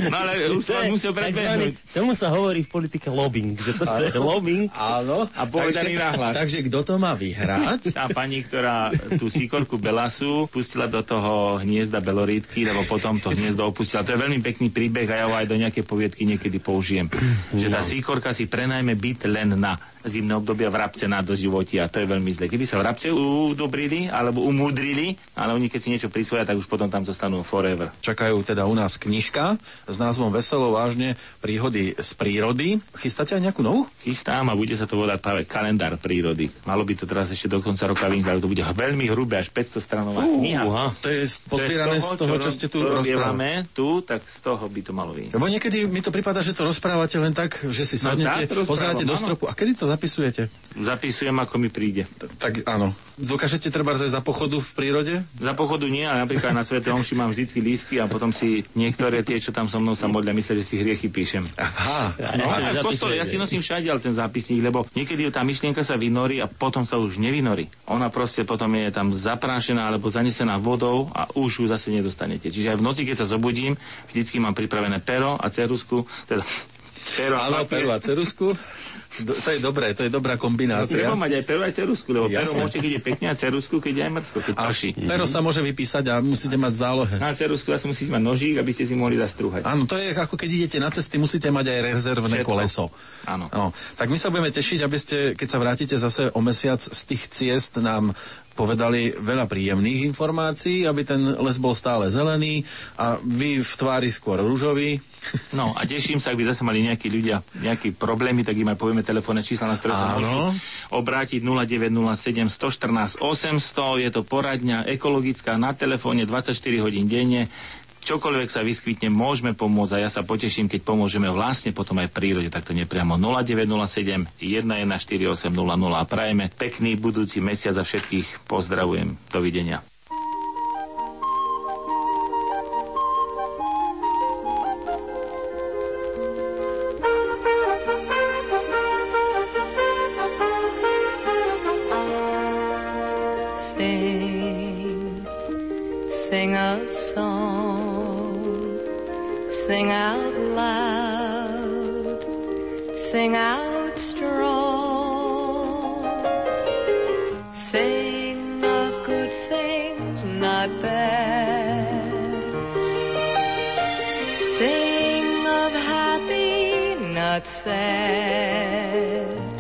No ale už sa musel predbehnúť. Tomu sa hovorí v politike lobbying, že to je lobbying. Áno. A povedaný nahlas. takže kto to má vyhrať? Tá pani, ktorá tú síkorku Belasu pustila do toho hniezda Belorítky, lebo potom to hniezdo opustila. To je veľmi pekný príbeh a ja ho aj do nejakej poviedky niekedy použijem. Že tá síkorka si prenajme byt len na zimné obdobia vrabce na doživotia a to je veľmi zle. Keby sa vrabce udobrili alebo umúdrili, ale oni keď si niečo prisvoja, tak už potom tam zostanú forever. Čakajú teda u nás knižka s názvom Veselo vážne príhody z prírody. Chystáte aj nejakú novú? Chystám a bude sa to volať práve kalendár prírody. Malo by to teraz ešte do konca roka vyjsť, ale to bude veľmi hrubé, až 500 stranová kniha. Uha. To je pozbierané z toho, čo ste tu rozprávali. tu, tak z toho by to malo vyjsť. Lebo niekedy mi to prípada, že to rozprávate len tak, že si No sadnete, rozprávam, pozeráte do stropu. A kedy to zapisujete? Zapisujem, ako mi príde. Tak áno. Dokážete treba aj za pochodu v prírode? Za pochodu nie, ale napríklad na Svete Omši mám vždycky lístky a potom si niektoré tie, čo tam so mnou sa modlia, myslia, že si hriechy píšem. Aha. No, v kostole, ja si nosím všade ale ten zápisník, lebo niekedy tá myšlienka sa vynorí a potom sa už nevynorí. Ona proste potom je tam zaprášená alebo zanesená vodou a už ju zase nedostanete. Čiže aj v noci, keď sa zobudím, vždycky mám pripravené pero a cerusku, teda pero a Áno, peru a cerusku. Do, to je dobré, to je dobrá No, kombinácia. treba mať aj pero aj cerusku, lebo pero Jasné. môžete, keď je pekne a cerusku, keď je aj mrzko, keď A prší. pero sa môže vypísať a musíte mať v zálohe. Na cerusku zase musíte mať nožík, aby ste si mohli zastrúhať. Áno, to je ako keď idete na cesty, musíte mať aj rezervné Všetko. koleso. Áno. No, tak my sa budeme tešiť, aby ste, keď sa vrátite zase o mesiac z tých ciest, nám povedali veľa príjemných informácií, aby ten les bol stále zelený a vy v tvári skôr rúžový. No a teším sa, ak by zase mali nejakí ľudia nejaké problémy, tak im aj povieme telefónne čísla, na ktoré sa môžu obrátiť 0907 114 800. Je to poradňa ekologická na telefóne 24 hodín denne. Čokoľvek sa vyskytne, môžeme pomôcť a ja sa poteším, keď pomôžeme vlastne potom aj prírode, takto nepriamo 0907 114800 a prajeme pekný budúci mesiac a všetkých pozdravujem. Dovidenia. Sing, sing song, sing out loud, sing out strong. Sing of good things, not bad. Sing of happy, not sad.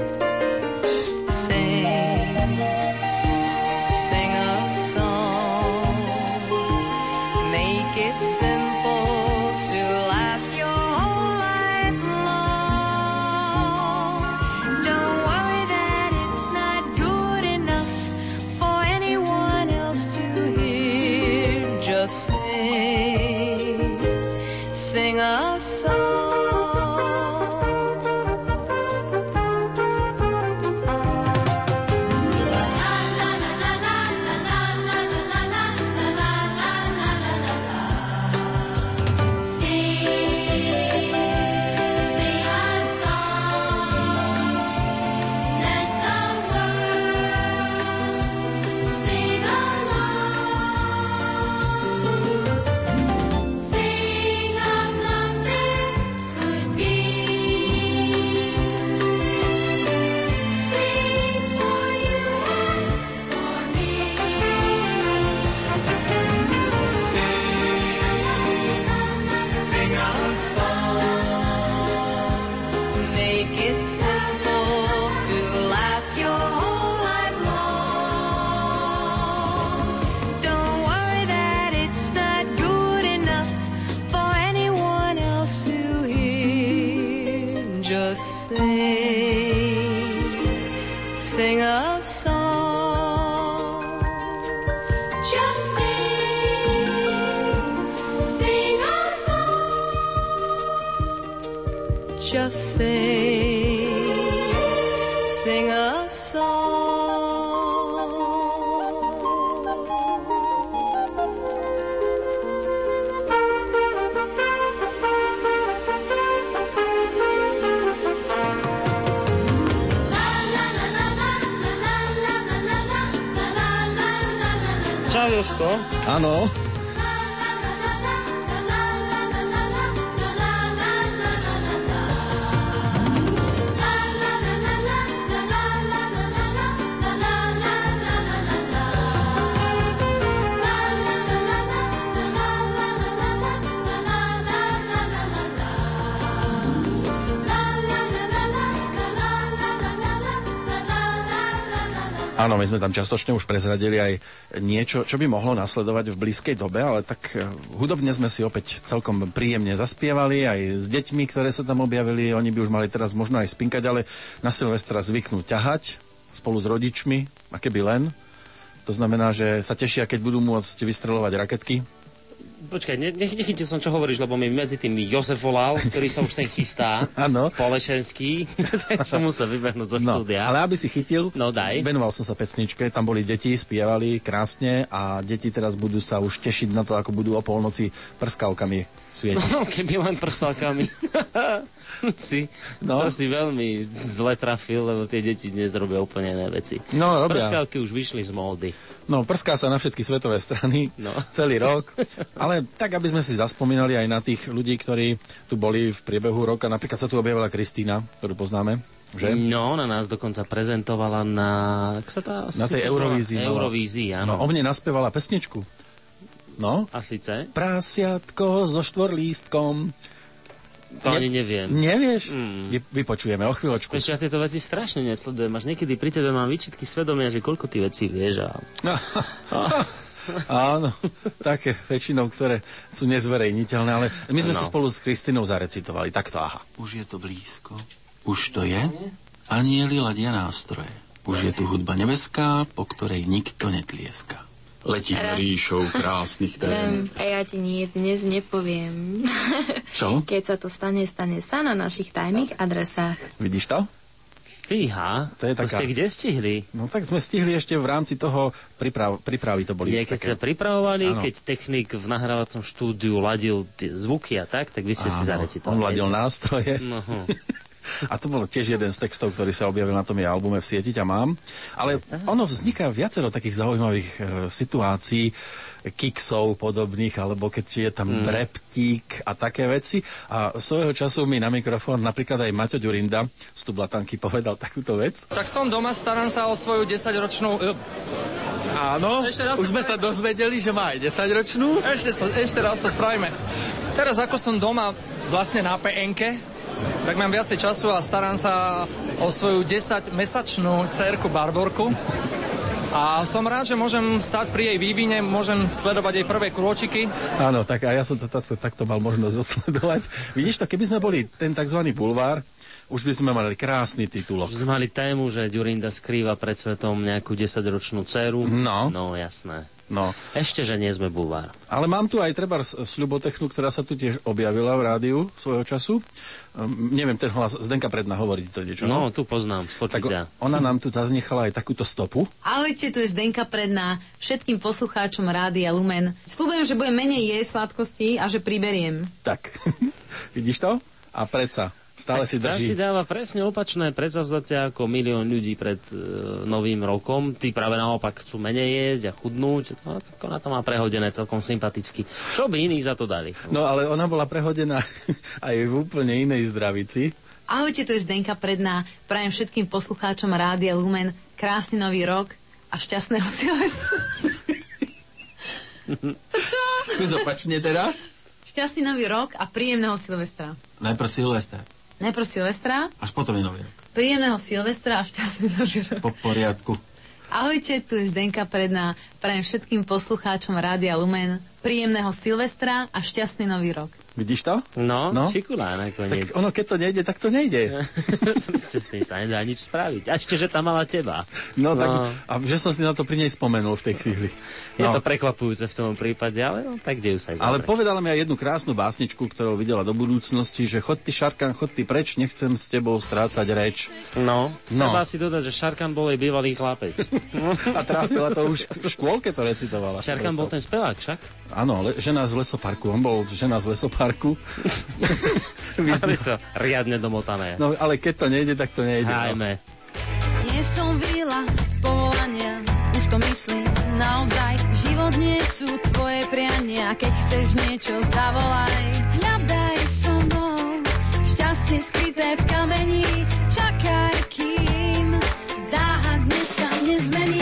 My sme tam častočne už prezradili aj niečo, čo by mohlo nasledovať v blízkej dobe, ale tak eh, hudobne sme si opäť celkom príjemne zaspievali, aj s deťmi, ktoré sa tam objavili, oni by už mali teraz možno aj spinkať, ale na Silvestra zvyknú ťahať spolu s rodičmi, a keby len. To znamená, že sa tešia, keď budú môcť vystrelovať raketky, Počkaj, ne, nech, nechytil som, čo hovoríš, lebo mi medzi tým Jozef volal, ktorý sa už sem chystá. Áno. Polešenský, tak som musel vybehnúť zo No, štúdia. ale aby si chytil, No daj. venoval som sa pesničke, tam boli deti, spievali krásne a deti teraz budú sa už tešiť na to, ako budú o polnoci prskavkami svietiť. No, keby len prstálkami. si, No. no. to si veľmi zle trafil, lebo tie deti dnes robia úplne iné veci. No, robia. Prskávky už vyšli z módy. No, prská sa na všetky svetové strany No. celý rok, ale tak, aby sme si zaspomínali aj na tých ľudí, ktorí tu boli v priebehu roka. Napríklad sa tu objavila Kristýna, ktorú poznáme, že? No, ona nás dokonca prezentovala na... Sa tá, Na tej Eurovízii. Eurovízii, No, áno. o mne naspievala pesničku. No, A síce? prasiatko so štvorlístkom. To ani neviem. Nevieš? Mm. Vy, vypočujeme o chvíľočku. Vieš, ja tieto veci strašne nesledujem. Až niekedy pri tebe mám výčitky svedomia, že koľko ty vecí vieš. A... Áno, také väčšinou, ktoré sú nezverejniteľné, ale my sme No. si spolu s Kristinou zarecitovali. Takto, aha. Už je to blízko. Už to je. Anieli ladia nástroje. Už je tu hudba nebeská, po ktorej nikto netlieska. Letím ríšou krásnych tém. Viem, a ja ti nie, dnes nepoviem. Čo? Keď sa to stane, stane sa na našich tajných adresách. Vidíš to? Fíha, To je to taká- ste kde stihli? No tak sme stihli ešte v rámci toho príprav, prípravy to boli. Nie, keď také- sa pripravovali, Áno. keď technik v nahrávacom štúdiu ladil tie zvuky a tak, tak vy ste si Áno, zarecitovali. On ladil nástroje. No. A to bol tiež jeden z textov, ktorý sa objavil na tom jej albume v sieti ťa mám. Ale ono vzniká viacero takých zaujímavých e, situácií, kiksov podobných, alebo keď je tam Mm. dreptík a také veci. A svojho času mi na mikrofón napríklad aj Maťo Ďurinda z Tublatanky povedal takúto vec. Tak som doma, starám sa o svoju 10-ročnú... Áno, Ešte raz už sme sa dozvedeli, že má aj 10-ročnú. Ešte, ešte raz to spravíme. Teraz ako som doma vlastne na PNK, tak mám viacej času a starám sa o svoju 10-mesačnú cerku Barborku. A som rád, že môžem stať pri jej vývine, môžem sledovať jej prvé krôčiky. Áno, tak a ja som to takto, takto mal možnosť dosledovať. Vidíš to, keby sme boli ten tzv. bulvár, už by sme mali krásny titulok. Už sme mali tému, že Ďurinda skrýva pred svetom nejakú 10-ročnú dceru. No. No, jasné. No, Ešte, že nie sme bulvár. ale mám tu aj treba Sľubotechnu, ktorá sa tu tiež objavila v rádiu svojho času. Um, neviem, ten hlas Zdenka Predna hovorí to niečo. No, tu poznám, tak ona nám tu zanechala aj takúto stopu. Ahojte, tu je Zdenka Predná, všetkým poslucháčom Rádia Lumen. Sľubujem, že budem menej jesť sladkosti a že priberiem. Tak, vidíš to? A predsa, stále si Tá drží. si dáva presne opačné predsavzatia ako milión ľudí pred e, novým rokom. Tí práve naopak chcú menej jesť a chudnúť. No, tak ona to má prehodené celkom sympaticky. Čo by iní za to dali? No ale ona bola prehodená aj v úplne inej zdravici. Ahojte, tu je Zdenka Predná, prajem všetkým poslucháčom Rádia Lumen krásny nový rok a šťastného Silvestra. to čo? Skús opačne teraz. Šťastný nový rok a príjemného Silvestra. Najprv Silvestra, Najprv Silvestra, až potom je nový rok. príjemného Silvestra a šťastný nový rok. Po poriadku. Ahojte, tu je Zdenka Predná. Prajem všetkým poslucháčom Rádia Lumen príjemného Silvestra a šťastný nový rok. Vidíš to? No, No. šikulá nakoniec. Tak ono, keď to nejde, tak to nejde. S tým sa nedá nič spraviť. A ešte, že tam mala teba. No, tak, No. a že som si na to pri nej spomenul v tej chvíli. Je No. to prekvapujúce v tom prípade, ale no, tak dejú sa aj Ale povedala mi aj jednu krásnu básničku, ktorú videla do budúcnosti, že chod ty Šarkan, chod ty preč, nechcem s tebou strácať reč. No, No. treba si dodať, že Šarkan bol jej bývalý chlapec. A trápila to už v škôlke to recitovala. Šarkan bol ten spevák však. Áno, le, žena z lesoparku, on bol žena z lesoparku. Ale to riadne domotané. No ale keď to nejde, tak to nejde. No. Hajme. Nie som vila z povolania, už to myslím naozaj. Život nie sú tvoje priania, keď chceš niečo zavolaj. Hľadaj so mnou, šťastie skryté v kameni, čakaj kým záhadne sa nezmení.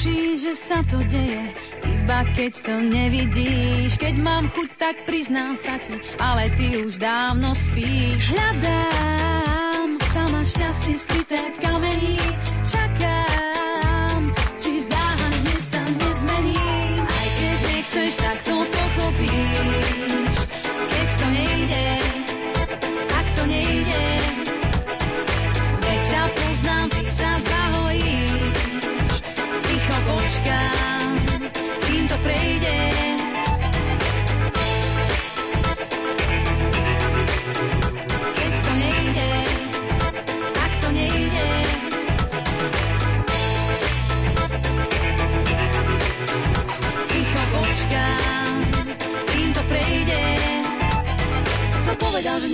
Netušíš, že sa to deje, iba keď to nevidíš. Keď mám chuť, tak priznám sa ti, ale ty už dávno spíš. Hľadám sama šťastie skryté v kameni, čakám,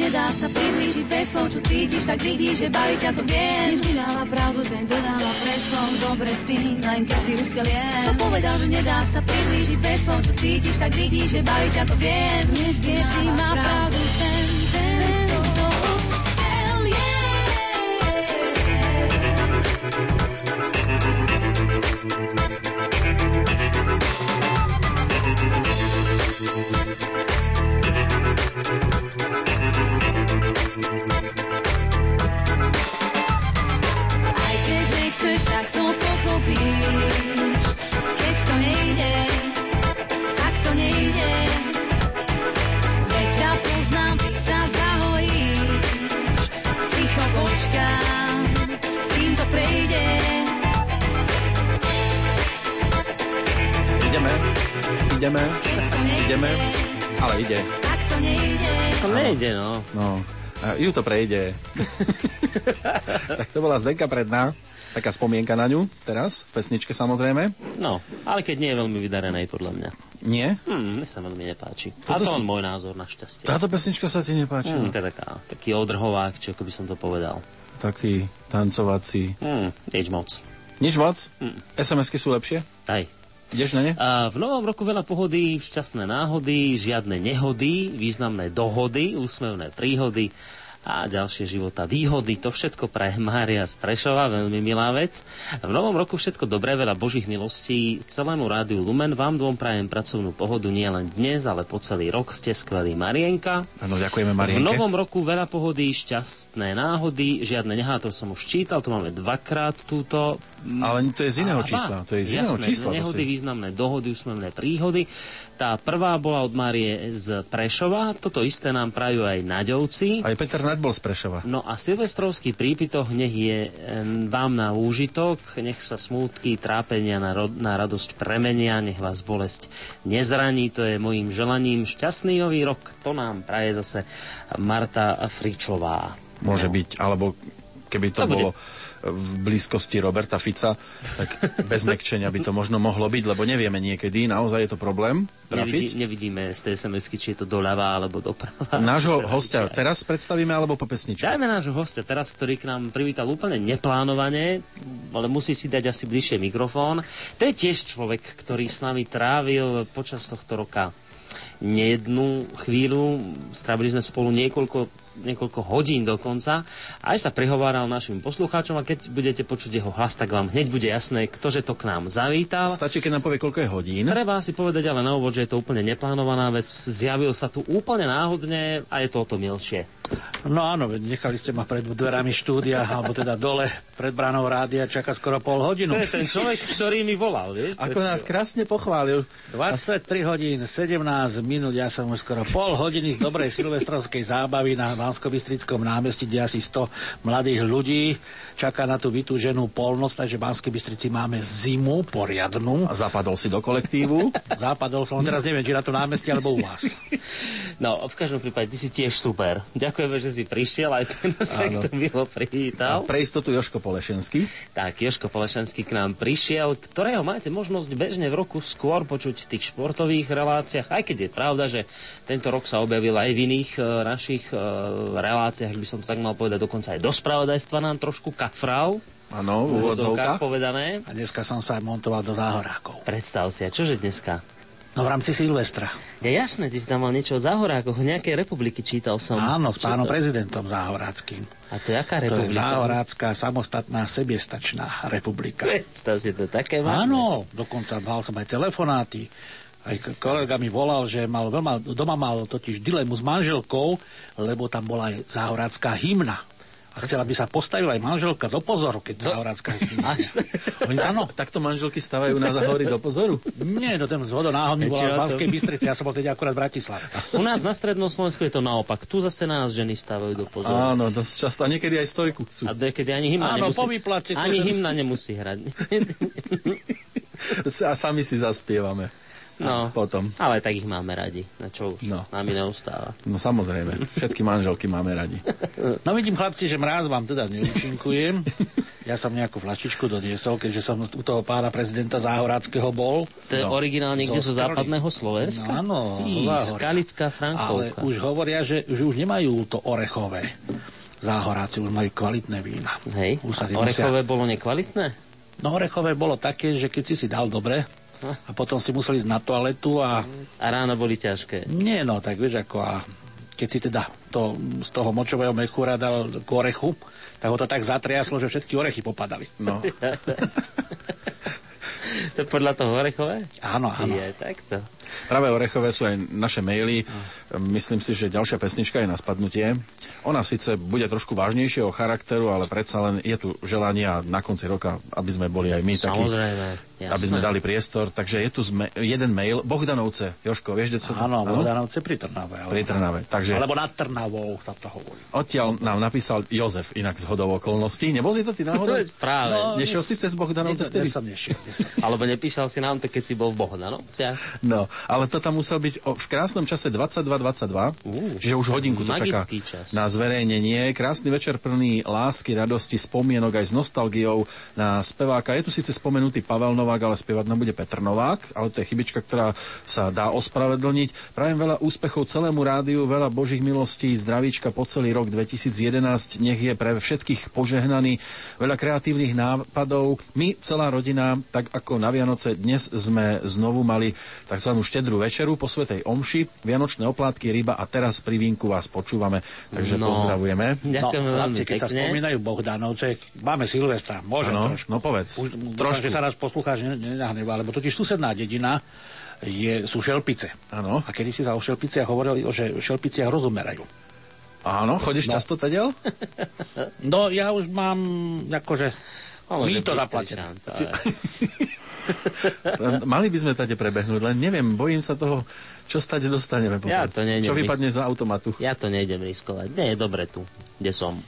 nedá sa priblížiť bez slov, čo cítiš, tak vidíš, že baví ťa to viem. Vždy dáva pravdu, ten dodáva preslov, dobre spí, len keď si usteliem. Kto povedal, že nedá sa priblížiť bez slov, čo cítiš, tak vidíš, že baví ťa to viem. Vždy má pravdu, ideme, ideme, ale ide. To nejde. To nejde, no. No, ju to prejde. tak to bola Zdenka Predná, taká spomienka na ňu teraz, v pesničke samozrejme. No, ale keď nie je veľmi vydarenej, podľa mňa. Nie? Hm, mne sa veľmi nepáči. Toto A to si- len môj názor, našťastie. Táto pesnička sa ti nepáčila? Hm, to je taká, taký odrhovák, či ako by som to povedal. Taký tancovací. Hm, nič moc. Nič moc? Hm. SMS-ky sú lepšie? Aj. Ideš na ne? A v novom roku veľa pohody, šťastné náhody, žiadne nehody, významné dohody, úsmevné príhody a ďalšie života výhody. To všetko pre Mária z Prešova, veľmi milá vec. V novom roku všetko dobré, veľa božích milostí. Celému rádiu Lumen vám dvom prajem pracovnú pohodu nie len dnes, ale po celý rok. Ste skvelí Marienka. Áno, ďakujeme V Marienke. novom roku veľa pohody, šťastné náhody, žiadne nehá, to som už čítal, to máme dvakrát túto. Ale to je z iného Á, čísla, to je z iného Jasné, čísla, to nehody, si- významné dohody, úsmevné príhody. Tá prvá bola od Márie z Prešova, toto isté nám prajú aj Naďovci. Aj Peter Naď bol z Prešova. No a silvestrovský prípitoch nech je vám na úžitok, nech sa smútky, trápenia na, ro- na radosť premenia, nech vás bolesť nezraní, to je mojim želaním. Šťastný nový rok, to nám praje zase Marta Fričová. Môže byť, alebo keby to To bude. V blízkosti Roberta Fica, tak bez mekčenia by to možno mohlo byť, lebo nevieme niekedy, naozaj je to problém Nevidí, trafiť. nevidíme z tej sms či je to doľava alebo doprava. Nášho hostia teraz predstavíme, alebo po pesničke? Dajme nášho hostia teraz, ktorý k nám privítal úplne neplánovane, ale musí si dať asi bližšie mikrofón. To je tiež človek, ktorý s nami trávil počas tohto roka nejednú chvíľu. Strávili sme spolu niekoľko niekoľko hodín dokonca. Aj sa prihováral našim poslucháčom a keď budete počuť jeho hlas, tak vám hneď bude jasné, ktože to k nám zavítal. Stačí, keď nám povie, koľko je hodín. Treba si povedať ale na úvod, že je to úplne neplánovaná vec. Zjavil sa tu úplne náhodne a je to o to milšie. No áno, nechali ste ma pred dverami štúdia, alebo teda dole pred bránou rádia čaká skoro pol hodinu. To je ten človek, ktorý mi volal, vieš? Ako nás krásne pochválil. 23 hodín, 17 minút, ja som už skoro pol hodiny z dobrej silvestrovskej zábavy na bansko námestí, kde asi 100 mladých ľudí čaká na tú vytúženú polnosť, takže v Banskej Bystrici máme zimu poriadnu. A zapadol si do kolektívu? Zapadol som, teraz neviem, či na to námestí alebo u vás. No, v každom prípade, ty si tiež super. Ďakujeme, že si prišiel, aj ten nás milo privítal. A pre istotu Joško Polešenský. Tak, Joško Polešenský k nám prišiel, ktorého máte možnosť bežne v roku skôr počuť v tých športových reláciách, aj keď je pravda, že tento rok sa objavil aj v iných uh, našich uh, reláciách, by som to tak mal povedať, dokonca aj do spravodajstva nám trošku kafrau. Áno, v úvodzovkách povedané. A dneska som sa aj montoval do záhorákov. Predstav si, a čože dneska? No v rámci Silvestra. Je jasné, ty si tam mal niečo o záhorákoch, nejakej republiky čítal som. Áno, s pánom to? prezidentom záhoráckým. A to je aká To je republika? záhorácká, samostatná, sebiestačná republika. Predstav si to také máme. Áno, dokonca mal som aj telefonáty. Aj kolega mi volal, že mal veľma, doma mal totiž dilemu s manželkou, lebo tam bola aj záhorácká hymna. A chcela by sa postavila aj manželka do pozoru, keď záhorácká hymna. Oni, áno. Takto manželky stavajú na zahory do pozoru? Nie, no ten zhodo náhodný bola v Banskej? Bystrici, ja som bol teda akurát v Bratislave. U nás na strednom Slovensku je to naopak. Tu zase nás ženy stávajú do pozoru. Áno, dosť často. A niekedy aj stojku chcú. A niekedy ani hymna Áno, nemusí, po výplate to ani hymna nemusí hrať. A sami si zaspievame. No, potom. ale tak ich máme radi. Na čo už? No. Nám neustáva. No samozrejme, všetky manželky máme radi. No vidím, chlapci, že mráz vám teda neúčinkujem. Ja som nejakú flašičku doniesol, keďže som u toho pána prezidenta Záhoráckého bol. To je originál niekde zo Skarly. západného Slovenska? No, áno, zo. Skalická Ale Frankovka. už hovoria, že, že už nemajú to orechové. Záhoráci už majú kvalitné vína. Hej, Už sa orechové bolo nekvalitné? No orechové bolo také, že keď si si dal dobre a potom si musel ísť na toaletu a... A ráno boli ťažké. Nie no, tak vieš ako a keď si teda to, z toho močového mechúra dal k orechu, tak ho to tak zatriaslo, že všetky orechy popadali. No. to podľa toho orechové? Áno, áno. Je takto. Práve orechové sú aj naše maily. Myslím si, že ďalšia pesnička je na spadnutie. Ona síce bude trošku vážnejšieho charakteru, ale predsa len je tu želanie a na konci roka, aby sme boli aj my takí. Jasné. Aby sme dali priestor. Takže je tu zme- jeden mail. Bohdanovce. Joško, vieš, kde to... Áno, Bohdanovce pri Trnave. Ale... Pri Trnave. Takže Alebo nad Trnavou sa to hovorí. odtiaľ nám napísal Jozef, inak z hodou okolností. Nebol si to ty náhodou? Práve. No, Nešiel si cez Bohdanovce vtedy? som nešiel. Dnes som... Alebo nepísal si nám to, keď si bol v Bohdanovciach? No, ale to tam musel byť o, v krásnom čase 22.22, čiže už hodinku to čaká magický čas. na zverejnenie. Krásny večer plný lásky, radosti, spomienok aj s nostalgiou na speváka. Je tu síce spomenutý Pavel Novák, ale spievať nám bude Petr Novák, ale to je chybička, ktorá sa dá ospravedlniť. Prajem veľa úspechov celému rádiu, veľa božích milostí, zdravíčka po celý rok 2011. Nech je pre všetkých požehnaný, veľa kreatívnych nápadov. My, celá rodina, tak ako na Vianoce, dnes sme znovu mali tzv. štedrú večeru po Svetej Omši, Vianočné oplátky, ryba a teraz pri vínku vás počúvame. Takže No. pozdravujeme. No, veľmi chlapci, keď sa pekne. spomínajú Bohdanovce, máme Silvestra, môžem Áno, trošku. no povedz. Už, Trošku. Že sa náš poslucháč ne- nenahnevá, lebo totiž susedná dedina je, sú šelpice. Áno. A kedy si sa o šelpiciach hovorili, o že šelpiciach rozumerajú. Áno, chodíš No. často tadiaľ? No ja už mám akože zaplatené. nám to, ale- Len Mali by sme tade prebehnúť, len neviem, bojím sa toho, čo stade dostaneme potom. Ja to nejdem čo vypadne z automatu. Ja to nejdem riskovať. Nie je dobre tu, kde som.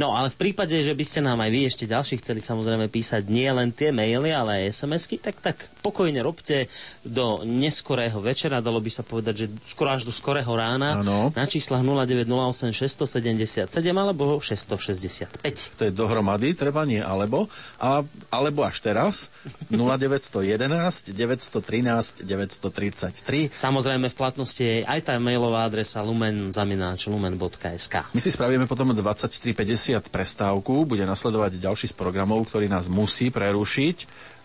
No ale v prípade, že by ste nám aj vy ešte ďalší chceli samozrejme písať nie len tie maily, ale aj SMS-ky, tak tak pokojne robte do neskorého večera, dalo by sa povedať, že skoro až do skorého rána Áno. na číslach 0908 677 alebo 665. To je dohromady, treba nie alebo, a, alebo až teraz 0911 913 933. Samozrejme v platnosti aj tá mailová adresa lumen.lumen.sk My si spravíme potom 23.50 prestávku, bude nasledovať ďalší z programov, ktorý nás musí prerušiť.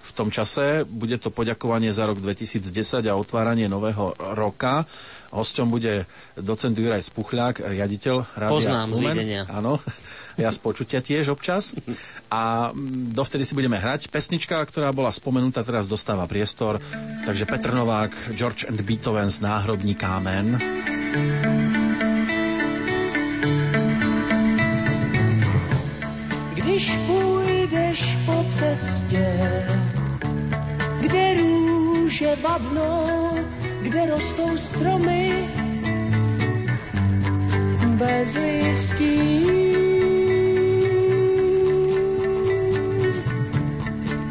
V tom čase bude to poďakovanie za rok 2010 a otváranie nového roka. Hosťom bude docent Juraj Spuchľák, riaditeľ Rádia Poznám Lumen. Áno, ja z počutia tiež občas. A mm, dovtedy si budeme hrať. Pesnička, ktorá bola spomenutá, teraz dostáva priestor. Takže Petr Novák, George and Beethoven z Náhrobní kámen. Když půjdeš po cestě, kde růže vadnou, kde rostou stromy, bez listí.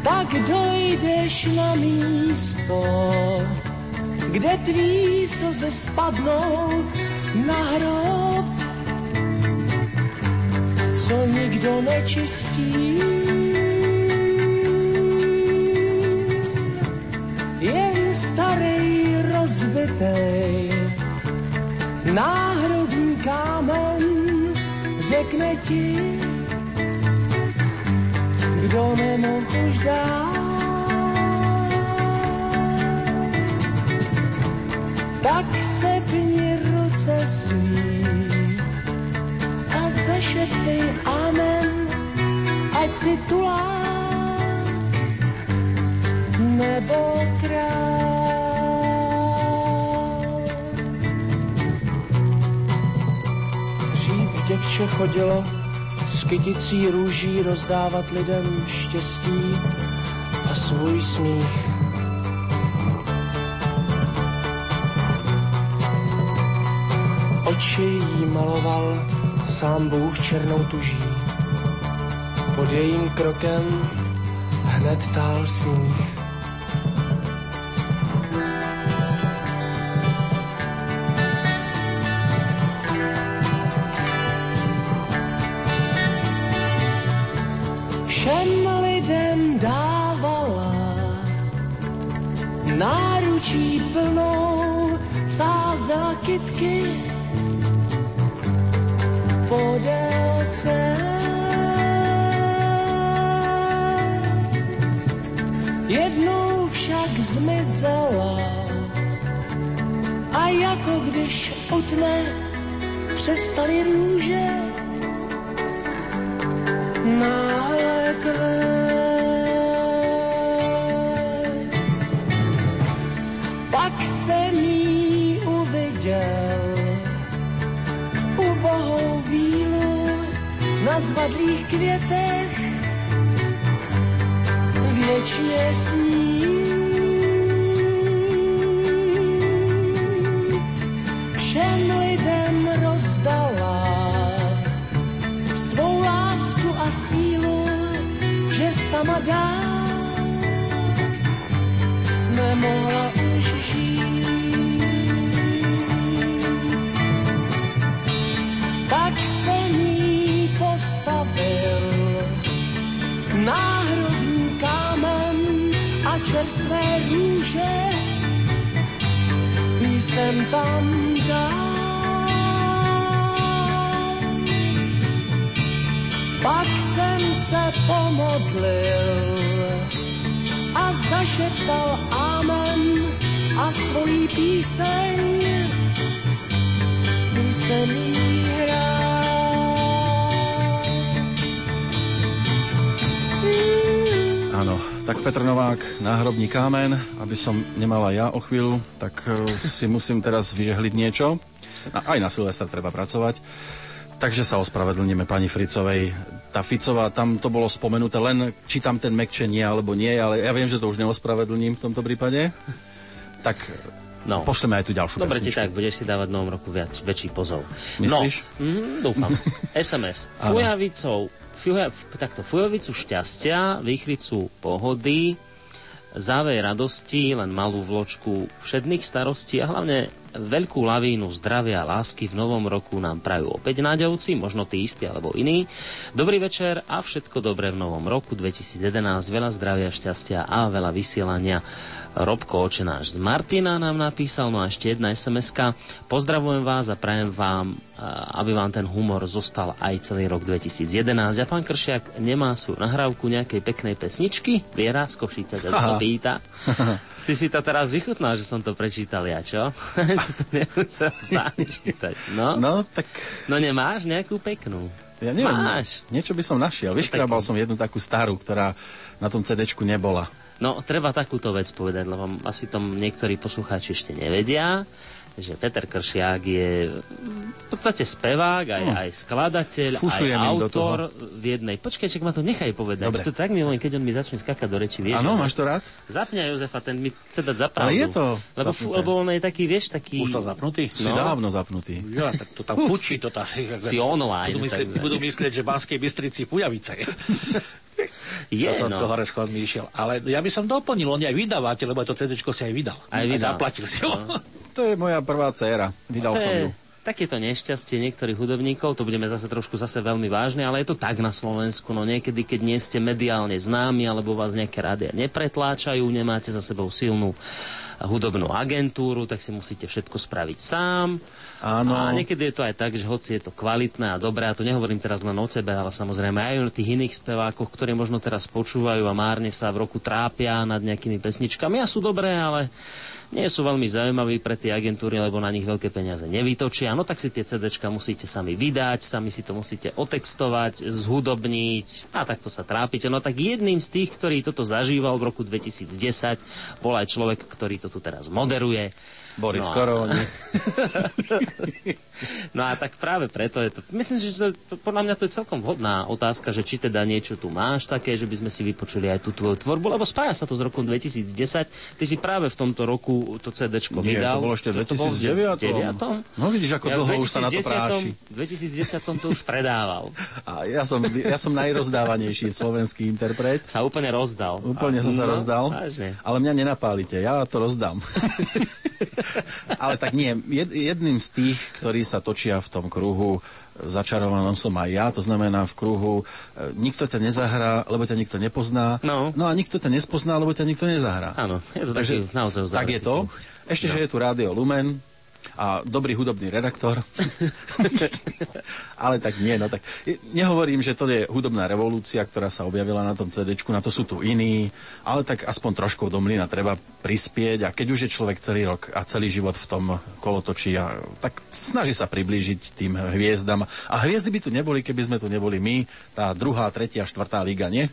Tak dojdeš na místo, kde tví slzy spadnou na hrob, co nikdo nečistí. Jen starý rozbitej náhrobní kámen řekne ti, kdo nemohl už dát. Tak sepni ruce svý a zašeptej amen, ať si tulák nebo král. Dřív děvče chodilo kyticí růží rozdávat lidem štěstí a svůj smích. Oči jí maloval sám Bůh černou tuží. Pod jejím krokem hned tál sníh. Náručí plnou sázela kytky po délce. Jednou však zmizela. A jako když utne přestali růže náhle na zvadlých květech věčně Náhrobný kámen, aby som nemala ja o chvíľu, tak e, si musím teraz vyžehliť niečo. A aj na Silvestra treba pracovať. Takže sa ospravedlníme pani Fricovej. Tá Ficová, tam to bolo spomenuté len, či tam ten mekče nie alebo nie, ale ja viem, že to už neospravedlním v tomto prípade. Tak no. pošleme aj tú ďalšiu Dobre ti tak, budeš si dávať v novom roku viac, väčší pozov. Myslíš? No, mm, dúfam. SMS. Fujavicou, fuja, takto, fujavicu šťastia, výchricu pohody, závej radosti, len malú vločku všedných starostí a hlavne veľkú lavínu zdravia a lásky v novom roku nám prajú opäť náďovci, možno tí istí alebo iní. Dobrý večer a všetko dobré v novom roku 2011, veľa zdravia, šťastia a veľa vysielania. Robko Očenáš z Martina nám napísal, no a ešte jedna sms -ka. Pozdravujem vás a prajem vám, a, aby vám ten humor zostal aj celý rok 2011. A pán Kršiak nemá svoju nahrávku nejakej peknej pesničky? Viera z Košice sa to pýta. Si si to teraz vychutnal, že som to prečítal ja, čo? No? no, tak... No nemáš nejakú peknú? Ja neviem, Máš. niečo by som našiel. Vyškrabal som jednu takú starú, ktorá na tom CD-čku nebola. No, treba takúto vec povedať, lebo asi tom niektorí poslucháči ešte nevedia, že Peter Kršiak je v podstate spevák, aj, No. aj skladateľ, Fušujem aj autor v jednej. Počkaj, čak ma to nechaj povedať. Dobre. To tak milujem, keď on mi začne skakať do reči. Vieš, Áno, máš to rád? Zapňa Jozefa, ten mi chce dať za pravdu. Ale je to Lebo, zapnuté. lebo on je taký, vieš, taký... Už to zapnutý? Si dávno zapnutý. Ja, tak to tam pučí, to tam si... Si online, Budú myslieť, budú myslieť, že v Banskej Bystrici Pujavice. Je, ja som no. to hore schodmi išiel. Ale ja by som doplnil, on aj vydávate, lebo to CD si aj vydal. Aj vydal. zaplatil si ho. To je moja prvá dcéra. Vydal to som je ju. takéto nešťastie niektorých hudobníkov, to budeme zase trošku zase veľmi vážne, ale je to tak na Slovensku, no niekedy, keď nie ste mediálne známi, alebo vás nejaké rádia nepretláčajú, nemáte za sebou silnú hudobnú agentúru, tak si musíte všetko spraviť sám. Áno. A niekedy je to aj tak, že hoci je to kvalitné a dobré, a to nehovorím teraz len o tebe, ale samozrejme aj o tých iných spevákoch, ktorí možno teraz počúvajú a márne sa v roku trápia nad nejakými pesničkami a sú dobré, ale nie sú veľmi zaujímaví pre tie agentúry, lebo na nich veľké peniaze nevytočia. No tak si tie CDčka musíte sami vydať, sami si to musíte otextovať, zhudobniť a takto sa trápite. No tak jedným z tých, ktorý toto zažíval v roku 2010, bol aj človek, ktorý to tu teraz moderuje. Boris No a- Koroni. No a tak práve preto je to... Myslím že to, podľa mňa to je celkom vhodná otázka, že či teda niečo tu máš také, že by sme si vypočuli aj tú tvoju tvorbu, lebo spája sa to s rokom 2010. Ty si práve v tomto roku to Nie, vydal. to bolo ešte v To bolo 2009. No vidíš, ako Ja dlho už sa na to 2010 práši. V 2010 to už predával. A ja som, ja som najrozdávanejší slovenský interpret. Sa úplne rozdal. Úplne som sa No, rozdal. vážne. Ale mňa nenapálite, ja to rozdám. ale tak nie, jed, jedným z tých, ktorí sa točia v tom kruhu, začarovanom som aj ja, to znamená v kruhu, e, nikto ťa nezahrá, lebo ťa nikto nepozná, No. no a nikto ťa nespozná, lebo ťa nikto nezahrá. Áno, je to Takže taký naozaj tak je to. Ešte, No. že je tu Rádio Lumen a dobrý hudobný redaktor. Ale tak nie, no tak nehovorím, že to je hudobná revolúcia, ktorá sa objavila na tom CD, na to sú tu iní, ale tak aspoň trošku do mlyna treba prispieť a keď už je človek celý rok a celý život v tom kolotočí, a, tak snaží sa priblížiť tým hviezdam. A hviezdy by tu neboli, keby sme tu neboli my, tá druhá, tretia, štvrtá liga, nie?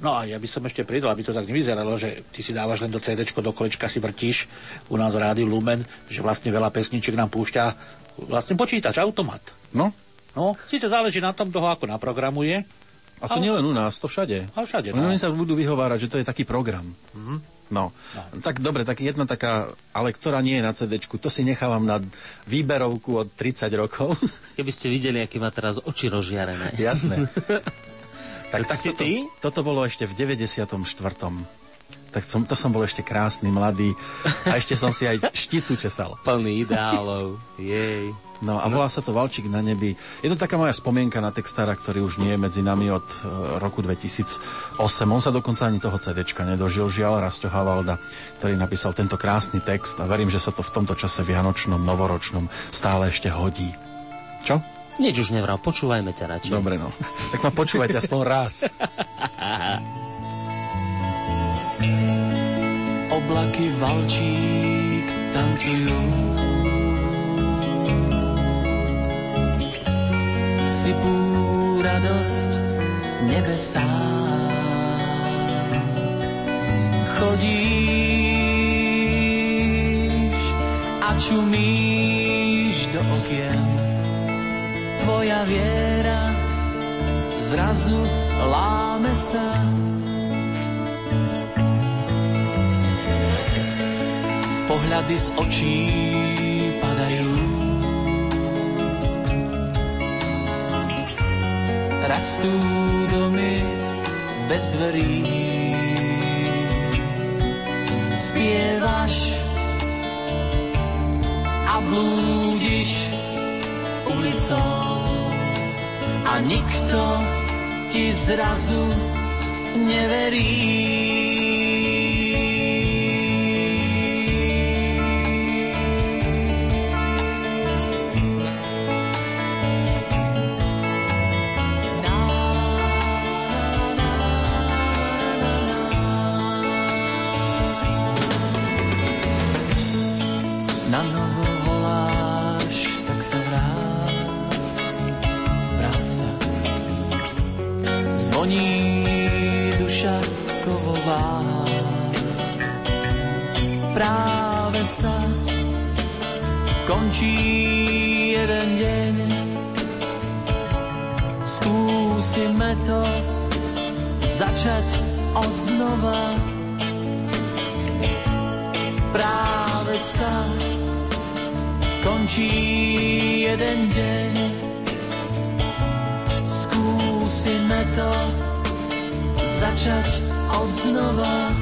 No a ja by som ešte pridal, aby to tak nevyzeralo, že ty si dávaš len do CD, do kolečka si vrtíš u nás v rádiu Lumen, že vlastne veľa pesničiek nám púšťa vlastne počítač, automat. No. No, síce záleží na tom toho, ako naprogramuje. A to nielen u nás, to všade. A všade, Oni no. sa budú vyhovárať, že to je taký program. Mhm. No. tak dobre, tak jedna taká, ale ktorá nie je na CD, to si nechávam na výberovku od 30 rokov. Keby ste videli, aké má teraz oči rozžiarené. Jasné. tak, tak toto, ty? toto bolo ešte v 94. Tak som, to som bol ešte krásny, mladý a ešte som si aj šticu česal. Plný ideálov. Jej. No a volá sa to Valčík na nebi. Je to taká moja spomienka na textára, ktorý už nie je medzi nami od e, roku 2008. On sa dokonca ani toho CDčka nedožil, žiaľ, Rasto Havalda, ktorý napísal tento krásny text a verím, že sa to v tomto čase vianočnom, novoročnom stále ešte hodí. Čo? Nič už nevral, počúvajme ťa radšej. Dobre, no. Tak ma počúvajte aspoň raz. Oblaky valčík tancujú. Sypú radosť nebesá. Chodíš a čumíš do okien. Tvoja viera zrazu láme sa. pohľady z očí padajú. Rastú domy bez dverí. Spievaš a blúdiš ulicou a nikto ti zrazu neverí. Na novo kovová. Práve sa končí jeden deň. Skúsime to začať od znova. Práve sa končí jeden deň. Skúsime to začať od znova.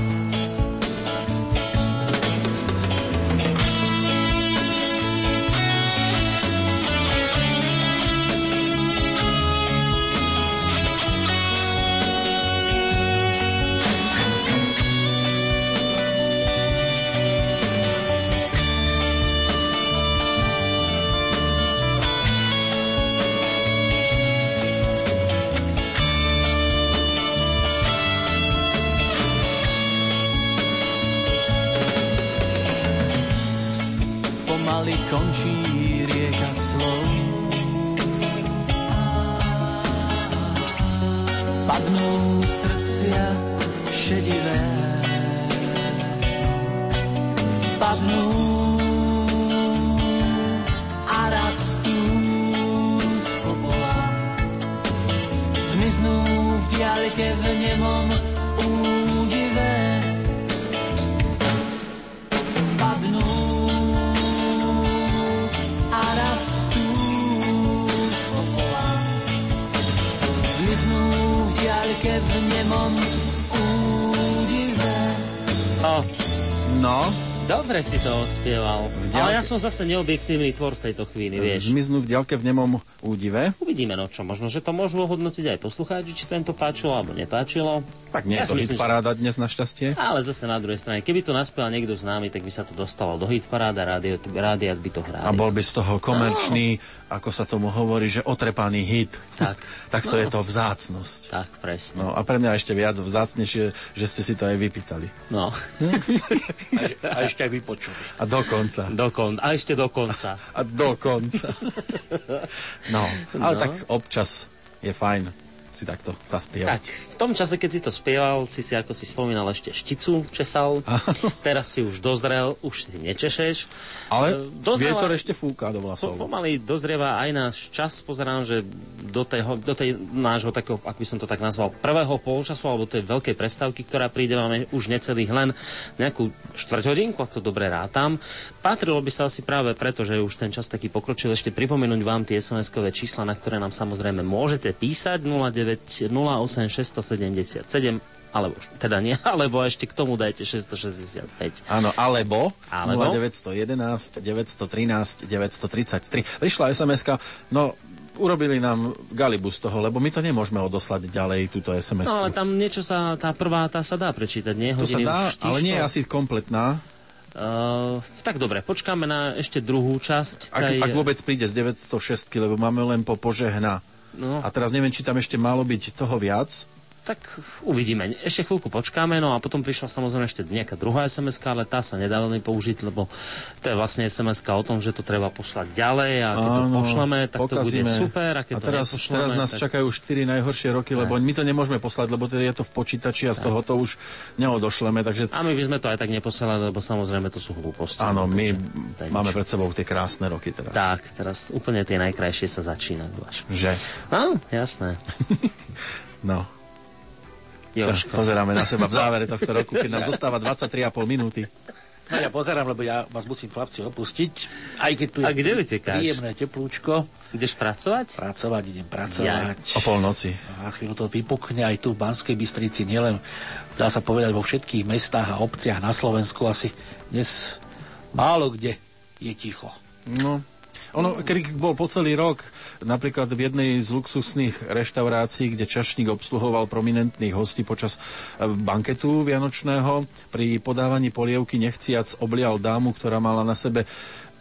Som zase neobjektívny tvor v tejto chvíli, vieš. Zmiznú v ďalke v nemom údive. Uvidíme, no čo. Možno, že to môžu ohodnotiť aj poslucháči, či sa im to páčilo alebo nepáčilo. Tak nie je Ja si to myslím, hit paráda dnes našťastie. Ale zase na druhej strane, keby to naspieval niekto známy, tak by sa to dostalo do hit paráda, rádio, rádia by to hrali. A bol by z toho komerčný, ako sa tomu hovorí, že otrepaný hit. Tak. tak to No. je to vzácnosť. Tak, presne. No a pre mňa ešte viac vzácnejšie, že ste si to aj vypýtali. No. A ešte aj vypočuli. A dokonca. Dokon, a ešte dokonca. A dokonca. No, ale No. tak občas je fajn si takto zaspievať. Tak, tom čase, keď si to spieval, si si, ako si spomínal, ešte šticu česal. Teraz si už dozrel, už si nečešeš. Ale E, dozrela- vietor ešte fúka do Po, vlasov. pomaly dozrieva aj náš čas. Pozerám, že do, tého, do tej nášho takého, ak by som to tak nazval, prvého polčasu, alebo tej veľkej prestávky, ktorá príde, máme už necelých len nejakú štvrť hodinku, ak to dobre rátam. Patrilo by sa asi práve preto, že už ten čas taký pokročil, ešte pripomenúť vám tie SMS-kové čísla, na ktoré nám samozrejme môžete písať 09 08 677 alebo teda nie, alebo ešte k tomu dajte 665. Áno, alebo, Alebo? 0911 913 933. Prišla sms no urobili nám galibu z toho, lebo my to nemôžeme odoslať ďalej, túto sms No ale tam niečo sa, tá prvá, tá sa dá prečítať, nie? To sa dá, ale nie je asi kompletná. Uh, tak dobre, počkáme na ešte druhú časť. Ak, tej- ak vôbec príde z 906, lebo máme len po požehna. No. A teraz neviem, či tam ešte malo byť toho viac. Tak uvidíme. Ešte chvíľku počkáme, no a potom prišla samozrejme ešte nejaká druhá sms ale tá sa nedá veľmi použiť, lebo to je vlastne sms o tom, že to treba poslať ďalej a keď to Áno, pošleme, tak to bude pokazíme. super a keď a teraz, to teraz nás tak... čakajú 4 najhoršie roky, lebo my to nemôžeme poslať, lebo to je to v počítači a z toho to už neodošleme, takže A my by sme to aj tak neposlali, lebo samozrejme to sú hlúposti. áno, my to je máme pred sebou tie krásne roky teraz. Tak, teraz úplne tie najkrajšie sa začínajú. Že? Áno, jasné. No. Jožko. Čo, pozeráme na seba v závere tohto roku, keď nám zostáva 23,5 minúty. No ja pozerám, lebo ja vás musím chlapci opustiť. Aj keď tu je A kde utekáš? príjemné teplúčko. Ideš pracovať? Pracovať, idem pracovať. O polnoci. A chvíľu to vypukne aj tu v Banskej Bystrici, nielen, dá sa povedať, vo všetkých mestách a obciach na Slovensku asi dnes málo kde je ticho. No, ono, keď bol po celý rok, napríklad v jednej z luxusných reštaurácií, kde čašník obsluhoval prominentných hostí počas e, banketu vianočného, pri podávaní polievky nechciac oblial dámu, ktorá mala na sebe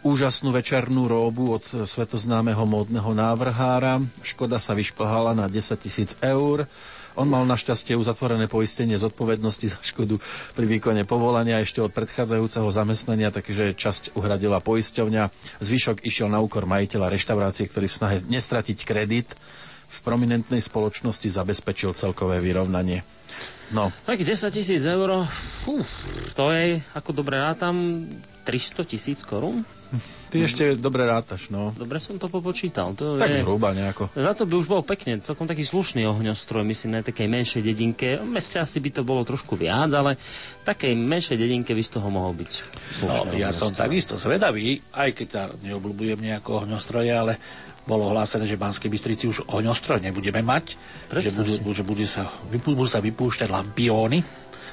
úžasnú večernú róbu od svetoznámeho módneho návrhára. Škoda sa vyšplhala na 10 tisíc eur. On mal našťastie uzatvorené poistenie zodpovednosti za škodu pri výkone povolania ešte od predchádzajúceho zamestnania, takže časť uhradila poisťovňa. Zvyšok išiel na úkor majiteľa reštaurácie, ktorý v snahe nestratiť kredit v prominentnej spoločnosti zabezpečil celkové vyrovnanie. No, Tak 10 tisíc eur, fú, to je, ako dobre rátam, 300 tisíc korún? Ty ešte dobre rátaš, no. Dobre som to popočítal. To Tak je... zhruba nejako. Za to by už bol pekne, celkom taký slušný ohňostroj, myslím, na takej menšej dedinke. V meste asi by to bolo trošku viac, ale takej menšej dedinke by z toho mohol byť slušný No, ja som takisto zvedavý, aj keď tá neobľúbujem nejako ohňostroje, ale bolo hlásené, že v Banskej Bystrici už ohňostroj nebudeme mať, že Predstav budú, si. že budú, sa, vypú- budú sa vypúšťať lampióny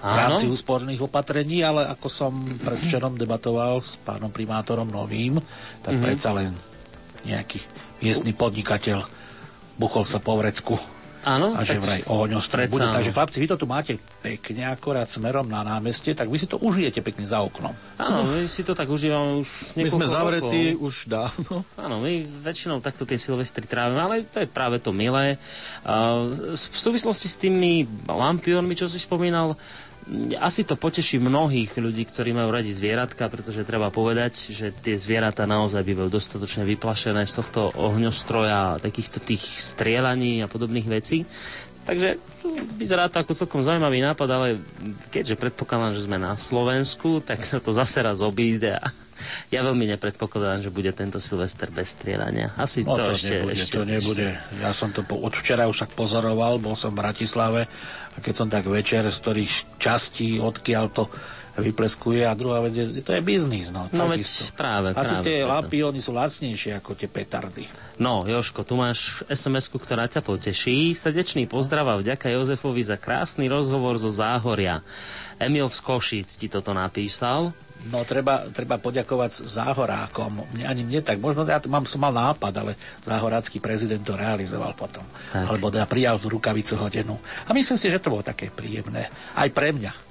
v rámci úsporných opatrení, ale ako som predvčerom debatoval s pánom primátorom novým, tak Mhm. predsa len nejaký miestny podnikateľ buchol sa po vrecku. Áno, a že vraj ohňostroj predsa bude. áno. Takže chlapci, vy to tu máte pekne, akorát smerom na námestie, tak vy si to užijete pekne za oknom. Áno, my si to tak užívame už My sme zavretí rokov. už dávno. Áno, my väčšinou takto tie silvestry trávime, ale to je práve to milé. A v súvislosti s tými lampiónmi, čo si spomínal, asi to poteší mnohých ľudí, ktorí majú radi zvieratka, pretože treba povedať, že tie zvieratá naozaj bývajú dostatočne vyplašené z tohto ohňostroja, takýchto tých strieľaní a podobných vecí. Takže vyzerá to ako celkom zaujímavý nápad, ale keďže predpokladám, že sme na Slovensku, tak sa to zase raz obíde a ja veľmi nepredpokladám, že bude tento Silvester bez strieľania. Asi No to, to, ešte, nebude, ešte, to nebude. Ja som to po, od včera už tak pozoroval, bol som v Bratislave a keď som tak večer z ktorých častí, odkiaľ to vypleskuje a druhá vec je, to je biznis. No, No veď takisto. práve, Asi práve tie preto. lampióny sú lacnejšie ako tie petardy. No, Joško, tu máš sms ktorá ťa poteší. Srdečný pozdrav a vďaka Jozefovi za krásny rozhovor zo Záhoria. Emil z Košíc ti toto napísal. No treba, treba poďakovať záhorákom. Mne ani nie tak. Možno ja mám, som mal nápad, ale záhorácky prezident to realizoval potom. Tak. Alebo teda prijal tú rukavicu hodenú. A myslím si, že to bolo také príjemné. Aj pre mňa.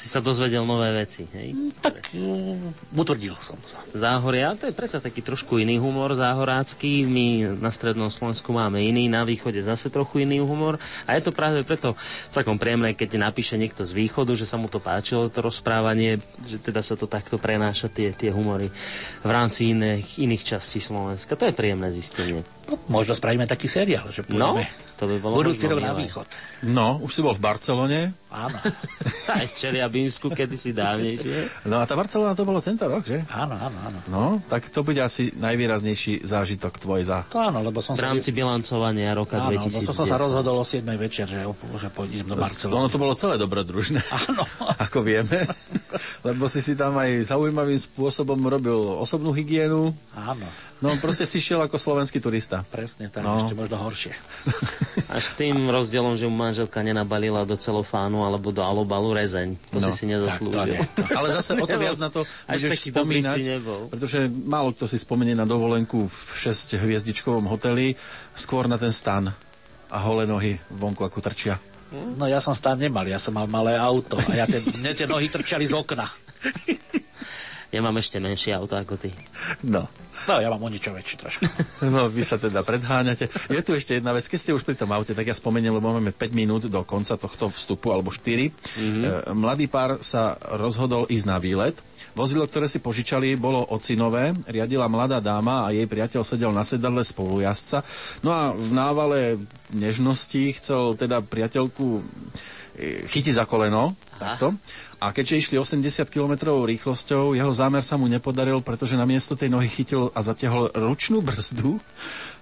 Si sa dozvedel nové veci, hej? Tak mm, utvrdil som sa. Záhoria, to je predsa taký trošku iný humor záhorácky. My na strednom Slovensku máme iný, na východe zase trochu iný humor. A je to práve preto celkom príjemné, keď napíše niekto z východu, že sa mu to páčilo, to rozprávanie, že teda sa to takto prenáša tie, tie humory v rámci iných, iných častí Slovenska. To je príjemné zistenie. No, možno spravíme taký seriál, že No, pôjdeme to by bolo budúci rok na východ. No, už si bol v Barcelone. Áno. Aj v Čeliabinsku kedysi dávnejšie. No a tá Barcelona to bolo tento rok, že? Áno, áno, áno. No, tak to bude asi najvýraznejší zážitok tvoj za... To áno, lebo som V rámci bilancovania roka Áno, 2010. lebo to som sa rozhodol o 7 večer, že, že pôjdem do Barcelony. Ono to bolo celé dobrodružné. Áno. Ako vieme. Lebo si si tam aj zaujímavým spôsobom robil osobnú hygienu. Áno. No, proste si šiel ako slovenský turista. Presne tak, No. ešte možno horšie. Až s tým rozdielom, že mu manželka nenabalila do celofánu alebo do alobalu rezeň. To No, si si nezaslúžil. Ale zase o to viac na to Až budeš spomínať, si nebol. pretože málo kto si spomenie na dovolenku v 6 hviezdičkovom hoteli, skôr na ten stan a holé nohy vonku ako trčia. No ja som stan nemal, ja som mal malé auto a ja ten, mne tie nohy trčali z okna. Ja mám ešte menšie auto ako ty. No. No, ja mám o niečo väčšie trošku. No, vy sa teda predháňate. Je tu ešte jedna vec, keď ste už pri tom aute, tak ja spomeniem, lebo máme 5 minút do konca tohto vstupu, alebo 4. Mm-hmm. Mladý pár sa rozhodol ísť na výlet. Vozidlo, ktoré si požičali, bolo ocinové, riadila mladá dáma a jej priateľ sedel na sedadle spolujazca. No a v návale nežnosti chcel teda priateľku e, chytiť za koleno, takto. A keďže išli 80 km rýchlosťou, jeho zámer sa mu nepodaril, pretože na miesto tej nohy chytil a zatiahol ručnú brzdu.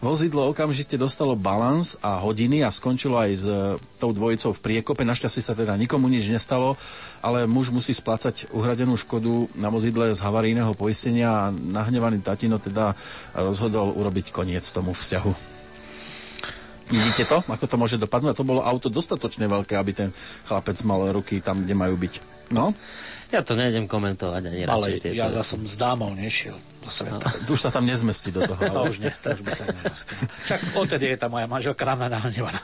Vozidlo okamžite dostalo balans a hodiny a skončilo aj s e, tou dvojicou v priekope. Našťastie sa teda nikomu nič nestalo, ale muž musí splácať uhradenú škodu na vozidle z havarijného poistenia a nahnevaný tatino teda rozhodol urobiť koniec tomu vzťahu. Vidíte to, ako to môže dopadnúť? A to bolo auto dostatočne veľké, aby ten chlapec mal ruky tam, kde majú byť. No, Ja to nejdem komentovať ani Ale radšej ja zase som s dámou nešiel do sveta. už sa tam nezmestí do toho. To už nie, to už by sa nezmestilo. Však odtedy je tá moja manželka na mňa nahnevaná.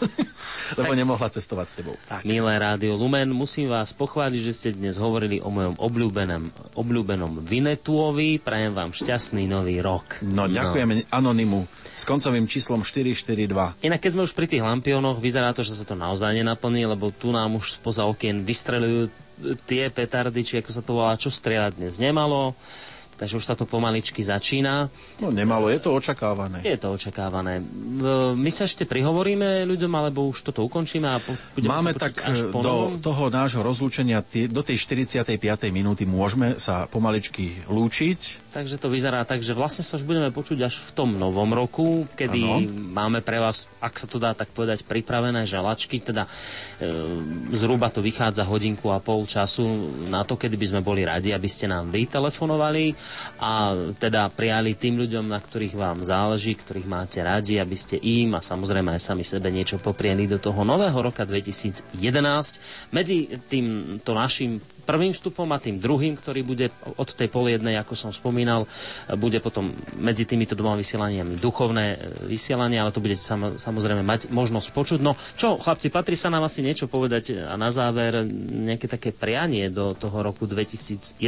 Lebo nemohla cestovať s tebou. Milé Rádio Lumen, musím vás pochváliť, že ste dnes hovorili o mojom obľúbenom, obľúbenom Vinetuovi. Prajem vám šťastný nový rok. No, ďakujeme Anonymu s koncovým číslom 442. Inak keď sme už pri tých lampiónoch, vyzerá to, že sa to naozaj nenaplní, lebo tu nám už spoza okien vystrelujú tie petardy, či ako sa to volá, čo strieľať dnes nemalo. takže už sa to pomaličky začína. No nemalo, je to očakávané. Je to očakávané. My sa ešte prihovoríme ľuďom, alebo už toto ukončíme a budeme Máme sa tak až po do novom? toho nášho rozlúčenia do tej 45. minúty môžeme sa pomaličky lúčiť. Takže to vyzerá tak, že vlastne sa už budeme počuť až v tom novom roku, kedy Áno. máme pre vás, ak sa to dá tak povedať, pripravené žalačky, teda e, zhruba to vychádza hodinku a pol času na to, kedy by sme boli radi, aby ste nám vy telefonovali a teda prijali tým ľuďom, na ktorých vám záleží, ktorých máte radi, aby ste im a samozrejme aj sami sebe niečo poprieli do toho nového roka 2011. Medzi týmto našim prvým vstupom a tým druhým, ktorý bude od tej pol jednej, ako som spomínal, bude potom medzi týmito dvoma vysielaniami duchovné e, vysielanie, ale to budete sam, samozrejme mať možnosť počuť. No čo, chlapci, patrí sa nám asi niečo povedať a na záver nejaké také prianie do toho roku 2011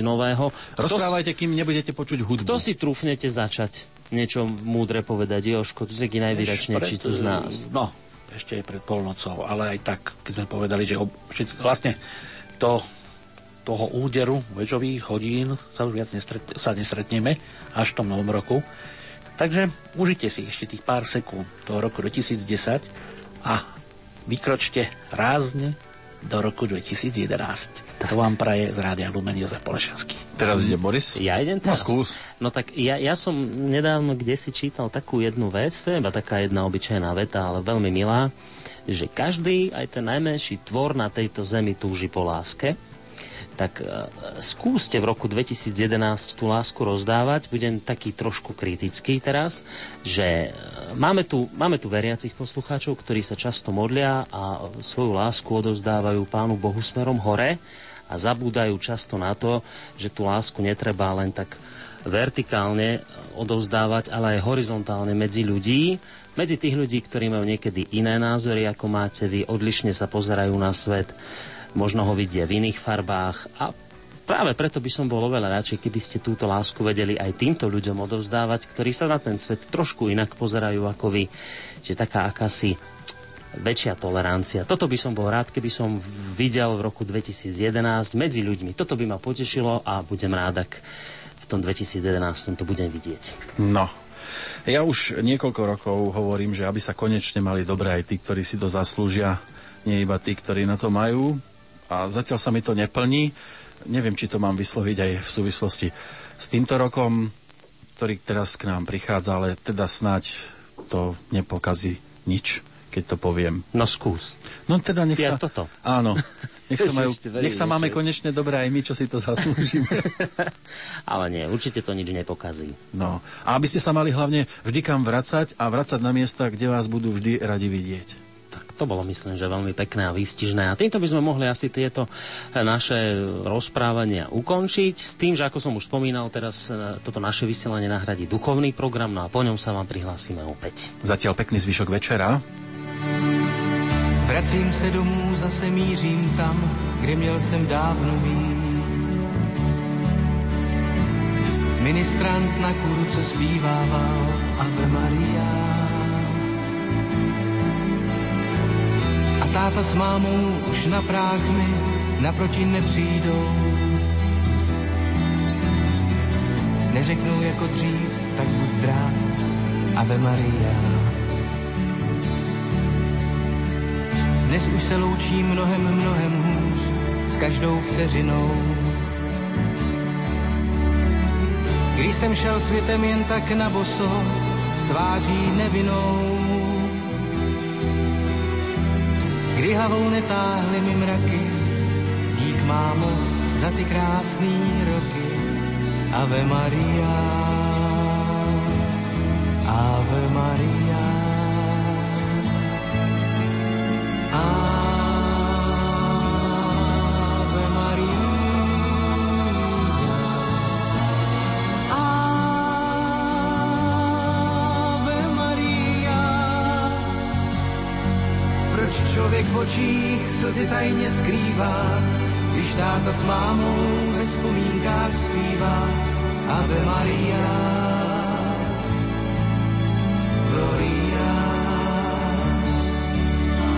nového. Rozprávajte, kým nebudete počuť hudbu. kto si trúfnete začať niečo múdre povedať? Joško, tu si najvýračnejší tu z nás. No, ešte je pred polnocou, ale aj tak, keď sme povedali, že ob, všetci, vlastne to, toho úderu väžových hodín sa už viac nestret, sa nestretneme až v tom novom roku. Takže užite si ešte tých pár sekúnd toho roku 2010 a vykročte rázne do roku 2011. To vám praje z Rádia Lumen Jozef Polešenský. Teraz ide Boris. Ja idem No, teraz? skús. No tak ja, ja som nedávno kde si čítal takú jednu vec, to je iba taká jedna obyčajná veta, ale veľmi milá, že každý, aj ten najmenší tvor na tejto zemi túži po láske. Tak e, skúste v roku 2011 tú lásku rozdávať. Budem taký trošku kritický teraz, že e, máme tu, máme tu veriacich poslucháčov, ktorí sa často modlia a svoju lásku odovzdávajú Pánu Bohu smerom hore a zabúdajú často na to, že tú lásku netreba len tak vertikálne odovzdávať, ale aj horizontálne medzi ľudí, medzi tých ľudí, ktorí majú niekedy iné názory, ako máte vy, odlišne sa pozerajú na svet, možno ho vidia v iných farbách a práve preto by som bol oveľa radšej, keby ste túto lásku vedeli aj týmto ľuďom odovzdávať, ktorí sa na ten svet trošku inak pozerajú ako vy. Čiže taká akási väčšia tolerancia. Toto by som bol rád, keby som videl v roku 2011 medzi ľuďmi. Toto by ma potešilo a budem rád, ak v tom 2011 to budem vidieť. No. Ja už niekoľko rokov hovorím, že aby sa konečne mali dobre aj tí, ktorí si to zaslúžia, nie iba tí, ktorí na to majú. A zatiaľ sa mi to neplní. Neviem, či to mám vysloviť aj v súvislosti s týmto rokom, ktorý teraz k nám prichádza, ale teda snáď to nepokazí nič, keď to poviem. No skús. No teda nech Ja sa... toto. Áno. Nech sa, majú, nech sa máme konečne dobre aj my, čo si to zaslúžime. Ale nie, určite to nič nepokazí. No. A aby ste sa mali hlavne vždy kam vracať a vracať na miesta, kde vás budú vždy radi vidieť. To bolo, myslím, že veľmi pekné a výstižné. A týmto by sme mohli asi tieto eh, naše rozprávania ukončiť. S tým, že ako som už spomínal, teraz eh, toto naše vysielanie nahradí duchovný program, no a po ňom sa vám prihlásime opäť. Zatiaľ pekný zvyšok večera. Vracím se domů, zase mířím tam, kde měl jsem dávno být. Ministrant na kůru, co zpívával Ave Maria. Táta s mámou už na práh mi naproti nepřijdou. Neřeknou jako dřív, tak buď zdrav, Ave Maria. Dnes už se loučí mnohem, mnohem hůř s každou vteřinou. Když jsem šel světem jen tak na boso, s tváří nevinou. Kdy netáhly mi mraky, dík mámo za ty krásný roky. Ave Maria, Ave Maria. Ave očích slzy tajně skrývá, když táta s mámou ve vzpomínkách zpívá Ave Maria. Gloria.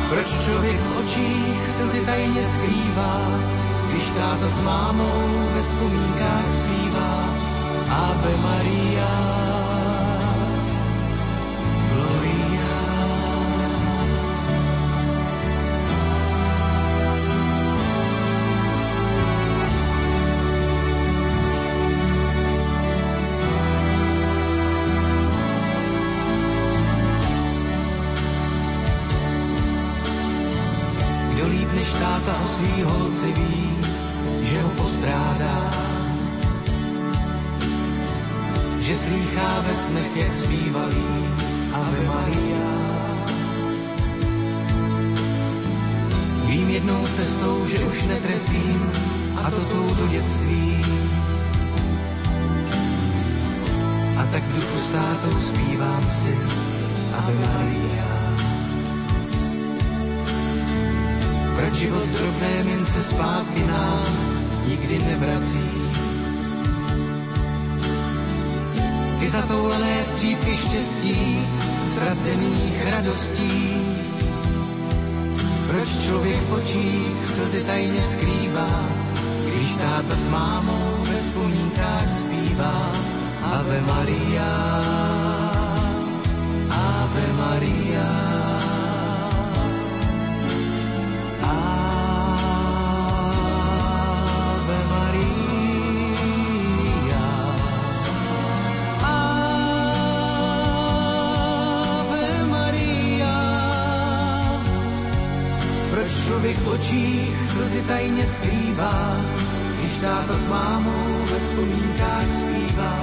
Proč člověk v očích slzy tajně skrývá, když táta s mámou ve vzpomínkách zpívá Ave Maria. Svý holce ví, že ho postrádá. Že slýchá ve snech, jak zpívalý Ave Maria. Vím jednou cestou, že už netrefím a to tou do dětství. A tak v duchu státou zpívám si Ave Maria. Život drobné mince zpátky nám nikdy nevrací? Ty zatoulané střípky štěstí, ztracených radostí. Proč člověk v očích slzy tajně skrývá, když táta s mámou ve vzpomínkách zpívá Ave Maria, Ave Maria. očích slzy tajně skrývá, když táta s mámou ve spomínkách zpívá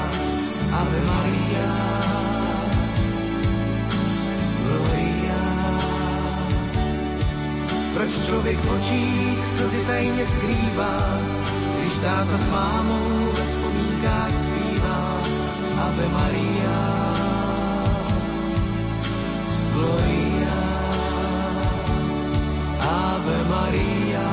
Ave Maria. Gloria. Proč člověk v očích slzy tajně skrývá, když táto s mámou ve spomínkách zpívá Ave Maria. Gloria. María.